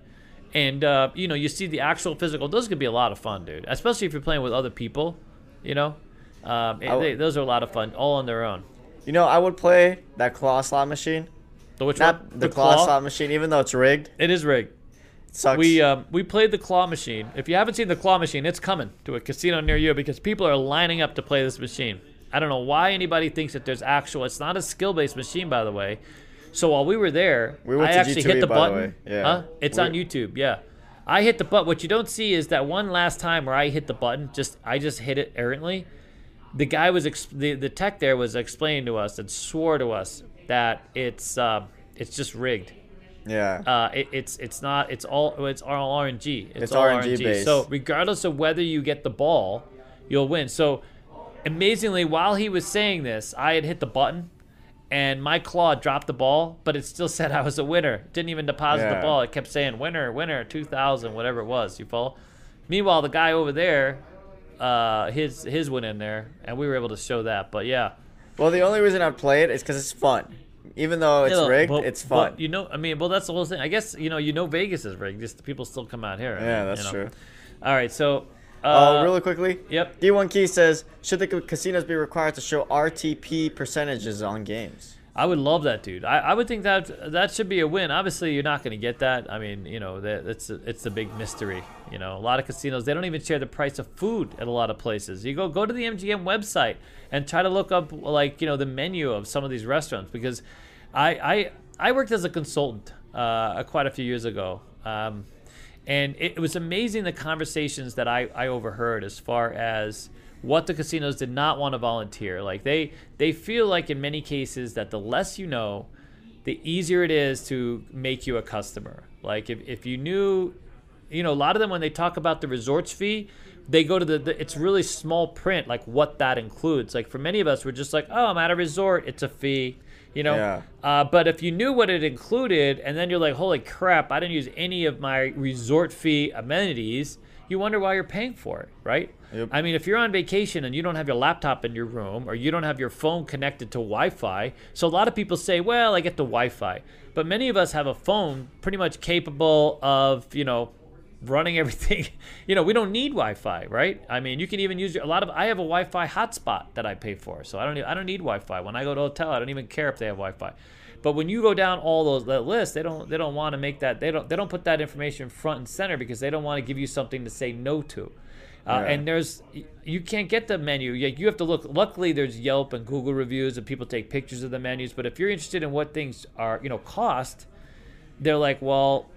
and uh, you know, you see the actual physical. Those could be a lot of fun, dude. Especially if you're playing with other people. You know, um, it- I w- they, those are a lot of fun, all on their own. You know, I would play that claw slot machine. The which Not one? the, claw, slot machine, even though it's rigged. It is rigged. Sucks. We um, we played the claw machine. If you haven't seen the claw machine, it's coming to a casino near you because people are lining up to play this machine. I don't know why anybody thinks that there's actual. It's not a skill-based machine, by the way. So while we were there, We I actually G2E, hit the by the button. Yeah. Huh? It's We- on YouTube. Yeah, I hit the button. What you don't see is that one last time where I hit the button. Just I just hit it errantly. The guy was ex- the the tech there was explaining to us and swore to us that it's uh, it's just rigged. Yeah. Uh, it, it's it's not it's all it's all RNG. It's, It's all RNG RNG. based. So regardless of whether you get the ball, you'll win. So amazingly, while he was saying this, I had hit the button, and my claw dropped the ball, but it still [LAUGHS] said I was a winner. Didn't even deposit Yeah. the ball. It kept saying winner, winner, two thousand, whatever it was. You follow? Meanwhile, the guy over there, uh, his his went in there, and we were able to show that. But yeah, well, the only reason I play it is because it's fun. Even though it's Yeah, rigged, but- it's fun. but, you know, I mean, well, that's the whole thing. I guess you know, you know, Vegas is rigged. Just the people still come out here. I yeah, mean, that's you know. true. All right, so. Oh, Uh, really quickly. Yep. D1 Key says, should the casinos be required to show RTP percentages on games? I would love that, dude. I, I would think that that should be a win. Obviously, you're not going to get that. I mean, you know, that, that's it's a big mystery. You know, a lot of casinos they don't even share the price of food at a lot of places. You go go to the MGM website and try to look up like you know the menu of some of these restaurants because I I I worked as a consultant uh, quite a few years ago. Um, and it, it was amazing the conversations that I, I overheard as far as what the casinos did not want to volunteer. Like they they feel like in many cases that the less you know, the easier it is to make you a customer. Like if, if you knew, you know, a lot of them when they talk about the resorts fee, they go to the, the it's really small print like what that includes. Like for many of us, we're just like, oh, I'm at a resort, it's a fee. You know, Yeah. uh, but if you knew what it included, and then you're like, holy crap, I didn't use any of my resort fee amenities, you wonder why you're paying for it, right? Yep. I mean, if you're on vacation and you don't have your laptop in your room or you don't have your phone connected to Wi Fi, so a lot of people say, well, I get the Wi Fi. But many of us have a phone pretty much capable of, you know, running [LAUGHS] everything. you know, we don't need Wi-Fi, right? I mean, you can even use your, a lot of. I have a Wi-Fi hotspot that I pay for, so I don't. I don't need Wi-Fi when I go to a hotel. I don't even care if they have Wi-Fi. But when you go down all those that list, they don't. They don't want to make that. They don't. They don't put that information front and center because they don't want to give you something to say no to. Uh, Yeah. And there's, you can't get the menu. You have to look. Luckily, there's Yelp and Google reviews, and people take pictures of the menus. But if you're interested in what things are, you know, cost, they're like, well,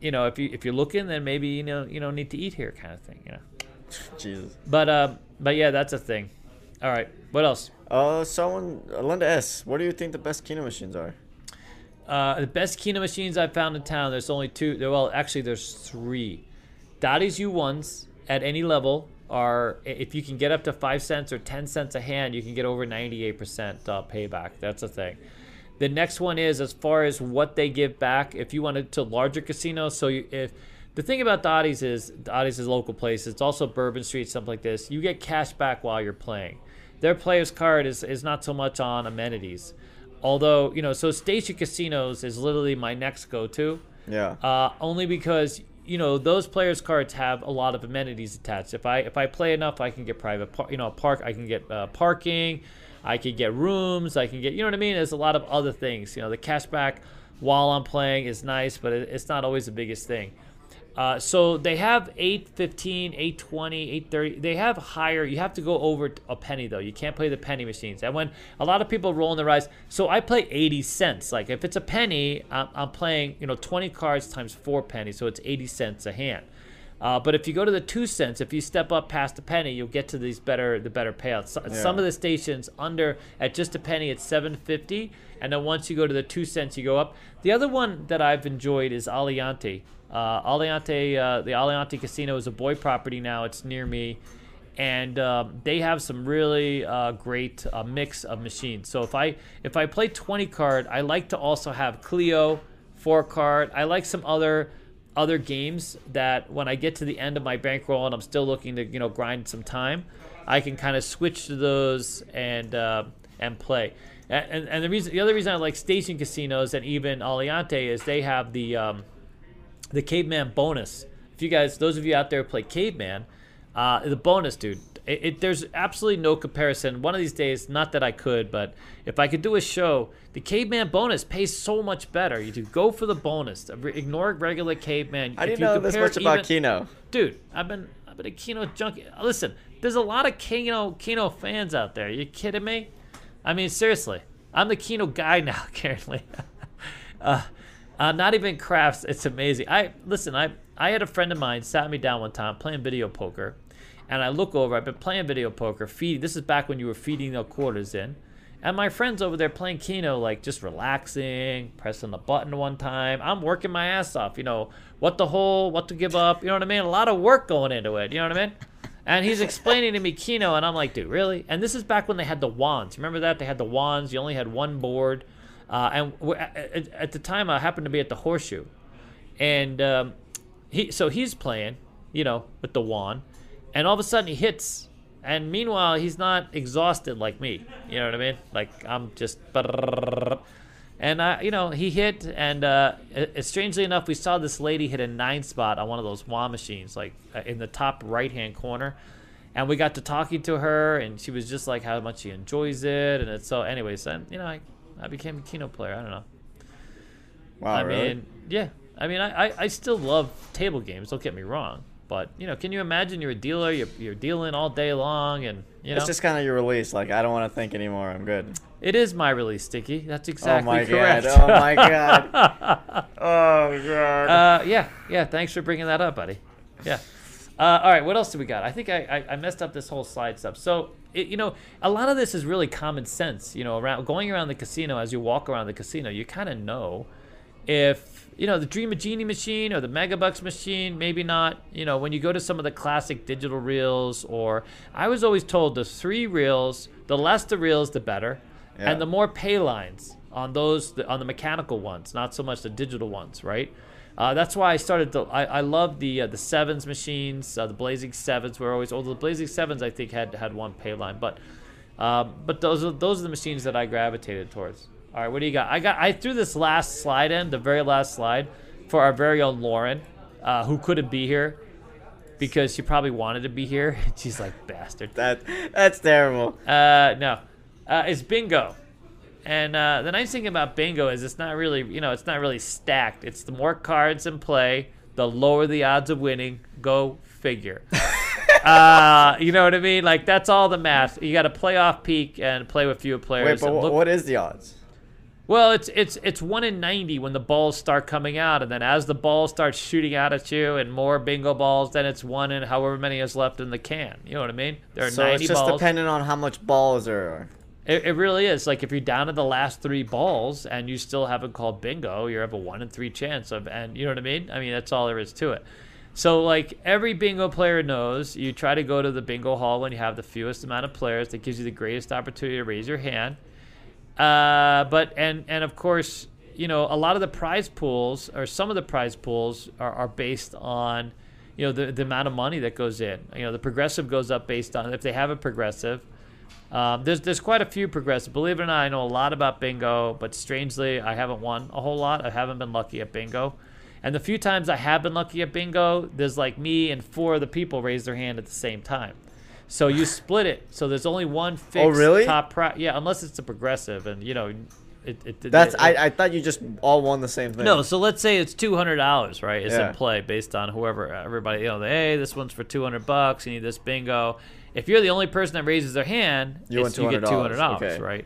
you know, if you if you're looking, then maybe you know you don't need to eat here, kind of thing. You know. [LAUGHS] Jesus. But um, but yeah, that's a thing. All right, what else? Uh, someone, Linda S. What do you think the best Keno machines are? Uh, the best Keno machines I've found in town. There's only two. there- Well, actually, there's three. Dottie's U1s at any level are if you can get up to five cents or ten cents a hand, you can get over 98% uh, payback. That's a thing. The next one is as far as what they give back. If you wanted to larger casinos, so you, if the thing about Dottie's is Dottie's is a local place. It's also Bourbon Street, something like this. You get cash back while you're playing. Their player's card is, is not so much on amenities. Although, you know, so Station Casinos is literally my next go to Yeah. uh, only because you know those players cards have a lot of amenities attached if i if i play enough i can get private par- you know park i can get uh, parking i can get rooms i can get you know what i mean? There's a lot of other things. You know the cashback while i'm playing is nice but it, it's not always the biggest thing. Uh, so they have 815 820 830 they have higher you have to go over a penny though. You can't play the penny machines. And when a lot of people roll in their eyes so i play 80 cents. Like if it's a penny i'm, I'm playing you know 20 cards times four pennies so it's 80 cents a hand uh, but if you go to the two cents, if you step up past a penny, you'll get to these better the better payouts. So- Some of the stations under at just a penny, it's seven fifty, and then once you go to the two cents, you go up. The other one that I've enjoyed is Aliante. Uh, Aliante, uh, the Aliante Casino is a Boyd property now. It's near me, and um, they have some really uh, great uh, mix of machines. So if I if I play twenty card, I like to also have Clio four card. I like some other other games that when I get to the end of my bankroll and I'm still looking to you know grind some time, I can kind of switch to those and uh, and play. And, and, the reason the other reason I like station casinos and even Aliante is they have the um, the caveman bonus. If you guys, those of you out there play caveman, uh, the bonus, dude. It, it, there's absolutely no comparison. One of these days, not that I could, but if I could do a show, the caveman bonus pays so much better. You do go for the bonus. Ignore regular caveman. I If didn't know this much about even- Keno. dude. I've been I've been a Keno junkie. Listen, there's a lot of Keno Keno fans out there. you kidding me? I mean, seriously, I'm the Keno guy [LAUGHS] now. Currently, [LAUGHS] uh, uh, not even craps. It's amazing. I listen. I I had a friend of mine sat me down one time playing video poker, and I look over. I've been playing video poker. Feed. This is back when you were feeding the quarters in. And my friend's over there playing Keno, like just relaxing, pressing the button one time. I'm working my ass off, you know, what to hold, what to give up, you know what I mean? A lot of work going into it, you know what I mean? And he's explaining to me Keno, and I'm like, dude, really? And this is back when they had the wands. Remember that? They had the wands, you only had one board. Uh, and at the time, I happened to be at the Horseshoe. And um, he, so he's playing, you know, with the wand. And all of a sudden he hits and meanwhile, he's not exhausted like me. You know what I mean? Like I'm just. And I, you know, he hit, and uh, strangely enough, we saw this lady hit a nine spot on one of those wah machines, like uh, in the top right hand corner. And we got to talking to her, and she was just like how much she enjoys it, and it's so. Anyways, then you know, I, I became a Keno player. I don't know. Wow, I really? mean, yeah. I mean, I, I, I still love table games. Don't get me wrong, but you know, can you imagine you're a dealer, you're, you're dealing all day long, and you know, it's just kind of your release. Like I don't want to think anymore. I'm good. it is my release, Sticky. That's exactly oh my correct. god! Oh my god! [LAUGHS] oh god! Uh, yeah, yeah. Thanks for bringing that up, buddy. Yeah. Uh, all right. What else do we got? I think I, I, I messed up this whole slide stuff. So it, you know, a lot of this is really common sense. You know, around going around the casino as you walk around the casino, you kind of know if you know the Dream of Jeannie machine or the Megabucks machine. Maybe not. You know, when you go to some of the classic digital reels, or I was always told the three reels, the less the reels, the better, Yeah. and the more pay lines on those the, on the mechanical ones, not so much the digital ones, right? Uh, that's why I started to. I, I love the uh, the sevens machines. Uh, the Blazing Sevens were always. Although the Blazing Sevens, I think had had one pay line, but um, but those are those are the machines that I gravitated towards. All right, what do you got? I got. I threw this last slide in, the very last slide, for our very own Lauren, uh, who couldn't be here because she probably wanted to be here. [LAUGHS] She's like bastard. that that's terrible. Uh, no, uh, it's bingo. And uh, the nice thing about bingo is it's not really, you know, it's not really stacked. It's the more cards in play, the lower the odds of winning. Go figure. [LAUGHS] uh, you know what I mean? Like that's all the math. You got to play off peak and play with fewer players. Wait, but look- what is the odds? Well, it's it's it's one in ninety when the balls start coming out, and then as the balls start shooting out at you and more bingo balls, then it's one in however many is left in the can. You know what I mean? There are So ninety it's just balls. dependent on how much balls there are. It, it really is. Like if you're down to the last three balls and you still haven't called bingo, you have a one in three chance of, and you know what I mean. I mean that's all there is to it. So like every bingo player knows, you try to go to the bingo hall when you have the fewest amount of players. That gives you the greatest opportunity to raise your hand. Uh, but and and of course, you know a lot of the prize pools or some of the prize pools are, are based on, you know the the amount of money that goes in. You know the progressive goes up based on if they have a progressive. Um, there's there's quite a few progressive. Believe it or not, I know a lot about bingo, but strangely, I haven't won a whole lot. I haven't been lucky at bingo. And the few times I have been lucky at bingo, there's like me and four other people raise their hand at the same time. So you split it. So there's only one fixed Oh, really? top prize. Yeah, unless it's a progressive, and you know, it. it, That's it- I, I thought you just all won the same thing. no, so let's say it's two hundred dollars, right? It's Yeah. in play based on whoever everybody. You know, hey, this one's for two hundred bucks. You need this bingo. If you're the only person that raises their hand, You you get two hundred $200, dollars, okay. right?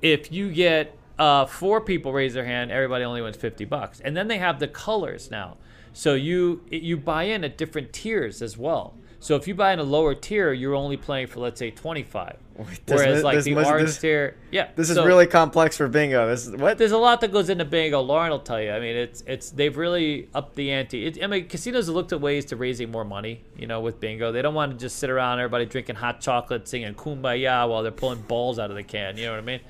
If you get uh, four people raise their hand, everybody only wins fifty bucks. And then they have the colors now, so you you buy in at different tiers as well. So if you buy in a lower tier, you're only playing for let's say twenty five. [LAUGHS] this Whereas mi- like this the must- orange this- tier, yeah, This is so- really complex for bingo. This is what? there's a lot that goes into bingo. Lauren will tell you. I mean, it's it's they've really upped the ante. It, I mean, casinos have looked at ways to raising more money. You know, with bingo, they don't want to just sit around everybody drinking hot chocolate, singing "Kumbaya" while they're pulling balls out of the can. You know what I mean?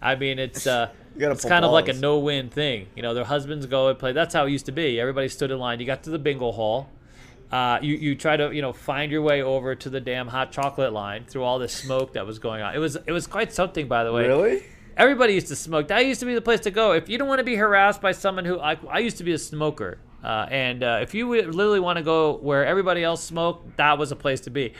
I mean, it's uh, [LAUGHS] it's kind of like a no-win thing. You know, their husbands go and play. That's how it used to be. Everybody stood in line. You got to the bingo hall. Uh, you, you try to you know find your way over to the damn hot chocolate line through all this smoke that was going on. It was it was quite something, by the way. Really? Everybody used to smoke. That used to be the place to go. If you don't want to be harassed by someone who I, I used to be a smoker, uh, and uh, if you literally want to go where everybody else smoked, that was a place to be.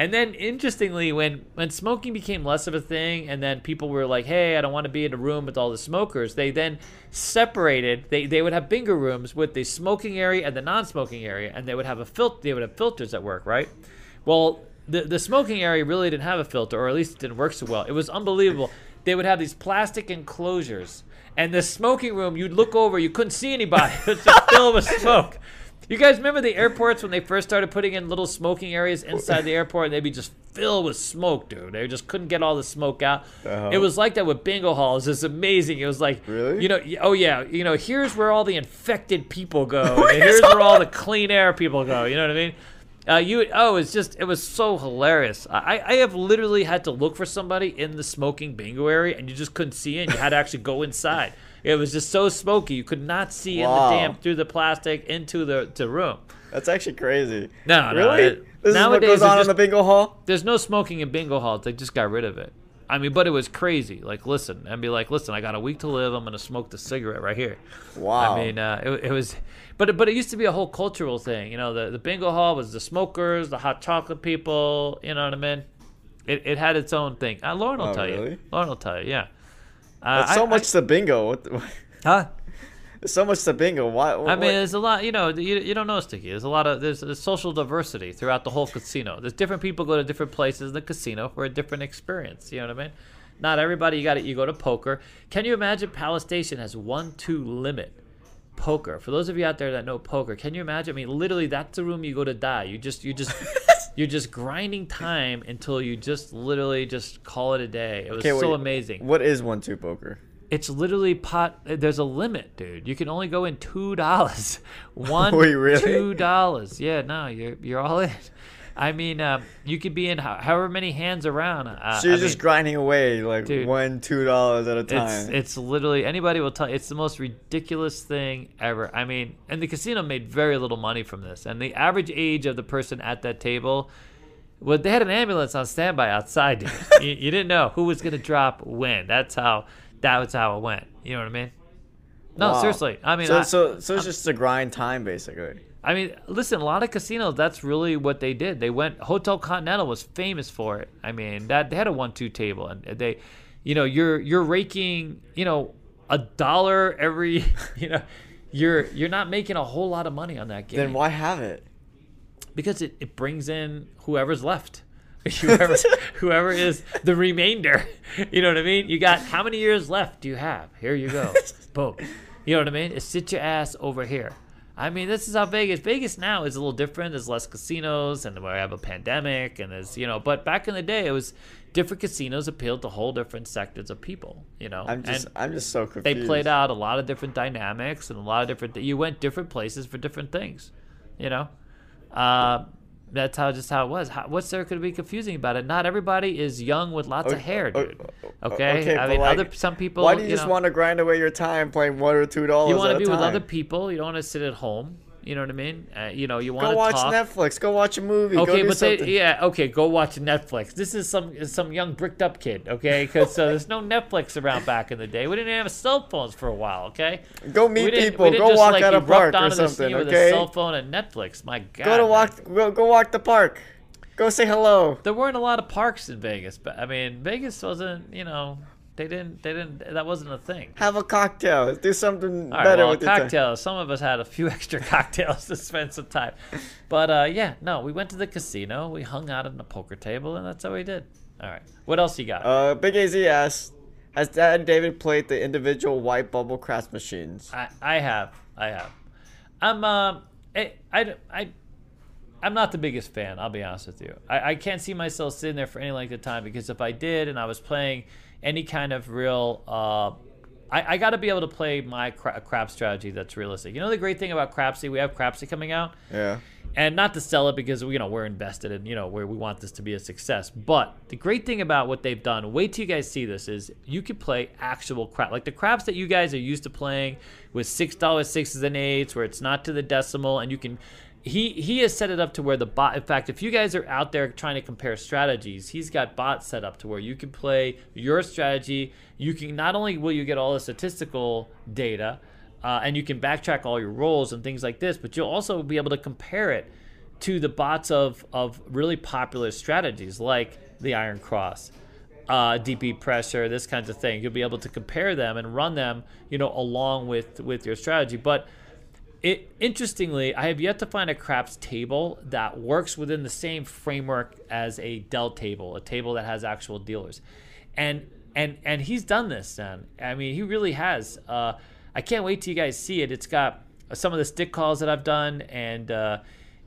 And then, interestingly, when when smoking became less of a thing, and then people were like, "Hey, I don't want to be in a room with all the smokers," they then separated. They they would have bingo rooms with the smoking area and the non-smoking area, and they would have a fil- They would have filters at work, right? Well, the the smoking area really didn't have a filter, or at least it didn't work so well. It was unbelievable. They would have these plastic enclosures, and the smoking room. You'd look over, you couldn't see anybody. [LAUGHS] It was just filled with smoke. You guys remember the airports when they first started putting in little smoking areas inside the airport, and they'd be just filled with smoke, dude. They just couldn't get all the smoke out. Uh-huh. It was like that with bingo halls. It's amazing. It was like, Really? you know, oh yeah, you know, here's where all the infected people go, [LAUGHS] and here's where all the clean air people go. You know what I mean? Uh, you oh, it's just it was so hilarious. I I have literally had to look for somebody in the smoking bingo area, and you just couldn't see it. And you had to actually go inside. It was just so smoky, you could not see in the damp through the plastic into the the room. That's actually crazy. No, no, really? it- this is what nowadays goes on in the bingo hall. There's no smoking in bingo halls. They just got rid of it. I mean, but it was crazy. Like, listen, and be like, listen, I got a week to live. I'm gonna smoke the cigarette right here. Wow. I mean, uh, it, it was, but it, but it used to be a whole cultural thing. You know, the the bingo hall was the smokers, the hot chocolate people. You know what I mean? It, it had its own thing. Uh, Lauren will Oh, tell really? you. Lauren will tell you. Yeah. Uh, so I- much to bingo. What the, [LAUGHS] huh? so much to bingo. Why? I what- mean, there's a lot. You know, you, you don't know, Sticky. There's a lot of there's, there's social diversity throughout the whole casino. There's different people go to different places in the casino for a different experience. You know what I mean? Not everybody. You got to you go to poker. Can you imagine Palace Station has one two limit poker? For those of you out there that know poker, can you imagine? I mean, literally, that's the room you go to die. You just you just. [LAUGHS] You're just grinding time until you just literally just call it a day. It was Okay, so wait, amazing. What is one two poker? It's literally pot. There's a limit, dude. You can only go in two dollars. [LAUGHS] One, [LAUGHS] Wait, really? two dollars. Yeah, no, you're you're all in. I mean, um, you could be in ho- however many hands around. Uh, So you're I just mean, grinding away like dude, one two dollars at a time. it's literally anybody will tell. It's the most ridiculous thing ever. I mean, and the casino made very little money from this, and the average age of the person at that table. Well, they had an ambulance on standby outside. Dude. [LAUGHS] you, you didn't know who was gonna drop when. That's how. That was how it went. You know what I mean? No, Wow. seriously. I mean, so I, so so it's just a grind time basically. I mean, listen, a lot of casinos, that's really what they did. They went Hotel Continental was famous for it. I mean, that they had a one-two table and they you know, you're you're raking, you know, a dollar every, [LAUGHS] you know, you're you're not making a whole lot of money on that game. Then why have it? Because it, it brings in whoever's left. [LAUGHS] whoever [LAUGHS] whoever is the remainder. You know what I mean? You got how many years left do you have? Here you go. Boom. You know what I mean? It's sit your ass over here. I mean, this is how Vegas. Vegas now is a little different. There's less casinos, and we have a pandemic, and there's you know. But back in the day, it was different casinos appealed to whole different sectors of people. You know, I'm just and I'm just so confused. they played out a lot of different dynamics and a lot of different. You went different places for different things. You know, uh, that's how just how it was. How, what's there could be confusing about it? Not everybody is young with lots of hair, uh, dude. Uh, uh, okay, okay, I mean, like, other some people. Why do you, just know, want to grind away your time playing one or two dollars? You want to be with other people. You don't want to sit at home. You know what I mean? Uh, you know, you want Go to watch talk. Netflix. Go watch a movie. go Okay, but they, yeah, okay, go watch Netflix. This is some some young bricked up kid, okay? Because uh, there's no Netflix around back in the day. We didn't have cell phones for a while, okay? Go meet people. Go just, walk like, at a park or something. scene With a Okay. cell phone and Netflix, my God. Go to walk. Go, go walk the park. Go say hello. There weren't a lot of parks in Vegas, but I mean, Vegas wasn't. You know, they didn't. They didn't. That wasn't a thing. Have a cocktail. Do something All right, better well, with cocktails. Some of us had a few [LAUGHS] extra cocktails to spend some time, but uh, yeah, no, we went to the casino. We hung out at the poker table, and that's how we did. All right, what else you got? Uh, Big Az asked, has Dad and David played the individual white bubble craps machines? I, I have, I have. I'm, um, I, I, I, I'm not the biggest fan. I'll be honest with you. I, I can't see myself sitting there for any length of time because if I did and I was playing any kind of real, uh, I, I got to be able to play my cra- crap strategy that's realistic. You know the great thing about Crapsy, we have Crapsy coming out Yeah. and not to sell it because you know we're invested in you know where we want this to be a success but the great thing about what they've done wait till you guys see this is you can play actual crap like the craps that you guys are used to playing with six dollars sixes and eights where it's not to the decimal and you can he he has set it up to where the bot in fact if you guys are out there trying to compare strategies he's got bots set up to where you can play your strategy you can not only will you get all the statistical data uh, and you can backtrack all your rolls and things like this, but you'll also be able to compare it to the bots of, of really popular strategies like the Iron Cross, uh, DP pressure, this kinds of thing. You'll be able to compare them and run them, you know, along with with your strategy. But it interestingly, I have yet to find a craps table that works within the same framework as a Dell table, a table that has actual dealers, and and and he's done this. Then I mean, he really has. Uh, I can't wait till you guys see it. It's got some of the stick calls that I've done, and uh,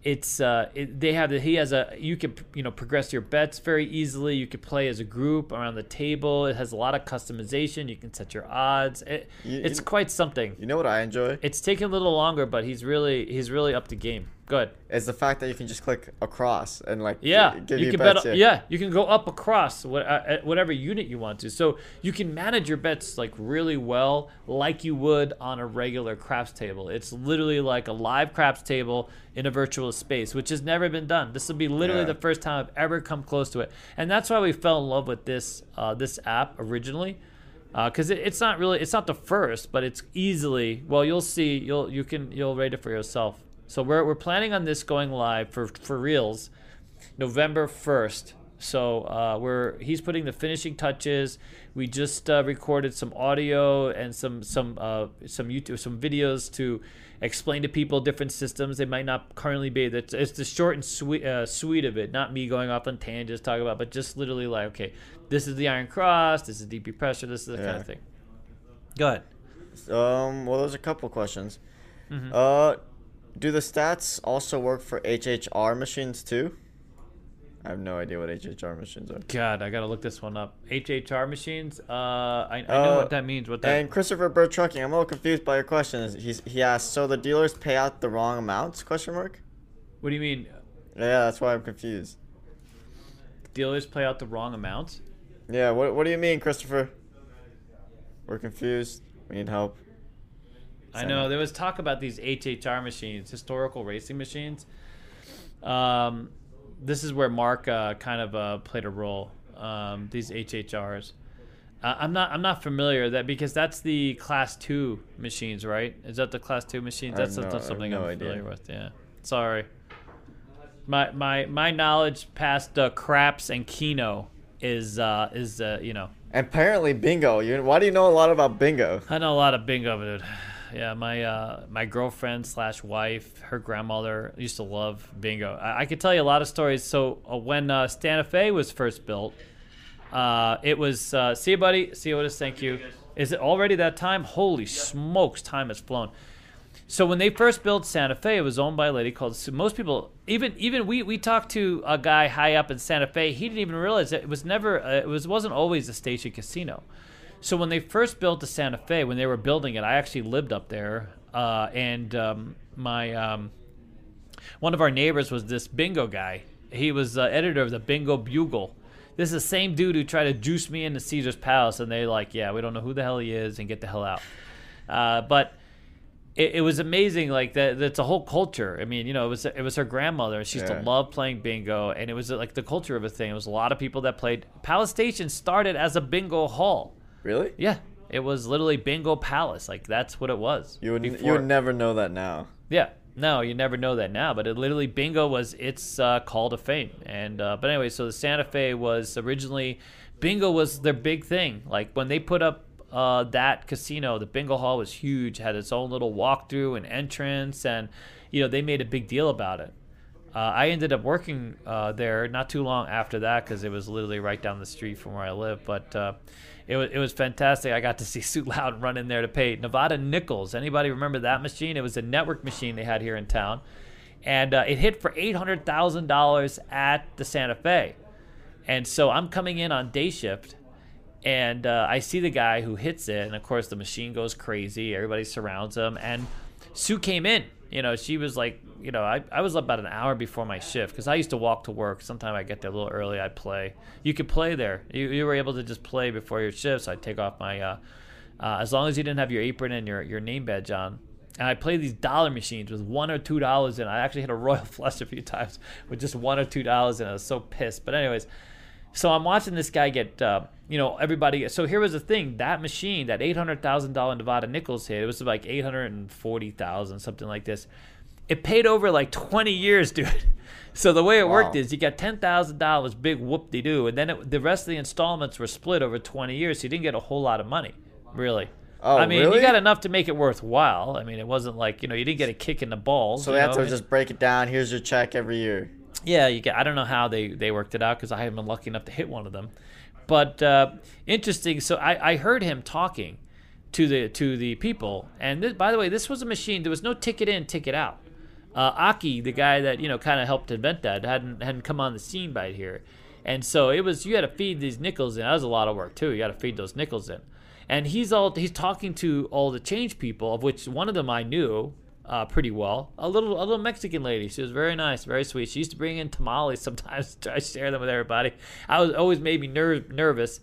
it's uh, it, they have the he has a you can you know progress your bets very easily. You can play as a group around the table. It has a lot of customization. You can set your odds. It, You- it's you- quite something. You know what I enjoy? It's taking a little longer, but he's really he's really up to game. Good. is the fact that you can just click across and like Yeah, give you you, can bets. bet. here. Yeah, you can go up across what, uh, whatever unit you want to. So you can manage your bets like really well, like you would on a regular craps table. It's literally like a live craps table in a virtual space, which has never been done. This will be literally Yeah. the first time I've ever come close to it, and that's why we fell in love with this uh, this app originally. Because it, it's not really, it's not the first, but it's easily. Well, you'll see. You'll you can you'll rate it for yourself. So we're, we're planning on this going live for for reals November 1st. So uh, we're he's putting the finishing touches. We just uh, recorded some audio and some some uh, some YouTube some videos to explain to people different systems they might not currently be. That's it's the short and sweet uh, sweet of it. Not me going off on tangents talking about, but just literally like okay, this is the Iron Cross, this is DP pressure, this is the kind of thing. Go ahead. Um. Well, there's a couple questions. Mm-hmm. Uh, do the stats also work for HHR machines too? I have no idea what HHR machines are. God, I gotta look this one up. HHR machines. Uh, I, I know Uh, what that means. What that And Christopher Bird Trucking, I'm a little confused by your question. He's, he asked, so the dealers pay out the wrong amounts? Question mark. What do you mean? Yeah, that's why I'm confused. Dealers play out the wrong amounts? Yeah, what what do you mean, Christopher? We're confused. We need help. I know there was talk about these HHR machines, historical racing machines. Um, this is where Mark uh, kind of uh, played a role. Um, these HHRs. Uh, I'm not. I'm not familiar that because that's the class two machines, right? Is that the class two machines? That's, no- I that's have something no I'm idea. familiar with. Yeah. Sorry. My my my knowledge past uh, craps and keno is uh, is uh, you know apparently, bingo. You why do you know a lot about bingo? I know a lot of bingo, dude. Yeah, my uh, my girlfriend slash wife, her grandmother used to love bingo. I, I could tell you a lot of stories. So uh, when uh, Santa Fe was first built, uh, it was uh, see you, buddy. See you, Otis. Thank you. Is it already that time? Holy smokes, time has flown. So when they first built Santa Fe, it was owned by a lady called. Sue. Most people, even even we we talked to a guy high up in Santa Fe. He didn't even realize that it was never. Uh, it was wasn't always a station casino. So when they first built the Santa Fe, when they were building it, I actually lived up there, uh, and um, my um, one of our neighbors was this bingo guy. He was uh, editor of the Bingo Bugle. This is the same dude who tried to juice me into Caesar's Palace, and they like, yeah, we don't know who the hell he is, and get the hell out. Uh, but it, it was amazing. Like that, that's a whole culture. I mean, you know, it was it was her grandmother. She used Yeah. to love playing bingo, and it was like the culture of a thing. It was a lot of people that played. Palace Station started as a bingo hall. Really? Yeah, it was literally Bingo Palace. Like that's what it was. You would you would never know that now. yeah. No, you never know that now, but it literally bingo was its uh, call to fame. And uh, but anyway, so the Santa Fe was originally bingo was their big thing. Like when they put up uh, that casino, the bingo hall was huge, had its own little walkthrough and entrance, and you know they made a big deal about it. Uh, I ended up working uh, there not too long after that because it was literally right down the street from where I live. But uh, it was it was fantastic. I got to see [LAUGHS] Sue Loud run in there to pay Nevada nickels. Anybody remember that machine? It was a network machine they had here in town, and uh, it hit for eight hundred thousand dollars at the Santa Fe. And so I'm coming in on day shift, and uh, I see the guy who hits it, and of course the machine goes crazy. Everybody surrounds him, and Sue came in. You know, she was like, you know, I, I was about an hour before my shift because I used to walk to work. Sometimes I get there a little early. I'd play. You could play there. You, you were able to just play before your shift. So I'd take off my, uh, uh, as long as you didn't have your apron and your, your name badge on. And I played these dollar machines with one or two dollars in. I actually hit a [LAUGHS] royal flush a few times with just one or two dollars in. I was so pissed. But anyways, so I'm watching this guy get, uh, you know, everybody. So here was the thing: that machine, that eight hundred thousand dollar Nevada nickels hit, it was like eight hundred and forty thousand, something like this. It paid over like twenty years, [LAUGHS] dude. So the way it worked is you got ten thousand dollars, big whoop de doo, and then it, the rest of the installments were split over twenty years. So you didn't get a whole lot of money, really. Oh, I mean, really? you got enough to make it worthwhile. I mean, it wasn't like you know you didn't get a kick in the balls. So you they have to just break it down. Here's your check every year. Yeah, you. I don't know how they they worked it out because I haven't been lucky enough to hit one of them. But uh, interesting. So I, I heard him talking to the to the people, and by the way, this was a machine. There was no ticket in, ticket out. Uh, Aki, the guy that you know kind of helped invent that, hadn't hadn't come on the scene by here, and so it was you had to feed these nickels in. That was a lot of work too. You got to feed those nickels in, and he's all he's talking to all the change people, of which one of them I knew uh, pretty well. A little, a little Mexican lady. She was very nice, very sweet. She used to bring in tamales [LAUGHS] sometimes to try to share them with everybody. I was always made me ner- nervous.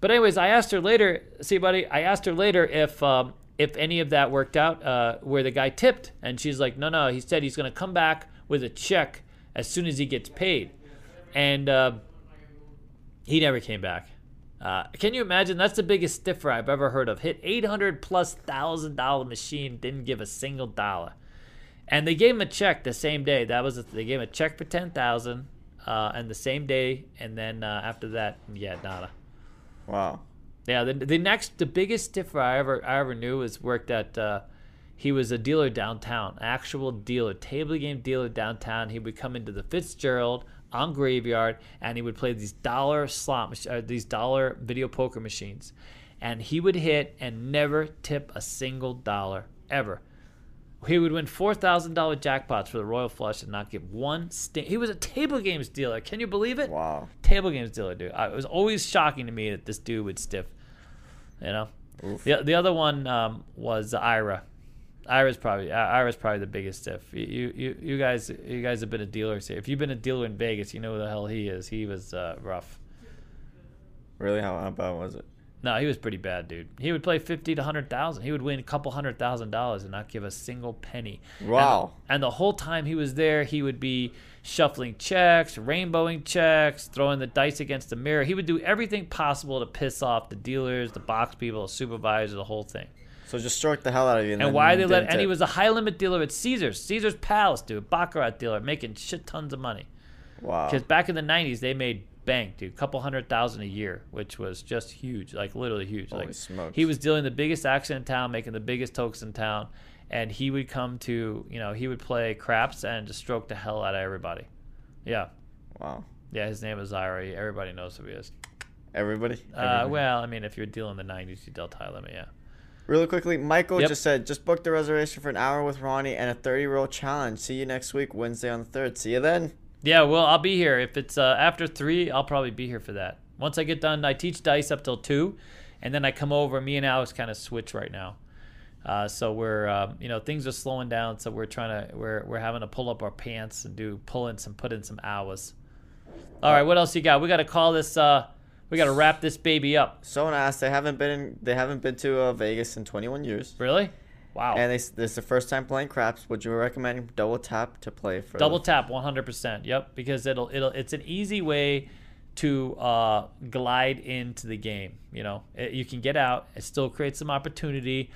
But anyways, I asked her later. See, buddy, I asked her later if um, if any of that worked out, uh, where the guy tipped, and she's like, no, no. He said he's gonna come back with a check as soon as he gets paid, and uh, he never came back. Uh, can you imagine? That's the biggest stiffer I've ever heard of. Hit 800 plus thousand dollar machine, didn't give a single dollar, and they gave him a check the same day. That was they gave him a check for ten thousand, uh, and the same day, and then uh, after that, yeah, nada. Wow. Yeah, the, the next, the biggest stiffer I ever I ever knew was worked at. Uh, he was a dealer downtown, actual dealer, table game dealer downtown. He would come into the Fitzgerald on Graveyard, and he would play these dollar slot, uh, these dollar video poker machines, and he would hit and never tip a single dollar ever. He would win four thousand dollar jackpots for the Royal Flush and not give one sting. He was a table games dealer. Can you believe it? Wow. table games dealer, dude. I, it was always shocking to me that this dude would stiff. You know, Oof. the the other one um, was Ira. Ira's probably Ira's probably the biggest stiff. You, you you guys you guys have been a dealer. Here. If you've been a dealer in Vegas, you know who the hell he is. He was uh, rough. Really? How, how bad was it? No, he was pretty bad, dude. He would play fifty to hundred thousand. He would win a couple hundred thousand dollars and not give a single penny. Wow. And, the whole time he was there, he would be shuffling checks, rainbowing checks, throwing the dice against the mirror. He would do everything possible to piss off the dealers, the box people, the supervisors, the whole thing. So just stroke the hell out of you. And, And why they let? And he was a high limit dealer at Caesars, Caesars Palace, dude, baccarat dealer, making shit tons of money. Wow. Because back in the '90s, they made bank, dude, couple hundred thousand a year, which was just huge, like literally huge. Holy like smokes. he was dealing the biggest action in town, making the biggest tokens in town, and he would come to, you know, he would play craps and just stroke the hell out of everybody. Yeah, Wow. yeah. His name is Ira. Everybody knows who he is. Everybody? Uh, Everybody? well, I mean, if you're dealing the '90s, you dealt high limit, yeah. Really quickly, Michael Yep. just said, just book the reservation for an hour with Ronnie and a 30 roll challenge. See you next week, Wednesday on the 3rd. See you then. Yeah, well, I'll be here. If it's uh, after three, I'll probably be here for that. Once I get done, I teach dice up till two, and then I come over. Me and Alex kind of switch right now. Uh, so we're, um, you know, things are slowing down. So we're trying to, we're, we're having to pull up our pants and do pull in some, put in some hours. All right, what else you got? We got to call this. Uh, we got to wrap this baby up. Someone asked, they haven't been in, they haven't been to uh, Vegas in 21 years. Really? Wow. And they, this is the first time playing craps. Would you recommend double tap to play for Double tap 100%. Yep, because it'll it'll it's an easy way to uh, glide into the game. You know, It- you can get out. It still creates some opportunity.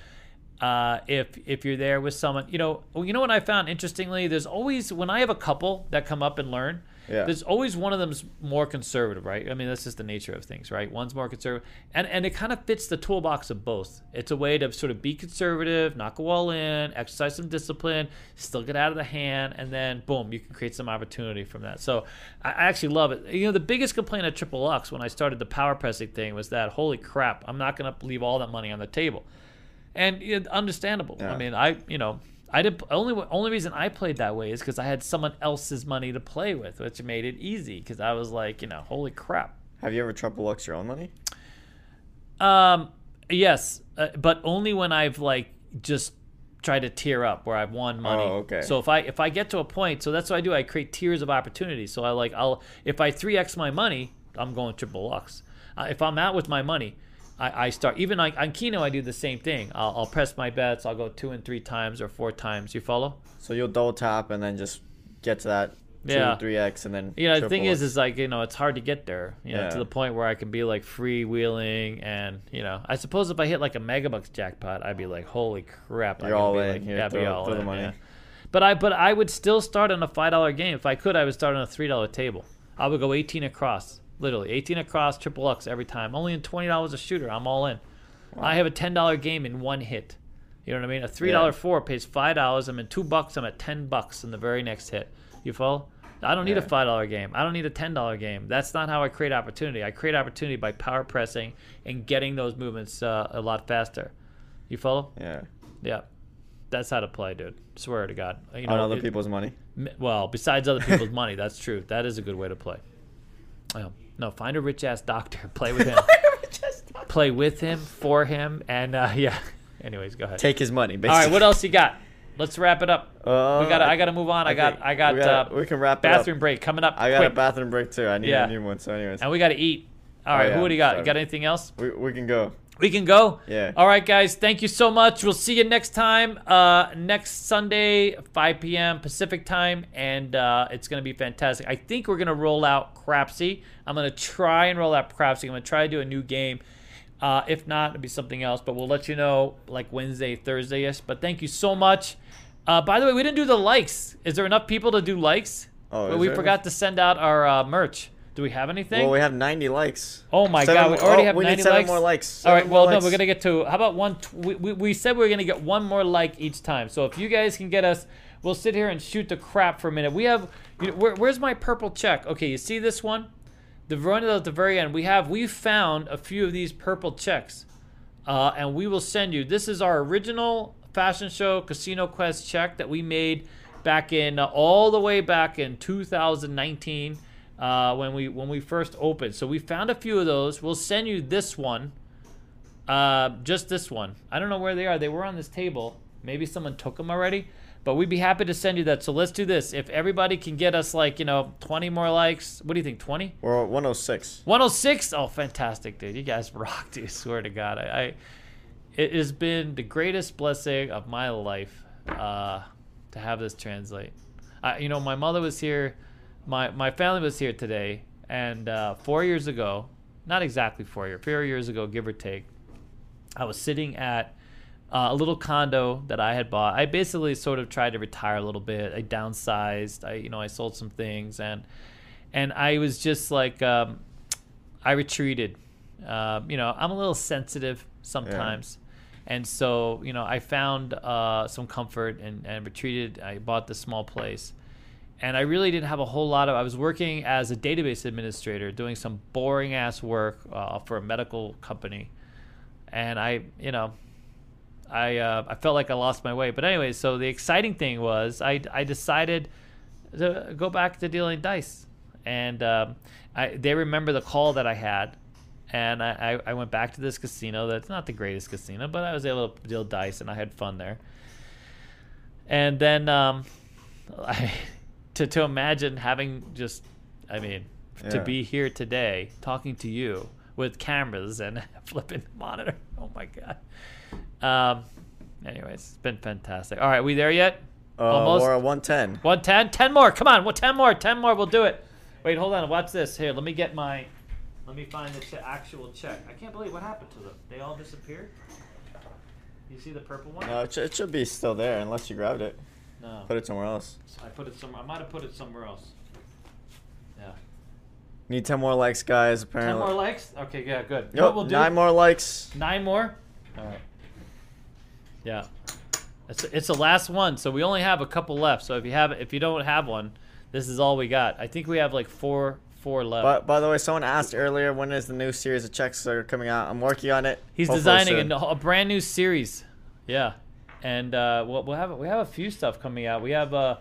Uh, if if you're there with someone, you know, you know what I found interestingly. There's always when I have a couple that come up and learn. Yeah. There's always one of them's more conservative, right? I mean, that's just the nature of things, right? One's more conservative, and and it kind of fits the toolbox of both. It's a way to sort of be conservative, not go all in, exercise some discipline, still get out of the hand, and then boom, you can create some opportunity from that. So I I actually love it. You know, the biggest complaint at Triple Lux when I started the power pressing thing was that holy crap, I'm not going to leave all that money on the table, and understandable. Yeah. I mean, I you know. I did only only reason I played that way is because I had someone else's money to play with, which made it easy. Because I was like, you know, holy crap. Have you ever triple lux your own money? Um, yes, uh, but only when I've like just tried to tear up where I've won money. Oh, okay. So if I if I get to a point, so that's what I do. I create tiers of opportunity. So I like I'll if I three x my money, I'm going triple lux. Uh, if I'm out with my money. I, I start even like on Keno. I do the same thing. I'll, I'll press my bets. I'll go two and three times or four times. You follow? So you'll double tap and then just get to that two, Yeah. three x and then. You know, the thing is, is like you know, it's hard to get there. You know, Yeah. to the point where I can be like freewheeling, and you know, I suppose if I hit like a megabucks jackpot, I'd be like, holy crap! I You're can all be in. Like, Here, yeah, be throw- all throw the money. yeah. But I, but I would still start on a five dollar game if I could. I would start on a three dollar table. I would go eighteen across, literally eighteen across, triple Lux every time. Only in twenty dollars a shooter. I'm all in. I have a ten dollar game in one hit. You know what I mean? A three dollar Yeah. four pays five dollars. I'm in two bucks. I'm at ten bucks in the very next hit. You follow? I don't need a five dollar game. I don't need a ten dollar game. That's not how I create opportunity. I create opportunity by power pressing and getting those movements uh, a lot faster. You follow? Yeah. Yeah. That's how to play, dude. Swear to God. You On other it- people's money. Well, besides other people's [LAUGHS] money, that's true. That is a good way to play. Um, no, find [LAUGHS] a rich ass doctor, play with him, play with him, for him, and uh, [LAUGHS] yeah. Anyways, go ahead. Take his money, All basically. right, what else you got? Let's wrap it up. Uh, we got. I got to move on. I, got. I got. we, got uh, we can wrap it up. bathroom break coming up. I got quick. a bathroom break too. I need Yeah. a new one. So, anyways, and we got to eat. All right. Oh, yeah, Who do you got? You got anything else? we, we can go. We can go. Yeah. All right, guys. Thank you so much. We'll see you next time. Uh, next Sunday, 5 p.m. Pacific time, and uh, it's gonna be fantastic. I think we're gonna roll out Crapsy. I'm gonna try and roll out Crapsy. I'm gonna try to do a new game. Uh, if not, it'll be something else. But we'll let you know like Wednesday, Thursday ish. But thank you so much. Uh, by the way, we didn't do the likes. Is there enough people to do likes? Oh, But is we forgot to send out our uh, merch. Do we have anything? Well, we have 90 likes. Oh my Seven god, we already oh, have we 90 need seven likes. more likes. All right, Seven well, no, we're gonna get to. How about one? We, we, we said we are gonna get one more like each time. So if you guys can get us, we'll sit here and shoot the crap for a minute. We have. You know, where, where's my purple check? Okay, you see this one? The one at the very end. We have. We found a few of these purple checks, uh, and we will send you. This is our original fashion show Casino Quest check that we made back in uh, all the way back in 2019 uh, when we when we first opened. So we found a few of those. We'll send you this one, uh, just this one. I don't know where they are. They were on this table. Maybe someone took them already. But we'd be happy to send you that. So let's do this. If everybody can get us like you know 20 more likes, what do you think? 20? We're 106. 106. Oh, fantastic, dude! You guys [LAUGHS] rock, dude. Swear to God, I, I it has been the greatest blessing of my life uh, to have this translate. I, you know, my mother was here, my my family was here today, and uh, four years ago, not exactly four years, four years ago, give or take, I was sitting at uh, a little condo that I had bought. I basically sort of tried to retire a little bit. I downsized. I you know I sold some things and and I was just like um, I retreated. Um, you know I'm a little sensitive sometimes. And so, you know, I found uh, some comfort and, and retreated. I bought this small place. And I really didn't have a whole lot of. I was working as a database administrator, doing some boring ass work uh, for a medical company. And I, you know, I uh, I felt like I lost my way. But anyway, so the exciting thing was I I decided to go back to dealing dice, and um, I they remember the call that I had, and I, I went back to this casino. That's not the greatest casino, but I was able to deal dice, and I had fun there. And then um, [LAUGHS] I to to imagine having just I mean to be here today talking to you with cameras and [LAUGHS] flipping the monitor. [LAUGHS] Oh my god. Um. Anyways, it's been fantastic. All right, we there yet? Uh, Almost. At 110. 110? 10 more. Come on. Well, 10 more. 10 more. We'll do it. Wait, hold on. Watch this. Here, let me get my. Let me find the che- actual check. I can't believe what happened to them. They all disappeared? You see the purple one? No, it, sh- it should be still there unless you grabbed it. No. Put it somewhere else. I put it somewhere. I might have put it somewhere else. Yeah. Need 10 more likes, guys. Apparently. 10 more likes? Okay, yeah, good. You know Yep, we'll do? nine more likes. Nine more? All right. Yeah. It's, it's the last one, so we only have a couple left. So if you have if you don't have one, this is all we got. I think we have like four four left. But by the way, someone asked earlier when is the new series of checks that are coming out. I'm working on it. He's Hopefully designing a, a brand new series. Yeah, and uh, we'll, we'll have we have a few stuff coming out. We have a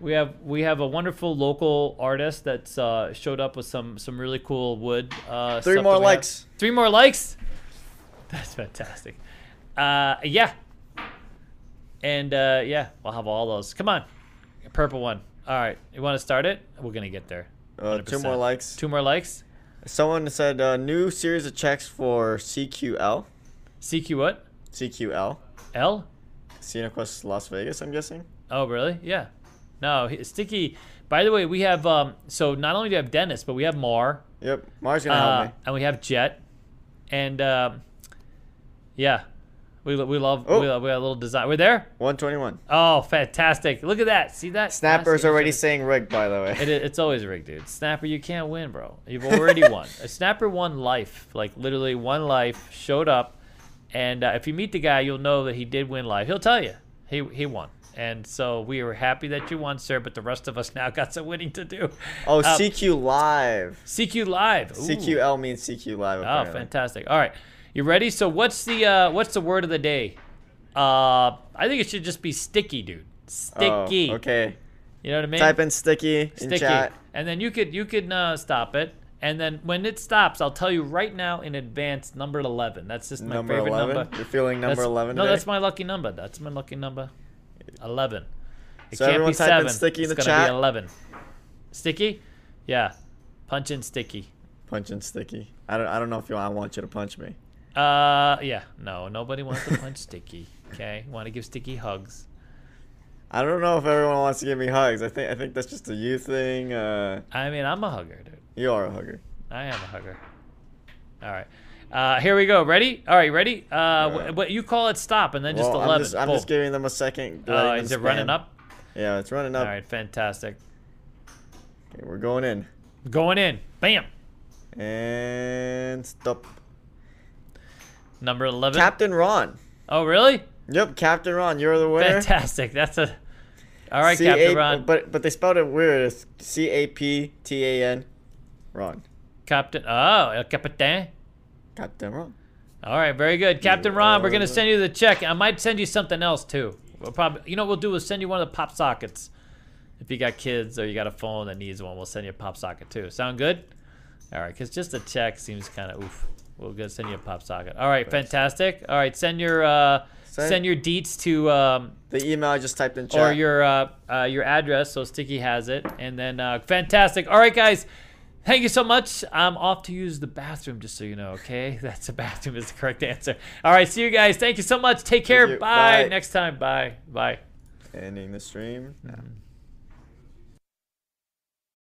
we have we have a wonderful local artist that's uh, showed up with some some really cool wood. Uh, Three stuff more we have. likes. Three more likes. [LAUGHS] That's fantastic. Uh, yeah. And uh, yeah, we'll have all those. Come on, purple one. All right, you want to start it? We're gonna get there. Uh, two more likes. Two more likes. Someone said uh, new series of checks for CQL. CQ what? CQL. L? Casino Quest Las Vegas, I'm guessing. Oh, really? Yeah. No, he- Sticky. By the way, we have um. So not only do we have Dennis, but we have Mar, Yep. Mars gonna uh, help me. and we have Jet, and um, yeah, we we love Oh. we love, we have a little design. We're there. 121. Oh, fantastic! Look at that. See that? Snapper's already saying rig, by the way. It, it's always rigged, dude. Snapper, you can't win, bro. You've already [LAUGHS] won. A Snapper won life, like literally one life. Showed up, and uh, if you meet the guy, you'll know that he did win live. He'll tell you he he won. And so we were happy that you won, sir. But the rest of us now [LAUGHS] got some winning to do. Oh, Uh, CQ Live. CQ Live. Ooh. CQL means CQ Live. Oh, fantastic! All right, you ready? So what's the uh, what's the word of the day? Uh, I think it should just be sticky, dude. Sticky. Oh, okay. You know what I mean? Type in sticky in sticky. chat. And then you could you could uh, stop it. And then when it stops, I'll tell you right now in advance number eleven. That's just my Number favorite 11. number. You're feeling number That's- 11 No, that's my lucky number. That's my lucky number. 11. It So can't everyone be type in 7. sticky in it's the gonna be 11. Sticky? Yeah. Punch in sticky. Punch Punching sticky. I don't. I don't know if you. I want you to punch me. Uh, yeah. No, nobody wants to punch [LAUGHS] sticky. Okay? Want to give sticky hugs. I don't know if everyone wants to give me hugs. I think. I think that's just a you thing. Uh, I mean, I'm a hugger, dude. you are a hugger. I am a hugger. All right. Uh, here we go. Ready? All right, ready? Uh, what you call it stop and then just Well, 11. I'm just, I'm just giving them a second. Oh, is it running up? Yeah, it's running up. All right, fantastic. Okay, we're going in. Going in. Bam. And stop. Number 11. Captain Ron. oh, really? Yep, Captain Ron. You're the winner. Fantastic. That's a. All right, C- Captain Ron. But but they spelled it weird. It's C A P T A N. Ron. Captain. Oh, El Capitan. Captain Ron. All right, very good, Captain Ron. We're gonna send you the check. I might send you something else too. We'll probably, you know, what we'll do is send you one of the pop sockets. If you got kids or you got a phone that needs one, we'll send you a pop socket too. Sound good? All right, because just a check seems kind of oof. We'll send you a pop socket. All right, fantastic. All right, send your uh, Send- send your deets to um, The email I just typed in chat. or your uh, uh, your address so Sticky has it, and then uh, fantastic. All right, guys, thank you so much. I'm off to use the bathroom, just so you know. Okay, [LAUGHS] that's the bathroom is the correct answer. All right, see you guys. Thank you so much. Take care. Bye. Bye. Next time. Bye. Bye. Ending the stream. now.